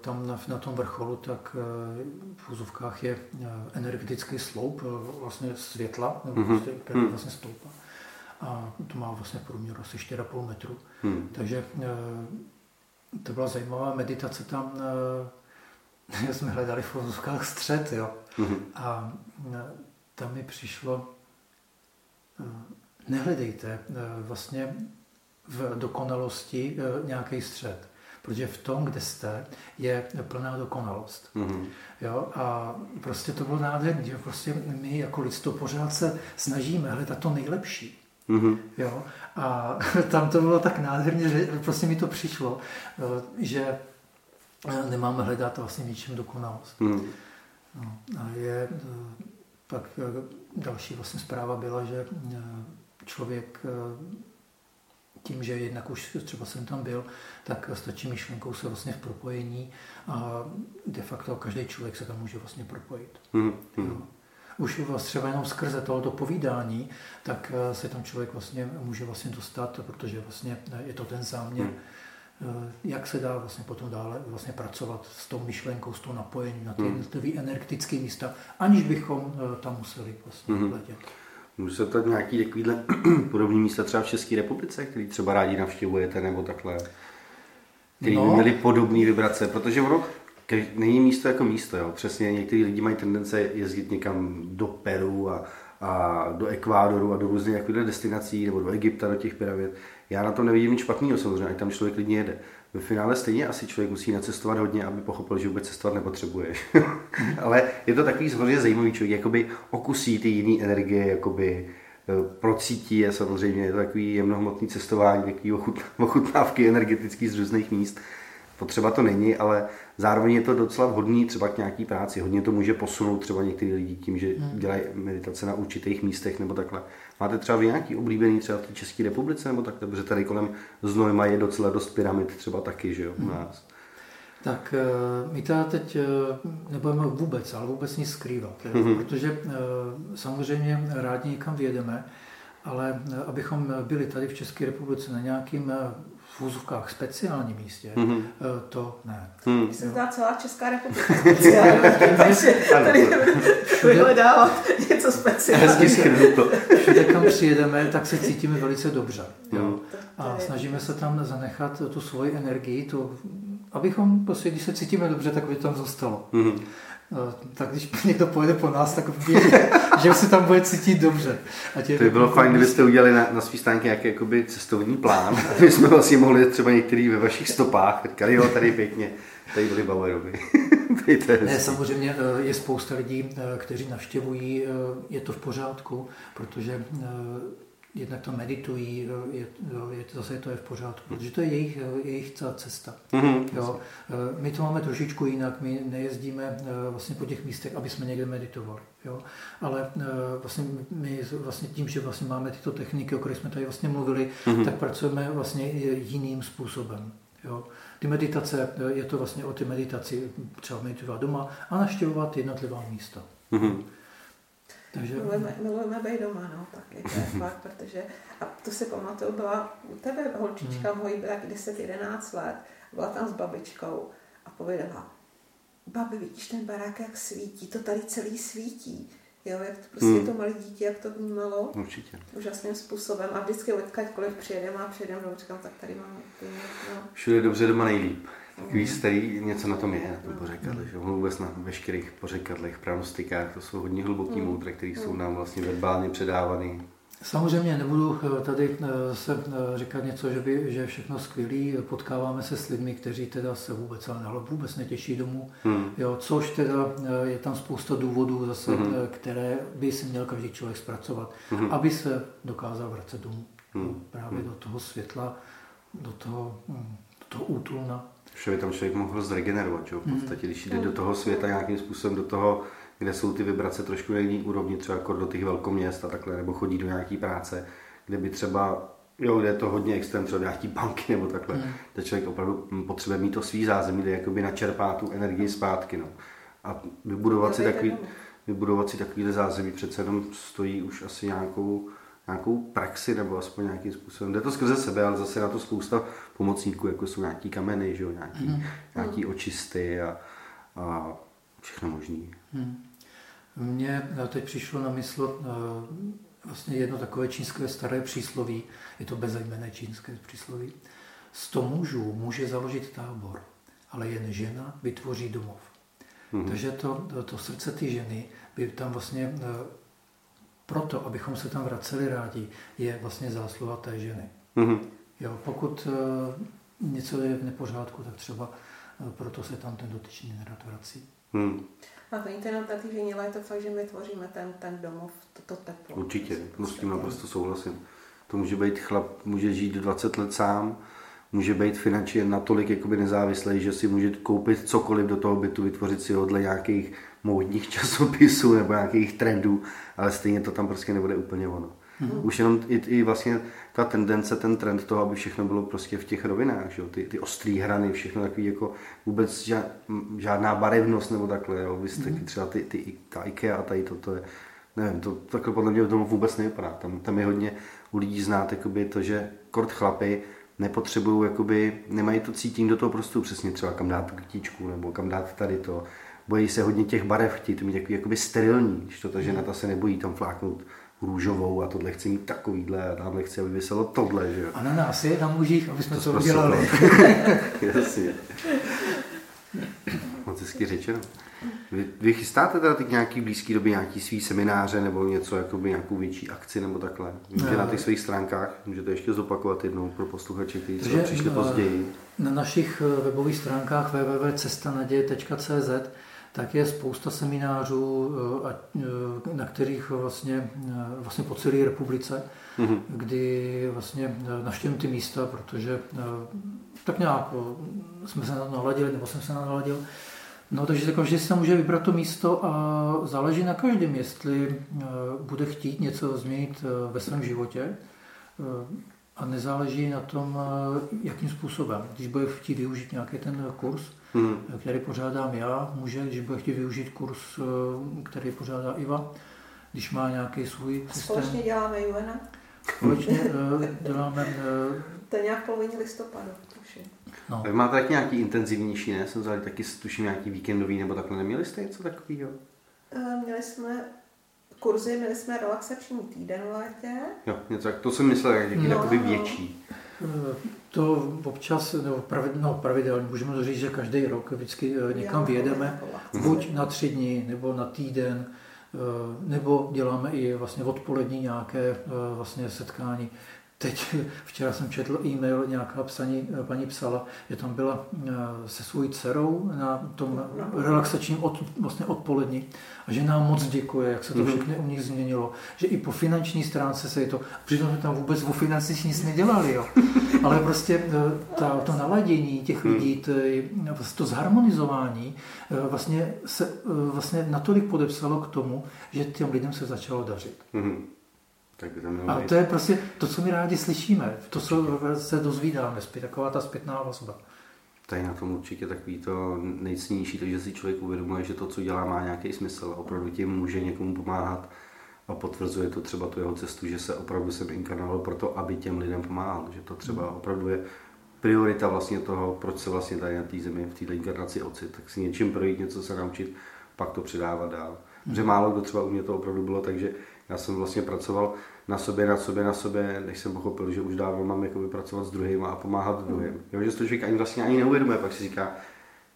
[SPEAKER 2] tam na, na tom vrcholu, tak eh, v úzovkách je energetický sloup vlastně světla, nebo mm-hmm. prostě vlastně stoupá. A to má vlastně průměr asi 4,5 metru. Mm. Takže to byla zajímavá meditace tam, uh, [LAUGHS] jsme hledali v vozovkách střed, jo. Mm-hmm. A uh, tam mi přišlo, uh, nehledejte vlastně v dokonalosti nějaký střed. Protože v tom, kde jste, je plná dokonalost. Mm-hmm. Jo? A prostě to bylo nádherné, že prostě my jako lidstvo pořád se snažíme hledat to nejlepší. Mm-hmm. Jo? A [LAUGHS] tam to bylo tak nádherně, že prostě mi to přišlo, eh, že eh, nemáme hledat vlastně ničím dokonalost. Mm. No, a je, eh, pak další vlastně zpráva byla, že člověk tím, že jednak už třeba jsem tam byl, tak stačí myšlenkou se vlastně v propojení a de facto každý člověk se tam může vlastně propojit. Mm. Jo už vlastně třeba jenom skrze tohoto povídání, tak eh, se tam člověk vlastně může vlastně dostat, protože vlastně eh, je to ten záměr, hmm. jak se dá vlastně potom dále vlastně pracovat s tou myšlenkou, s tou napojením na ty hmm. jednotlivé energetické místa, aniž bychom tam museli vlastně hmm. letět.
[SPEAKER 1] Může se to nějaký takovýhle [CLEARS THROAT] podobný místa třeba v České republice, který třeba rádi navštěvujete nebo takhle? Který no. by měli podobné vibrace, protože ono není místo jako místo, jo. Přesně někteří lidi mají tendence jezdit někam do Peru a, a do Ekvádoru a do různých jakýchhle destinací, nebo do Egypta, do těch pyramid. Já na to nevidím nic špatného samozřejmě, ať tam člověk klidně jede. Ve finále stejně asi člověk musí nacestovat hodně, aby pochopil, že vůbec cestovat nepotřebuje. [LAUGHS] Ale je to takový hrozně zajímavý člověk, jakoby okusí ty jiné energie, jakoby eh, procítí je samozřejmě, je to takový jemnohmotný cestování, takový [LAUGHS] ochutnávky energetický z různých míst. Potřeba to není, ale zároveň je to docela vhodný třeba k nějaký práci. Hodně to může posunout třeba některý lidi tím, že hmm. dělají meditace na určitých místech nebo takhle. Máte třeba vy nějaký oblíbený třeba v té České republice nebo takhle, protože tady kolem Znojma je docela dost pyramid třeba taky, že jo, u hmm. nás.
[SPEAKER 2] Tak eh, my teda teď eh, nebudeme vůbec, ale vůbec nic skrývat, mm-hmm. protože eh, samozřejmě rádi někam vyjedeme, ale abychom byli tady v České republice na nějakým v úzovkách speciálním místě, mm-hmm. to ne.
[SPEAKER 3] Mm. Se zdá celá Česká republika [LAUGHS] takže tady vyhledávat něco speciálního.
[SPEAKER 2] Všude, kam přijedeme, tak se cítíme velice dobře. Jo? Mm. A snažíme se tam zanechat tu svoji energii, tu, abychom prostě, když se cítíme dobře, tak by tam zůstalo. Mm-hmm. No, tak když [LAUGHS] někdo pojede po nás, tak [LAUGHS] ví, že se tam bude cítit dobře.
[SPEAKER 1] A to by bylo fajn, kdybyste udělali na, na svý stánky nějaký jakoby cestovní plán, [LAUGHS] aby jsme vlastně mohli třeba některý ve vašich stopách, říkali, jo, tady pěkně, tady byli Bauerovi.
[SPEAKER 2] ne, samozřejmě eh, je spousta lidí, eh, kteří navštěvují, eh, je to v pořádku, protože jednak to meditují, je, je, zase to je v pořádku, protože to je jejich, jejich cesta. Mm-hmm. Jo. E, my to máme trošičku jinak, my nejezdíme e, vlastně po těch místech, aby jsme někde meditovali. Jo. Ale e, vlastně my vlastně tím, že vlastně máme tyto techniky, o kterých jsme tady vlastně mluvili, mm-hmm. tak pracujeme vlastně jiným způsobem. Jo. Ty meditace, je to vlastně o ty meditaci, třeba meditovat doma a naštěvovat jednotlivá místa. Mm-hmm.
[SPEAKER 3] Takže... Milujeme, milujeme být doma, no, tak je to je [LAUGHS] fakt, protože, a to si pamatuju, byla u tebe holčička hmm. mojí, byla 10-11 let, byla tam s babičkou a pověděla, babi, vidíš ten barák, jak svítí, to tady celý svítí. Jo, jak to prostě hmm. to malé dítě, jak to vnímalo.
[SPEAKER 1] Určitě.
[SPEAKER 3] Úžasným způsobem. A vždycky odkaďkoliv přijedeme a přijedeme do říkám, tak tady mám.
[SPEAKER 1] No. Všude dobře doma nejlíp. Takový starý, něco na tom je, na tom pořekadle, že vůbec na veškerých pořekadlech, pranostikách, to jsou hodně hluboký mm. moudra, které jsou nám vlastně verbálně předávaný.
[SPEAKER 2] Samozřejmě nebudu eh, tady eh, se eh, říkat něco, že, by, že je všechno skvělý. Potkáváme se s lidmi, kteří teda se vůbec, ale vůbec netěší domů. Hmm. Jo, což teda je tam spousta důvodů zase, hmm. které by si měl každý člověk zpracovat, hmm. aby se dokázal vracet domů. Hmm. Právě hmm. do toho světla, do toho, hm, do toho útulna
[SPEAKER 1] že by tam člověk mohl zregenerovat. Že? V hmm. podstatě, když jde do toho světa nějakým způsobem, do toho, kde jsou ty vibrace trošku na jiný úrovni, třeba jako do těch velkoměst a takhle, nebo chodí do nějaké práce, kde by třeba, jo, kde je to hodně extrém, třeba nějaký banky nebo takhle, hmm. kde člověk opravdu potřebuje mít to svý zázemí, kde jakoby načerpá tu energii zpátky. No. A vybudovat si, takový, vybudovat si takovýhle zázemí přece jenom stojí už asi nějakou nějakou praxi nebo aspoň nějakým způsobem. Jde to skrze sebe, ale zase na to spousta pomocníků, jako jsou nějaký kameny, že jo, nějaký, mm. nějaký očisty a, a všechno možné. Mm.
[SPEAKER 2] Mně teď přišlo na mysl uh, vlastně jedno takové čínské staré přísloví, je to bezejmené čínské přísloví. Sto mužů může založit tábor, ale jen žena vytvoří domov. Mm. Takže to, to, srdce ty ženy by tam vlastně uh, proto, abychom se tam vraceli rádi, je vlastně zásluha té ženy. Mm-hmm. Jo, pokud uh, něco je v nepořádku, tak třeba uh, proto se tam ten dotyčný nerad vrací. Mm.
[SPEAKER 3] A to jenom ta ale je to fakt, že my tvoříme ten, ten domov, to, to teplo.
[SPEAKER 1] Určitě, no s tím naprosto souhlasím. To může být chlap, může žít 20 let sám, může být finančně natolik jakoby nezávislý, že si může koupit cokoliv do toho bytu, vytvořit si ho dle nějakých módních [LAUGHS] časopisů nebo nějakých trendů, ale stejně to tam prostě nebude úplně ono. Hmm. Už jenom i, i vlastně ta tendence, ten trend toho, aby všechno bylo prostě v těch rovinách, že jo? Ty, ty ostrý hrany, všechno takový jako vůbec ža, žádná barevnost nebo takhle, jo? Vy jste hmm. třeba ty, ty, ta IKEA a tady toto je, nevím, to takhle podle mě tomu vůbec nevypadá. Tam, tam je hodně u lidí znát jakoby to, že kort chlapy nepotřebují, jakoby, nemají to cítění do toho prostoru přesně třeba kam dát tu kytičku nebo kam dát tady to. Bojí se hodně těch barev, chtějí to mít takový jakoby sterilní, když to ta žena ta se nebojí tam fláknout růžovou a tohle chci mít takovýhle a tamhle chci, aby vyselo tohle, že jo.
[SPEAKER 2] A na nás je, na mužích, aby jsme to, to udělali. [LAUGHS]
[SPEAKER 1] Jasně. Moc hezky řečeno. Vy, vy chystáte teda teď nějaký blízký době nějaký svý semináře nebo něco, jakoby nějakou větší akci nebo takhle? Víte na těch svých stránkách, můžete ještě zopakovat jednou pro posluchače, kteří třeba přišli později.
[SPEAKER 2] Na našich webových stránkách www.cestanaděje.cz tak je spousta seminářů, eh, eh, na kterých vlastně, eh, vlastně po celé republice, mm-hmm. kdy vlastně navštěvím ty místa, protože tak nějak jsme se naladili, nebo jsem se naladil. No, takže každý si tam může vybrat to místo a záleží na každém, jestli bude chtít něco změnit ve svém životě a nezáleží na tom, jakým způsobem. Když bude chtít využít nějaký ten kurz, hmm. který pořádám já, může, když bude chtít využít kurz, eh, který pořádá Iva, když má nějaký svůj
[SPEAKER 3] systém. Společně děláme Juvena.
[SPEAKER 2] Společně eh, děláme...
[SPEAKER 3] Eh, to je nějak v polovině listopadu, tuším.
[SPEAKER 1] No. Vy máte taky nějaký intenzivnější, ne? Jsem vzal taky, tuším, nějaký víkendový, nebo takhle neměli jste něco takového?
[SPEAKER 3] Měli jsme kurzy, měli jsme relaxační týden v létě.
[SPEAKER 1] Jo, něco tak, to jsem myslel, jak no, větší.
[SPEAKER 2] To občas, nebo pravidelně, no, pravidelně, můžeme to říct, že každý rok vždycky eh, někam vyjedeme, buď na tři dny, nebo na týden, eh, nebo děláme i vlastně odpolední nějaké eh, vlastně setkání. Teď [LAUGHS] včera jsem četl e-mail, nějaká psaní, paní psala, že tam byla se svou dcerou na tom relaxačním od, vlastně odpolední a že nám moc děkuje, jak se to mhm. všechno u nich změnilo, že i po finanční stránce se je to, přitom jsme tam vůbec o financích nic nedělali, jo. [LAUGHS] ale prostě e, ta, to naladění těch mhm. lidí, to, vlastně to zharmonizování e, vlastně se vlastně natolik podepsalo k tomu, že těm lidem se začalo dařit. Tak a to je prostě to, co my rádi slyšíme, to, co se dozvídáme, zpět, taková ta zpětná vazba.
[SPEAKER 1] Tady na tom určitě takový to nejcennější, takže si člověk uvědomuje, že to, co dělá, má nějaký smysl a opravdu tím může někomu pomáhat a potvrzuje to třeba tu jeho cestu, že se opravdu jsem inkarnoval pro to, aby těm lidem pomáhal, že to třeba hmm. opravdu je priorita vlastně toho, proč se vlastně tady na té zemi, v této inkarnaci ocit, tak si něčím projít, něco se naučit, pak to předávat dál. Hmm. málo kdo třeba u mě to opravdu bylo, takže já jsem vlastně pracoval na sobě, na sobě, na sobě, než jsem pochopil, že už dávno mám jakoby pracovat s druhým a pomáhat druhým. Jo, že to člověk ani vlastně ani neuvědomuje, pak si říká,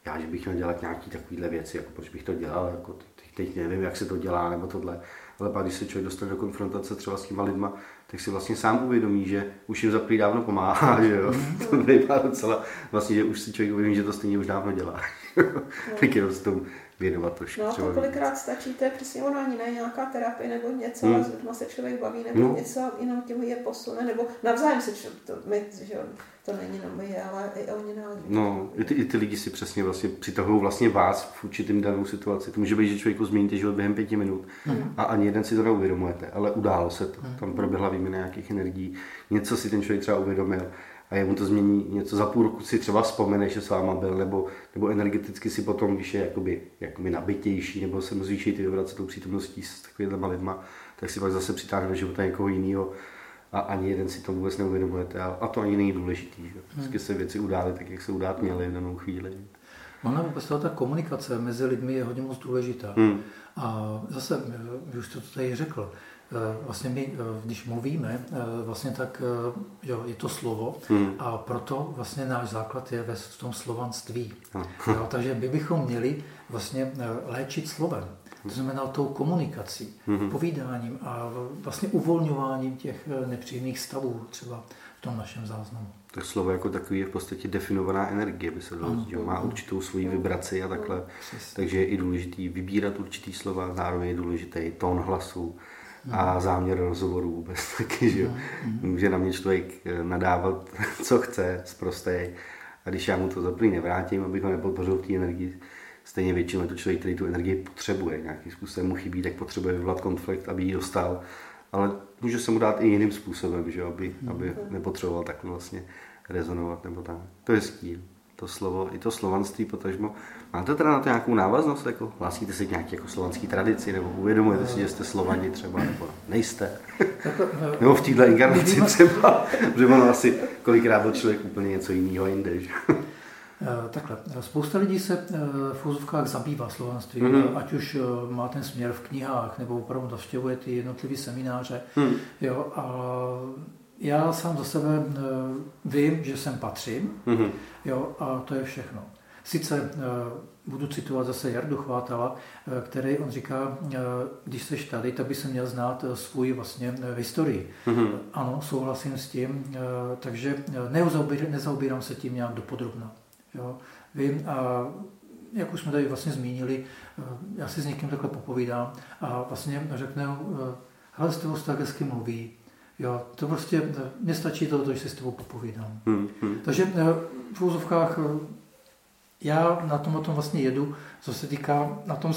[SPEAKER 1] já, že bych měl dělat nějaké takovéhle věci, jako proč bych to dělal, jako teď nevím, jak se to dělá, nebo tohle. Ale pak, když se člověk dostane do konfrontace třeba s těma lidma, tak si vlastně sám uvědomí, že už jim za dávno pomáhá, [LAUGHS] že jo. Mhm. to vypadá docela, vlastně, že už si člověk uvědomí, že to stejně už dávno dělá. [LAUGHS] tak jenom s tomu věnovat trošku.
[SPEAKER 3] No, to kolikrát stačí, to je přesně ono ani ne nějaká terapie nebo něco, hmm. a s lidma se člověk baví, nebo no. něco jenom tím je posune, nebo navzájem se člověk, to, my, že to není na my, ale i oni nás.
[SPEAKER 1] No, i ty, i ty lidi si přesně vlastně přitahují vlastně vás v určitým danou situaci. To může být, že člověku změníte život během pěti minut hmm. a ani jeden si to neuvědomujete, ale událo se to. Hmm. Tam proběhla výměna nějakých energií, něco si ten člověk třeba uvědomil a jemu to změní něco za půl roku si třeba vzpomene, že s váma byl, nebo, nebo energeticky si potom, když je jakoby, jakoby nabitější, nebo se mu zvýší ty vibrace tou přítomností s takovými lidma, tak si pak zase přitáhne do života někoho jiného a ani jeden si to vůbec neuvědomujete a, a to ani není důležitý. Že? Vždycky se věci udály tak, jak se udát měly v danou chvíli.
[SPEAKER 2] Ona vůbec ta komunikace mezi lidmi je hodně moc důležitá. Hmm. A zase, už to tady řekl, Eh, vlastně my, eh, když mluvíme, eh, vlastně tak jo, je to slovo hmm. a proto vlastně náš základ je ve v tom slovanství. Jo, takže my bychom měli vlastně léčit slovem. To znamená tou komunikací, hmm. povídáním a vlastně uvolňováním těch nepříjemných stavů třeba v tom našem záznamu.
[SPEAKER 1] Tak slovo jako takový je v podstatě definovaná energie, by se dalo říct. Má určitou svoji vibraci a takhle. Takže je i důležitý vybírat určitý slova, zároveň je důležitý tón hlasu, a záměr rozhovoru vůbec [LAUGHS] taky, že Může na mě člověk eh, nadávat, [LAUGHS] co chce, zprostej. A když já mu to za nevrátím, abych ho nepodpořil v té energii, stejně většinou je to člověk, který tu energii potřebuje, nějakým způsobem mu chybí, tak potřebuje vyvolat konflikt, aby ji dostal. Ale může se mu dát i jiným způsobem, že? Aby, aby nepotřeboval tak vlastně rezonovat nebo tak. To je hezký to slovo, i to slovanství potažmo. Máte teda na to nějakou návaznost? Jako, hlásíte se k nějaké jako slovanské tradici, nebo uvědomujete si, že jste Slovani třeba, nebo nejste? [LAUGHS] nebo v této inkarnaci třeba, že ono asi kolikrát byl člověk úplně něco jiného jinde. Že?
[SPEAKER 2] Eh, takhle, spousta lidí se eh, v úzovkách zabývá slovanstvím, mm-hmm. ať už má ten směr v knihách, nebo opravdu navštěvuje ty jednotlivé semináře. Mm. Jo, a já sám za sebe vím, že sem patřím, mm-hmm. jo, a to je všechno. Sice budu citovat zase Jardu Chvátala, který on říká, když seš tady, tak by se měl znát svůj vlastně historii. Mm-hmm. Ano, souhlasím s tím, takže nezaobírám se tím nějak dopodrobna. Jo. Vím, a jak už jsme tady vlastně zmínili, já si s někým takhle popovídám a vlastně řekne, ale s tebou tak hezky mluví, Jo, to prostě, mně stačí to, že si s tebou popovídám. Hmm, hmm. Takže v úzovkách já na tom, o tom vlastně jedu, co se týká na tom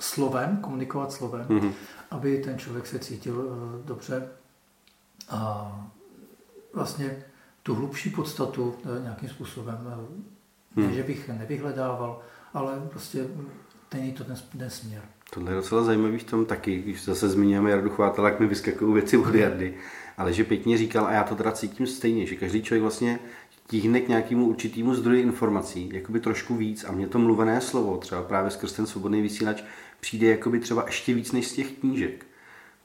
[SPEAKER 2] slovem, komunikovat slovem, mm-hmm. aby ten člověk se cítil uh, dobře a vlastně tu hlubší podstatu uh, nějakým způsobem, uh, mm. ne, že bych nevyhledával, ale prostě není to ten, ten směr.
[SPEAKER 1] Tohle je docela zajímavý v tom taky, když zase zmiňujeme Jardu Chvátala, jak mi vyskakují věci od Jardy, ale že pěkně říkal, a já to teda cítím stejně, že každý člověk vlastně tíhne k nějakému určitému zdroji informací, jakoby trošku víc. A mě to mluvené slovo, třeba právě skrz ten svobodný vysílač, přijde jakoby třeba ještě víc než z těch knížek.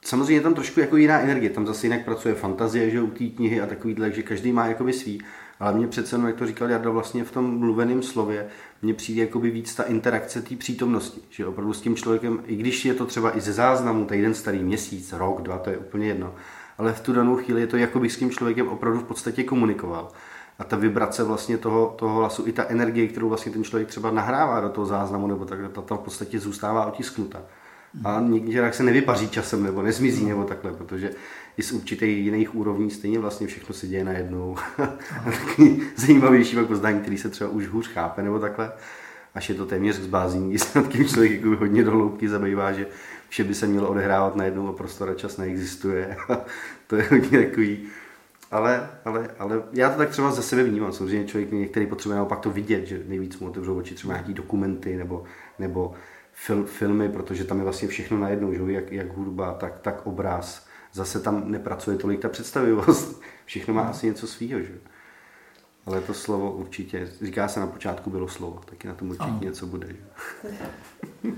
[SPEAKER 1] Samozřejmě je tam trošku jako jiná energie, tam zase jinak pracuje fantazie, že u té knihy a takovýhle, že každý má jakoby svý, ale mně přece jak to říkal Jarda, vlastně v tom mluveném slově, mně přijde jakoby víc ta interakce té přítomnosti, že opravdu s tím člověkem, i když je to třeba i ze záznamu, týden starý měsíc, rok, dva, to je úplně jedno, ale v tu danou chvíli je to, jako bych s tím člověkem opravdu v podstatě komunikoval a ta vibrace vlastně toho, toho hlasu, i ta energie, kterou vlastně ten člověk třeba nahrává do toho záznamu, nebo tak, ta tam v podstatě zůstává otisknuta. A někdy se nevypaří časem, nebo nezmizí, nebo takhle, protože i z určitých jiných úrovní stejně vlastně všechno se děje najednou. taky [LAUGHS] zajímavější pak poznání, který se třeba už hůř chápe, nebo takhle. Až je to téměř zbázení, když [LAUGHS] se nad tím člověk jako hodně do hloubky zabývá, že vše by se mělo odehrávat najednou a prostor a čas neexistuje. [LAUGHS] to je hodně takový ale, ale, ale já to tak třeba ze sebe vnímám. Samozřejmě člověk některý potřebuje naopak to vidět, že nejvíc mu otevřou oči třeba nějaký dokumenty nebo, nebo fil, filmy, protože tam je vlastně všechno najednou, že? Jak, jak hudba, tak, tak obraz. Zase tam nepracuje tolik ta představivost. [LAUGHS] Všechno má asi něco svýho, že? Ale to slovo určitě, říká se na počátku bylo slovo, taky na tom určitě ano. něco bude. Že? [LAUGHS]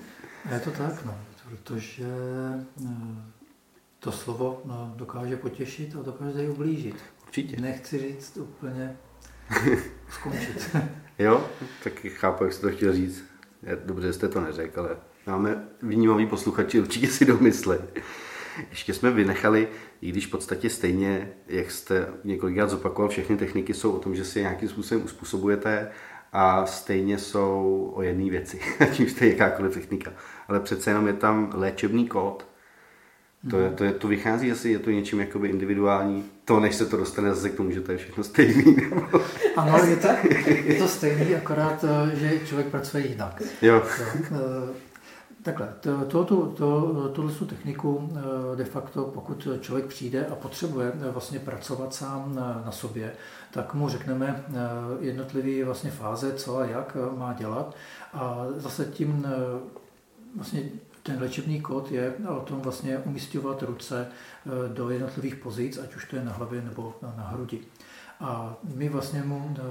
[SPEAKER 2] Je to tak, no, protože eh, to slovo no, dokáže potěšit a dokáže i ublížit.
[SPEAKER 1] Určitě.
[SPEAKER 2] Nechci říct úplně [LAUGHS] skončit. [LAUGHS]
[SPEAKER 1] jo, taky chápu, jak jste to chtěl říct. Dobře, jste to neřekl, ale máme vnímavý posluchači, určitě si domyslej. Ještě jsme vynechali, i když v podstatě stejně, jak jste několikrát zopakoval, všechny techniky jsou o tom, že si nějakým způsobem uspůsobujete a stejně jsou o jedné věci, [LAUGHS] ať už to je jakákoliv technika. Ale přece jenom je tam léčebný kód, to, je, to, je, to vychází asi, je to něčím jakoby individuální, to než se to dostane zase k tomu, že to je všechno stejný.
[SPEAKER 2] ano, je to, je to stejný, akorát, eh, že člověk pracuje jinak.
[SPEAKER 1] Jo.
[SPEAKER 2] Eh, takhle, to, to, to, to, tohle techniku eh, de facto, pokud člověk přijde a potřebuje vlastně pracovat sám na, na sobě, tak mu řekneme jednotlivé vlastně fáze, co a jak má dělat a zase tím vlastně ten léčebný kód je o tom vlastně umístěvat ruce eh, do jednotlivých pozic, ať už to je na hlavě nebo na hrudi. A my vlastně mu, eh,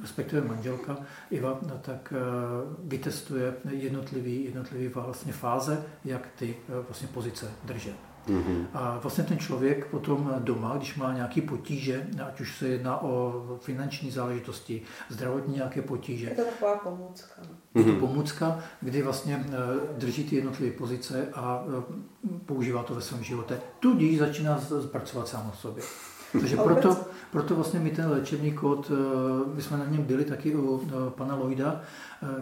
[SPEAKER 2] respektive manželka Iva, tak eh, vytestuje jednotlivý, jednotlivý vlastně fáze, jak ty vlastně pozice držet. Mm-hmm. A vlastně ten člověk potom doma, když má nějaké potíže, ať už se jedná o finanční záležitosti, zdravotní nějaké potíže.
[SPEAKER 3] Je to taková pomůcka.
[SPEAKER 2] Je to mhm. pomůcka, kdy vlastně eh, drží ty jednotlivé pozice a eh, používá to ve svém životě. Tudíž začíná pracovat sám o sobě. Takže proto, proto vlastně my ten léčebný kód, eh, my jsme na něm byli taky u pana Lloyda,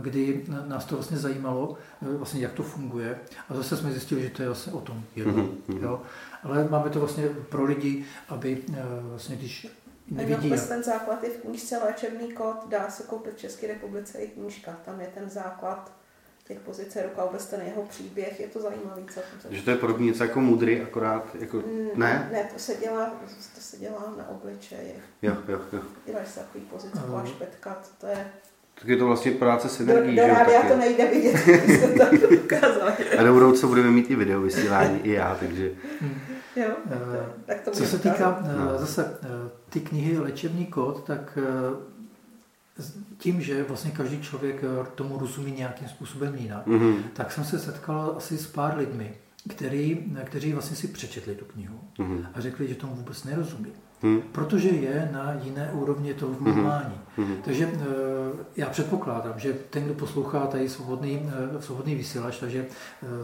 [SPEAKER 2] kdy nás to vlastně zajímalo, vlastně jak to funguje. A zase jsme zjistili, že to je vlastně o tom jedno. Mm-hmm. Jo? Ale máme to vlastně pro lidi, aby vlastně když
[SPEAKER 3] nevidí. Vůbec ten základ je v knížce Léčebný kód, dá se koupit v České republice i knížka. Tam je ten základ těch pozice ruka, vůbec ten jeho příběh, je to zajímavý celkem.
[SPEAKER 1] Že to je podobně něco jako mudry, akorát jako,
[SPEAKER 3] mm, ne? Ne, to se dělá, to se dělá na obličeji.
[SPEAKER 1] Jo, jo, jo.
[SPEAKER 3] Děláš se takový pozice, jako špetka, to je
[SPEAKER 1] tak je to vlastně práce s energií.
[SPEAKER 3] Do, do rádia to nejde vidět, [LAUGHS]
[SPEAKER 1] A do budoucna budeme mít i video vysílání, i já, takže...
[SPEAKER 3] Jo, tak to
[SPEAKER 2] Co se týká no. zase ty knihy Léčebný kód, tak tím, že vlastně každý člověk tomu rozumí nějakým způsobem jinak, mm-hmm. tak jsem se setkal asi s pár lidmi, který, kteří vlastně si přečetli tu knihu mm-hmm. a řekli, že tomu vůbec nerozumí. Hmm. Protože je na jiné úrovni toho vnímání. Hmm. Hmm. Takže já předpokládám, že ten, kdo poslouchá tady svobodný, svobodný vysílač, takže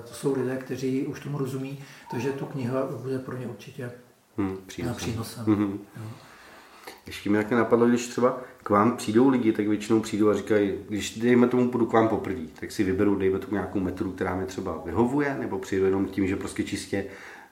[SPEAKER 2] to jsou lidé, kteří už tomu rozumí, takže tu kniha bude pro ně určitě hmm. přínosem. přínosem. Hmm.
[SPEAKER 1] Ještě mi také napadlo, když třeba k vám přijdou lidi, tak většinou přijdou a říkají, když dejme tomu půjdu k vám poprvé, tak si vyberu, dejme tomu nějakou metodu, která mi třeba vyhovuje, nebo přijdu jenom tím, že prostě čistě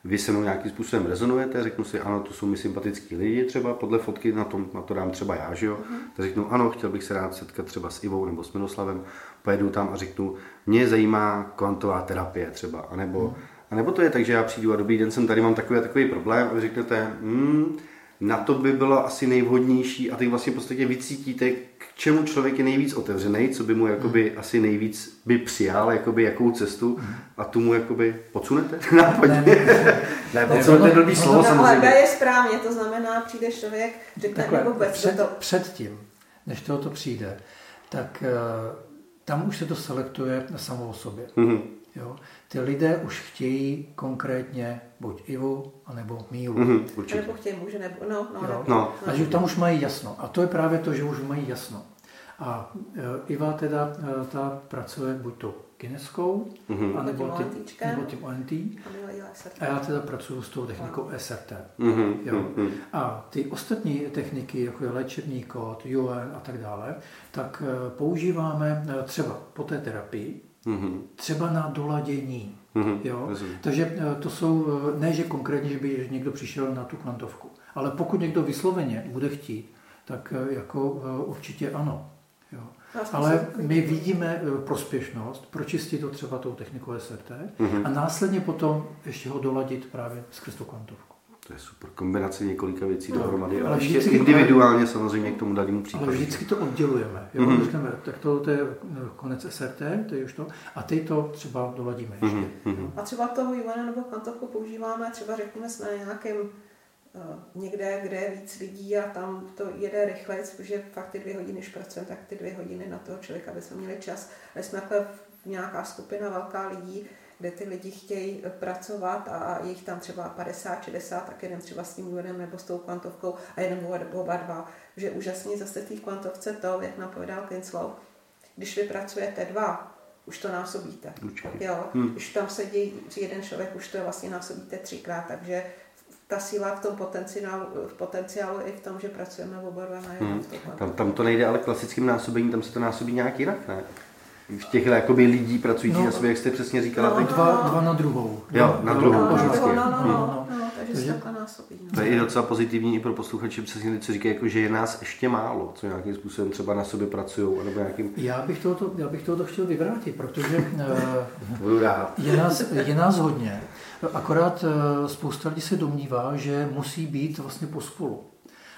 [SPEAKER 1] vy se mnou nějakým způsobem rezonujete, řeknu si, ano, to jsou mi sympatický lidi třeba, podle fotky na, tom, na to dám třeba já, že jo, mm. tak řeknu, ano, chtěl bych se rád setkat třeba s Ivou nebo s Miroslavem, pojedu tam a řeknu, mě zajímá kvantová terapie třeba, anebo, mm. anebo to je tak, že já přijdu a dobrý den, jsem tady, mám takový takový problém a vy řeknete, hmm, na to by bylo asi nejvhodnější a teď vlastně v podstatě vycítíte, k čemu člověk je nejvíc otevřený, co by mu jakoby hmm. asi nejvíc by přijal, jakoby jakou cestu hmm. a tu mu jakoby podsunete [LAUGHS] nápadně. Ne, ne, ne, podsunete je blbý slovo
[SPEAKER 3] no, samozřejmě. Ale je správně, to znamená, přijde člověk, řekne Takhle, vůbec
[SPEAKER 2] před, to... Předtím, než to přijde, tak uh, tam už se to selektuje samo o sobě. Mm-hmm. Jo? Ty lidé už chtějí konkrétně buď Ivu, anebo Mílu. Mm-hmm,
[SPEAKER 3] určitě. Nebo chtějí muže, nebo no, no, jo?
[SPEAKER 2] no. A že tam už mají jasno. A to je právě to, že už mají jasno. A e, Iva teda e, ta pracuje buď to kineskou, mm-hmm. anebo, tím, nebo tím ONT. A já teda pracuji s tou technikou SRT. Mm-hmm. Jo. Mm-hmm. A ty ostatní techniky, jako je léčebný kód, UN a tak dále, tak e, používáme třeba po té terapii, mm-hmm. třeba na doladění. Mm-hmm. Jo? Takže eh, to jsou, eh, ne že konkrétně, že by někdo přišel na tu kvantovku, ale pokud někdo vysloveně bude chtít, tak eh, jako určitě ano. Jo. Ale my vidíme prospěšnost pročistit to třeba tou technikou SRT mm-hmm. a následně potom ještě ho doladit právě skrz tu kvantovku.
[SPEAKER 1] To je super kombinace několika věcí no, dohromady, ale ještě individuálně samozřejmě k tomu danému případu.
[SPEAKER 2] Ale vždycky to oddělujeme. Jo? Mm-hmm. Řekneme, tak to, to je konec SRT, to je už to, a teď to třeba doladíme ještě. Mm-hmm.
[SPEAKER 3] A třeba toho Ivana nebo kantovku používáme, třeba řekněme na nějakém uh, někde, kde je víc lidí a tam to jede rychle, protože fakt ty dvě hodiny, když pracujeme, tak ty dvě hodiny na toho člověka, aby jsme měli čas. A jsme takhle nějaká skupina velká lidí, kde ty lidi chtějí pracovat a je jich tam třeba 50, 60, tak jeden třeba s tím důvodem nebo s tou kvantovkou a jeden oba dva. Že úžasný zase té kvantovce to, jak napovedal Kinslow, když vy pracujete dva, už to násobíte. Jo? Hmm. Když tam sedí jeden člověk, už to vlastně násobíte třikrát, takže ta síla v tom potenciálu, v potenciálu i v tom, že pracujeme oba dva na
[SPEAKER 1] hmm. tam, tam to nejde ale klasickým násobením, tam se to násobí nějak jinak, ne? V těch jakoby lidí pracující no, na sobě, jak jste přesně říkala.
[SPEAKER 2] No, dva, dva na druhou.
[SPEAKER 1] Jo, na druhou. No,
[SPEAKER 3] no, no, no, no, no, no, takže násobí.
[SPEAKER 1] No. To je i docela pozitivní i pro posluchače, přesně co říkají, jako, že je nás ještě málo, co nějakým způsobem třeba na sobě pracují. Nebo nějakým...
[SPEAKER 2] já, bych tohoto, já bych tohoto chtěl vyvrátit, protože [LAUGHS]
[SPEAKER 1] Budu rád.
[SPEAKER 2] je, nás, je nás hodně. Akorát spousta lidí se domnívá, že musí být vlastně pospolu.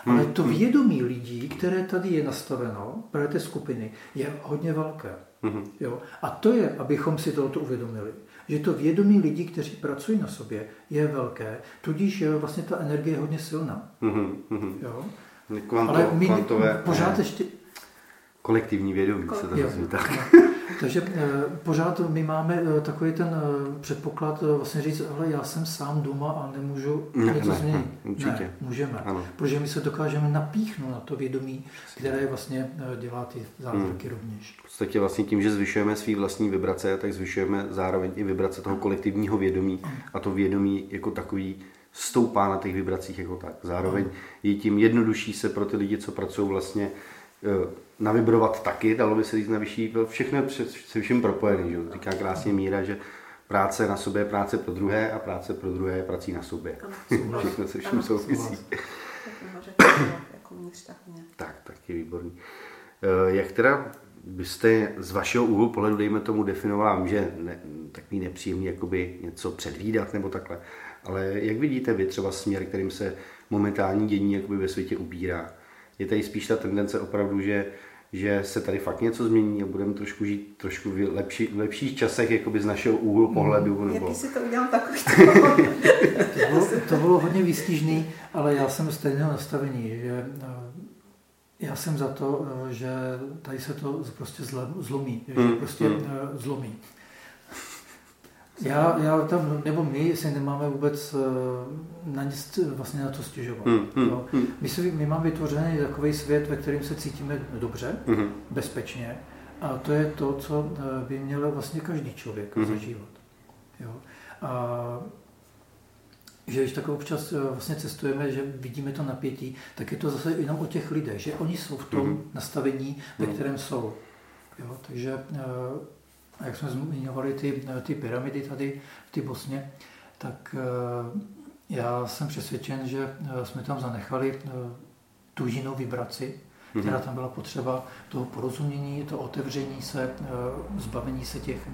[SPEAKER 2] Ale to vědomí lidí, které tady je nastaveno, pro té skupiny, je hodně velké. Mm-hmm. Jo? A to je, abychom si toto uvědomili, že to vědomí lidí, kteří pracují na sobě, je velké, tudíž je vlastně ta energie je hodně silná. Mm-hmm. Jo?
[SPEAKER 1] Kvanto, Ale my kvantové,
[SPEAKER 2] pořád ještě...
[SPEAKER 1] Kolektivní vědomí se to nazývá tak.
[SPEAKER 2] Takže eh, pořád my máme eh, takový ten eh, předpoklad vlastně říct, ale já jsem sám doma a nemůžu ne, něco ne, změnit.
[SPEAKER 1] Určitě. Ne,
[SPEAKER 2] můžeme. Ano. Protože my se dokážeme napíchnout na to vědomí, které vlastně dělá ty zázraky hmm. rovněž.
[SPEAKER 1] V podstatě vlastně tím, že zvyšujeme svý vlastní vibrace, tak zvyšujeme zároveň i vibrace toho kolektivního vědomí a to vědomí jako takový stoupá na těch vibracích jako tak. Zároveň je tím jednodušší se pro ty lidi, co pracují vlastně navibrovat taky, dalo by se říct na vyšší, všechno je se vším propojený, že? říká krásně Míra, že práce na sobě je práce pro druhé a práce pro druhé je prací na sobě. [LAUGHS] všechno se vším souvisí. [LAUGHS]
[SPEAKER 3] Jako
[SPEAKER 1] tak, tak je výborný. Eh, jak teda byste z vašeho úhlu pohledu, dejme tomu, definovala, vím, že ne, takový nepříjemný jakoby něco předvídat nebo takhle, ale jak vidíte vy třeba směr, kterým se momentální dění jakoby ve světě ubírá? Je tady spíš ta tendence opravdu, že, že se tady fakt něco změní a budeme trošku žít trošku v, lepší, v lepších časech jakoby z našeho úhlu pohledu.
[SPEAKER 3] Mm, nebo... si to udělal takový [LAUGHS]
[SPEAKER 2] to, bylo, to bylo hodně výstižný, ale já jsem stejného nastavení, že eh, já jsem za to, eh, že tady se to prostě zlomí, že hmm, prostě hmm. Eh, zlomí. Já, já tam, nebo my si nemáme vůbec eh, na nic vlastně na to stěžovat. Mm, mm, no. My, si, my máme vytvořený takový svět, ve kterém se cítíme dobře, mm. bezpečně a to je to, co eh, by měl vlastně každý člověk mm. zažívat. Jo. A že když tak občas eh, vlastně cestujeme, že vidíme to napětí, tak je to zase jenom o těch lidech, že oni jsou v tom mm. nastavení, ve kterém jsou. Jo, takže jak jsme zmiňovali ty, ty pyramidy tady v té Bosně, tak eh, já jsem přesvědčen, že eh, jsme tam zanechali eh, tu jinou vibraci, mhm. která tam byla potřeba, toho porozumění, to otevření se, zbavení se těch,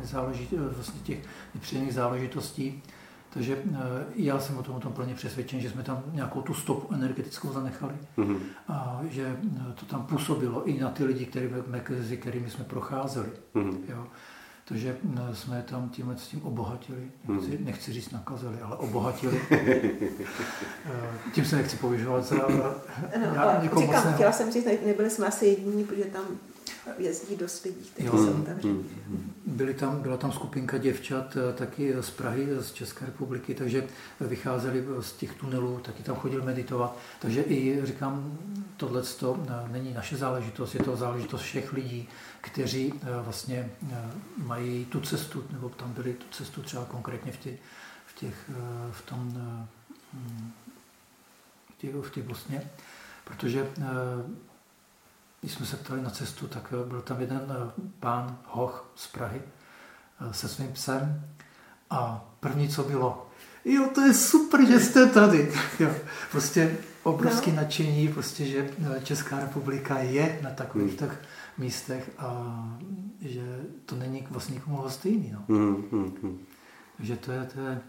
[SPEAKER 2] vlastně těch nepříjemných záležitostí. Takže já jsem o tom, o tom plně přesvědčen, že jsme tam nějakou tu stopu energetickou zanechali mm-hmm. a že to tam působilo i na ty lidi, který, mezi kterými jsme procházeli. Mm-hmm. Jo. Takže eh, jsme tam tímhle s tím obohatili, nechci, hmm. nechci říct nakazili, ale obohatili. [LAUGHS] Eh, tím se nechci povyžovat za
[SPEAKER 3] no, já říkám, chtěla jsem říct, nebyli jsme asi jediní, protože tam jezdí dost lidí, kteří jo, jsou tam.
[SPEAKER 2] Byly tam, byla tam skupinka děvčat eh, taky z Prahy, z České republiky, takže vycházeli z těch tunelů, taky tam chodili meditovat. Takže i říkám, tohle není naše záležitost, je to záležitost všech lidí, kteří eh, vlastně eh, mají tu cestu, nebo tam byli tu cestu třeba konkrétně v, tě, v, těch, eh, v tom v těch, v těch Bosně, protože když jsme se ptali na cestu, tak byl tam jeden pán Hoch z Prahy se svým psem a první, co bylo, jo, to je super, že jste tady. [LAUGHS] Jo, prostě obrovské no. nadšení, prostě, že Česká republika je na takových hmm. tak místech a že to není vlastně nikomu stejný. No. Mm, mm, mm. Takže to je, to je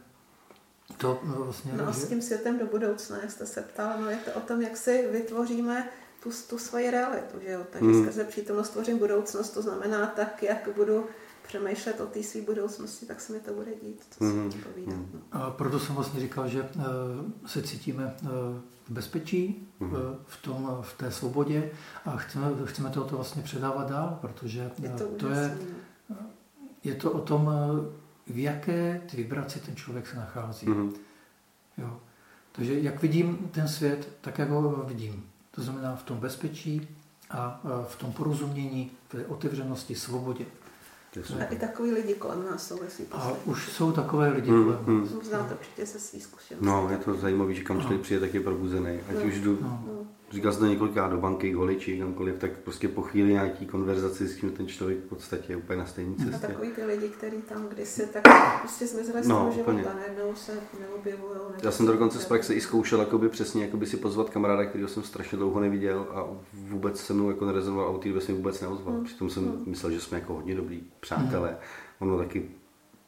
[SPEAKER 2] to vlastně...
[SPEAKER 3] No a s tím světem do budoucna, jak jste se ptal, no je to o tom, jak si vytvoříme tu, tu svoji realitu, že jo? Takže mm. skrze přítomnost tvořím budoucnost, to znamená tak, jak budu přemýšlet o té své budoucnosti, tak se mi to bude dít, co mm. si povídat. No.
[SPEAKER 2] A proto jsem vlastně říkal, že uh, se cítíme uh, v bezpečí, mm. uh, v, tom, v té svobodě a chceme, chceme toto vlastně předávat dál, protože
[SPEAKER 3] je to,
[SPEAKER 2] to je, je to o tom, v jaké ty vibraci ten člověk se nachází. Mm. Jo. Takže jak vidím ten svět, tak jak ho vidím. To znamená v tom bezpečí a v tom porozumění, v té otevřenosti, svobodě.
[SPEAKER 3] A i takový lidi kolem nás jsou
[SPEAKER 2] lesní A už jsou takové lidi hmm, kolem
[SPEAKER 3] hmm. nás. Znáte určitě se svý zkušenosti.
[SPEAKER 1] No, je to zajímavé, že kam člověk přijde, tak je probuzený. Ať no. už jdu no. Říkal jsem to několikrát do banky, k holiči, kamkoliv, tak prostě po chvíli nějaký konverzaci s tím ten člověk v podstatě je úplně na stejné cestě.
[SPEAKER 3] A takový ty lidi, kteří tam kdysi tak prostě zmizeli z no, toho života, najednou se neobjevují.
[SPEAKER 1] Já jsem to dokonce z praxe i zkoušel jakoby přesně jakoby si pozvat kamaráda, kterého jsem strašně dlouho neviděl a vůbec se mnou jako nerezonoval a té doby vůbec neozval. Hmm. Přitom jsem hmm. myslel, že jsme jako hodně dobrý přátelé. Hmm. Ono taky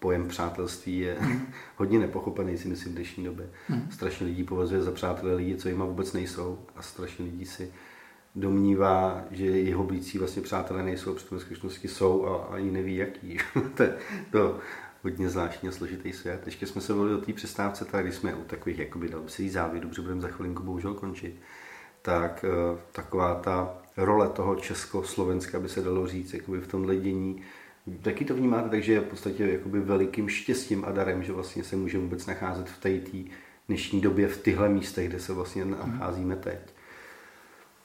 [SPEAKER 1] pojem přátelství je [LAUGHS] hodně nepochopený, si myslím, v dnešní době. Mm. Strašně lidí považuje za přátelé lidi, co jima vůbec nejsou a strašně lidí si domnívá, že jeho blízcí vlastně přátelé nejsou, přitom v skutečnosti jsou a ani neví jaký. [LAUGHS] to je to hodně zvláštní a složitý svět. Ještě jsme se volili do té přestávce, tak když jsme u takových, jakoby jí závěr, protože budeme za chvilinku bohužel končit, tak uh, taková ta role toho Československa, by se dalo říct, jakoby v tom dění, Taky to vnímáte, takže je v podstatě jakoby velikým štěstím a darem, že vlastně se můžeme vůbec nacházet v té dnešní době v tyhle místech, kde se vlastně nacházíme teď.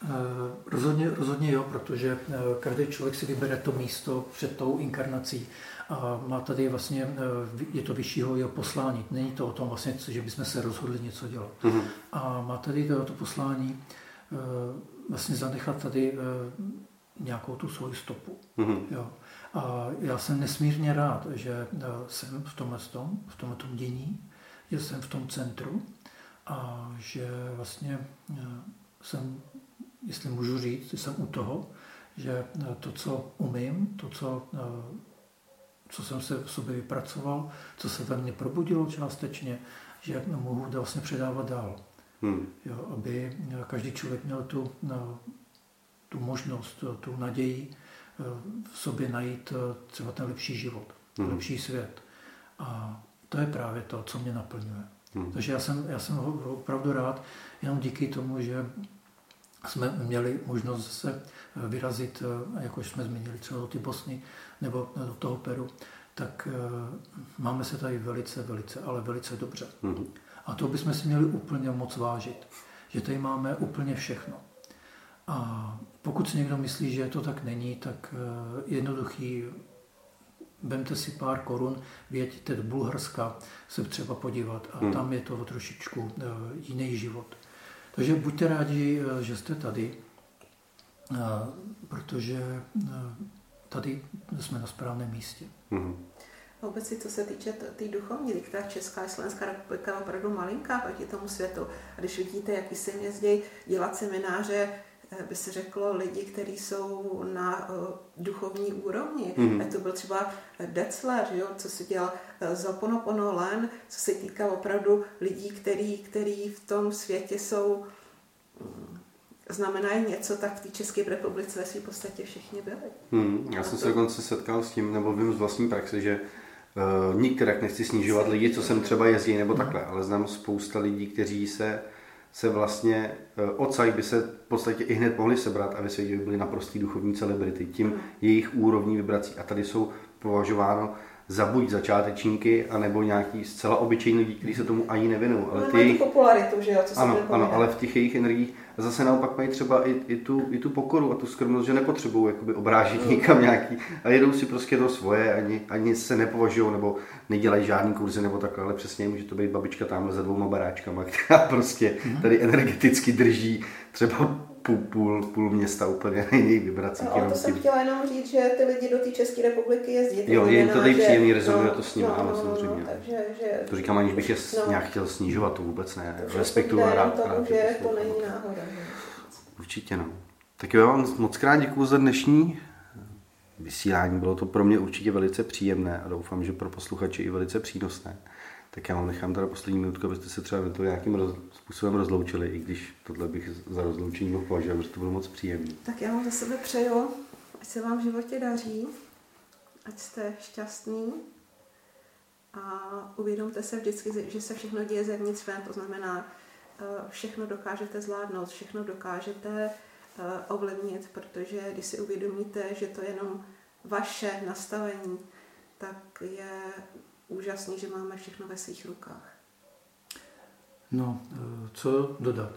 [SPEAKER 2] Eh, rozhodně, rozhodně jo, protože eh, každý člověk si vybere to místo před tou inkarnací a má tady vlastně, eh, je to vyššího jeho poslání. Není to o tom vlastně, že bychom se rozhodli něco dělat. Mm-hmm. A má tady to, to poslání vlastně zanechat tady nějakou tu svoji stopu. Mm-hmm. Jo. A já jsem nesmírně rád, že eh, jsem v tomhle tom, v tomhle tom dění, že jsem v tom centru a že vlastně eh, jsem, jestli můžu říct, jsem u toho, že eh, to, co umím, to, co, co jsem se v sobě vypracoval, co se ve mně probudilo částečně, že mohu vlastně předávat dál. Hmm. Jo, aby každý člověk měl tu, tu možnost, tu naději, v sobě najít eh, třeba ten lepší život, mm. lepší svět. A to je právě to, co mě naplňuje. Mm. Takže já jsem, já jsem opravdu rád, jenom díky tomu, že jsme měli možnost se vyrazit, eh, jako jsme zmínili třeba do ty Bosny nebo do toho Peru, tak máme se tady velice, velice, ale velice dobře. Mm-hmm. A to bychom si měli úplně moc vážit, že tady máme úplně všechno. A pokud si někdo myslí, že to tak není, tak jednoduchý Vemte si pár korun, věďte do Bulharska se třeba podívat a hmm. tam je to trošičku uh, jiný život. Takže buďte rádi, uh, že jste tady, protože tady jsme na správném místě. Hmm.
[SPEAKER 3] Obecně, co se týče té tý duchovní, tak Česká a Slovenská republika je opravdu malinká proti tomu světu. A když vidíte, jaký se jezdí dělat semináře Eh, by se řeklo, lidi, kteří jsou na uh, duchovní úrovni. Mm-hmm. To byl třeba Decler, jo, co se dělal uh, Zoponopono Len, co se týká opravdu lidí, který, který v tom světě jsou um, znamenají něco, tak v té České republice ve své podstatě všichni byli.
[SPEAKER 1] Hmm, já jsem to... se dokonce setkal s tím, nebo vím z vlastní praxe, že uh, nikterak nechci snižovat lidi, co sem třeba jezdí, nebo takhle, ale znám spousta lidí, kteří se se vlastně eh, odsaď by se v podstatě i hned mohli sebrat a ve světě by byly naprostý duchovní celebrity tím jejich úrovní vibrací. A tady jsou považováno za buď začátečníky, anebo nějaký zcela obyčejní lidi, kteří se tomu ani nevinou.
[SPEAKER 3] Ale ty jejich... popularitu, že jo, co
[SPEAKER 1] ano, ano, ale v těch jejich energiích zase naopak mají třeba i, i, tu, i tu pokoru a tu skromnost, že nepotřebují jakoby obrážet mm. někam nějaký a jedou si prostě to svoje, ani, ani se nepovažují nebo nedělají žádný kurzy nebo takhle, ale přesně může to být babička tamhle za dvouma baráčkama, [LAUGHS] která prostě mm. tady energeticky drží třeba půl, půl, půl města úplně [LAUGHS] jiný vibrací.
[SPEAKER 3] No, to jsem chtěla jenom říct, že ty lidi do té České republiky jezdí.
[SPEAKER 1] Jo, je to tady příjemný, rezonuje no, to s ním, no, ano, no, samozřejmě. No, takže, že, to říkám, aniž bych je no, nějak chtěl snížovat, to vůbec ne. Respektuju a rád.
[SPEAKER 3] Tomu, že to není náhoda.
[SPEAKER 1] Určitě no. Tak jo, vám moc krát děkuji za dnešní vysílání. Bylo to pro mě určitě velice příjemné a doufám, že pro posluchače i velice přínosné. Tak já vám nechám teda poslední minutku, abyste se třeba to nějakým roz, způsobem rozloučili, i když tohle bych za rozloučení mohl považovat, protože to bylo moc příjemné.
[SPEAKER 3] Tak já vám za sebe přeju, ať se vám v životě daří, ať jste šťastní a uvědomte se vždycky, že se všechno děje zevnitř ven, to znamená, eh, všechno dokážete zvládnout, všechno dokážete eh, ovlivnit, protože když si uvědomíte, že to je jenom vaše nastavení, tak je úžasný, že máme všechno ve svých rukách.
[SPEAKER 2] No, eh, co dodat?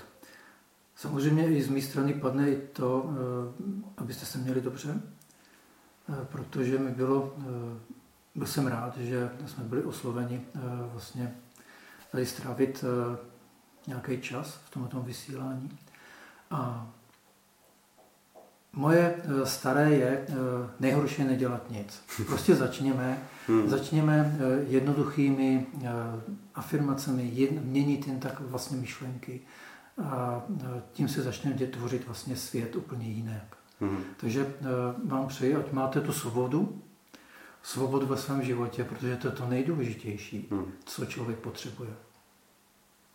[SPEAKER 2] Samozřejmě i z mé strany padne i to, eh, abyste se měli dobře, eh, protože mi bylo, byl jsem rád, že jsme byli osloveni vlastně tady strávit nějaký čas v tomto vysílání. A Moje eh, staré je eh, nejhorší nedělat nic. [LAUGHS] Prostě začněme. Hmm. Začněme eh, jednoduchými afirmacemi, měnit jen tak vlastně myšlenky a tím se začne tvořit vlastně svět úplně jinak. Hmm. Takže vám přeji, ať máte tu svobodu, svobodu ve svém životě, protože to je to nejdůležitější, hmm. co člověk potřebuje.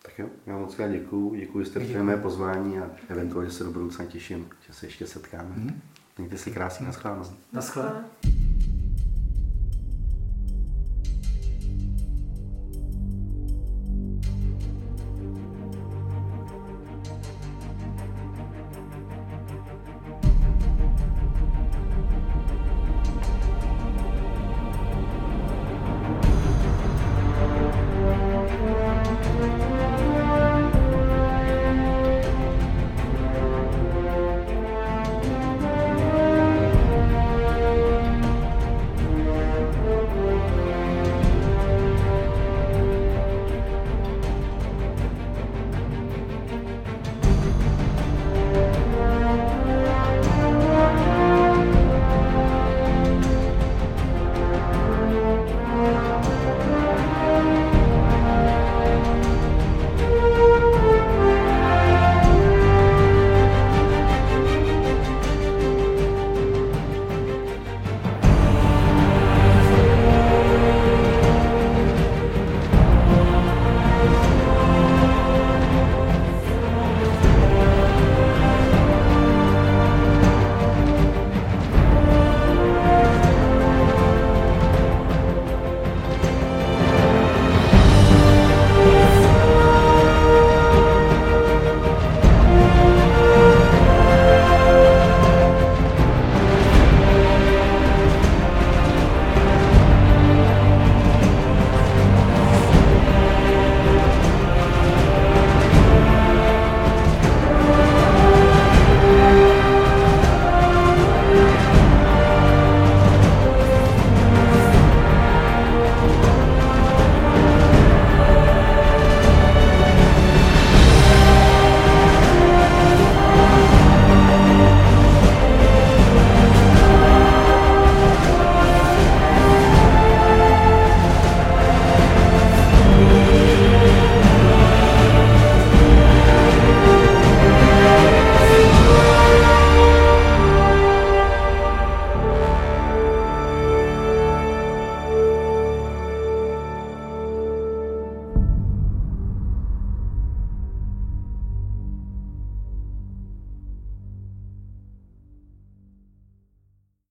[SPEAKER 1] Tak jo, já moc krát děkuju, děkuji, že jste přijeli mé pozvání a eventuálně se do budoucna těším, že se ještě setkáme. Mm-hmm. Mějte si krásně, naschledanou.
[SPEAKER 2] Naschledanou.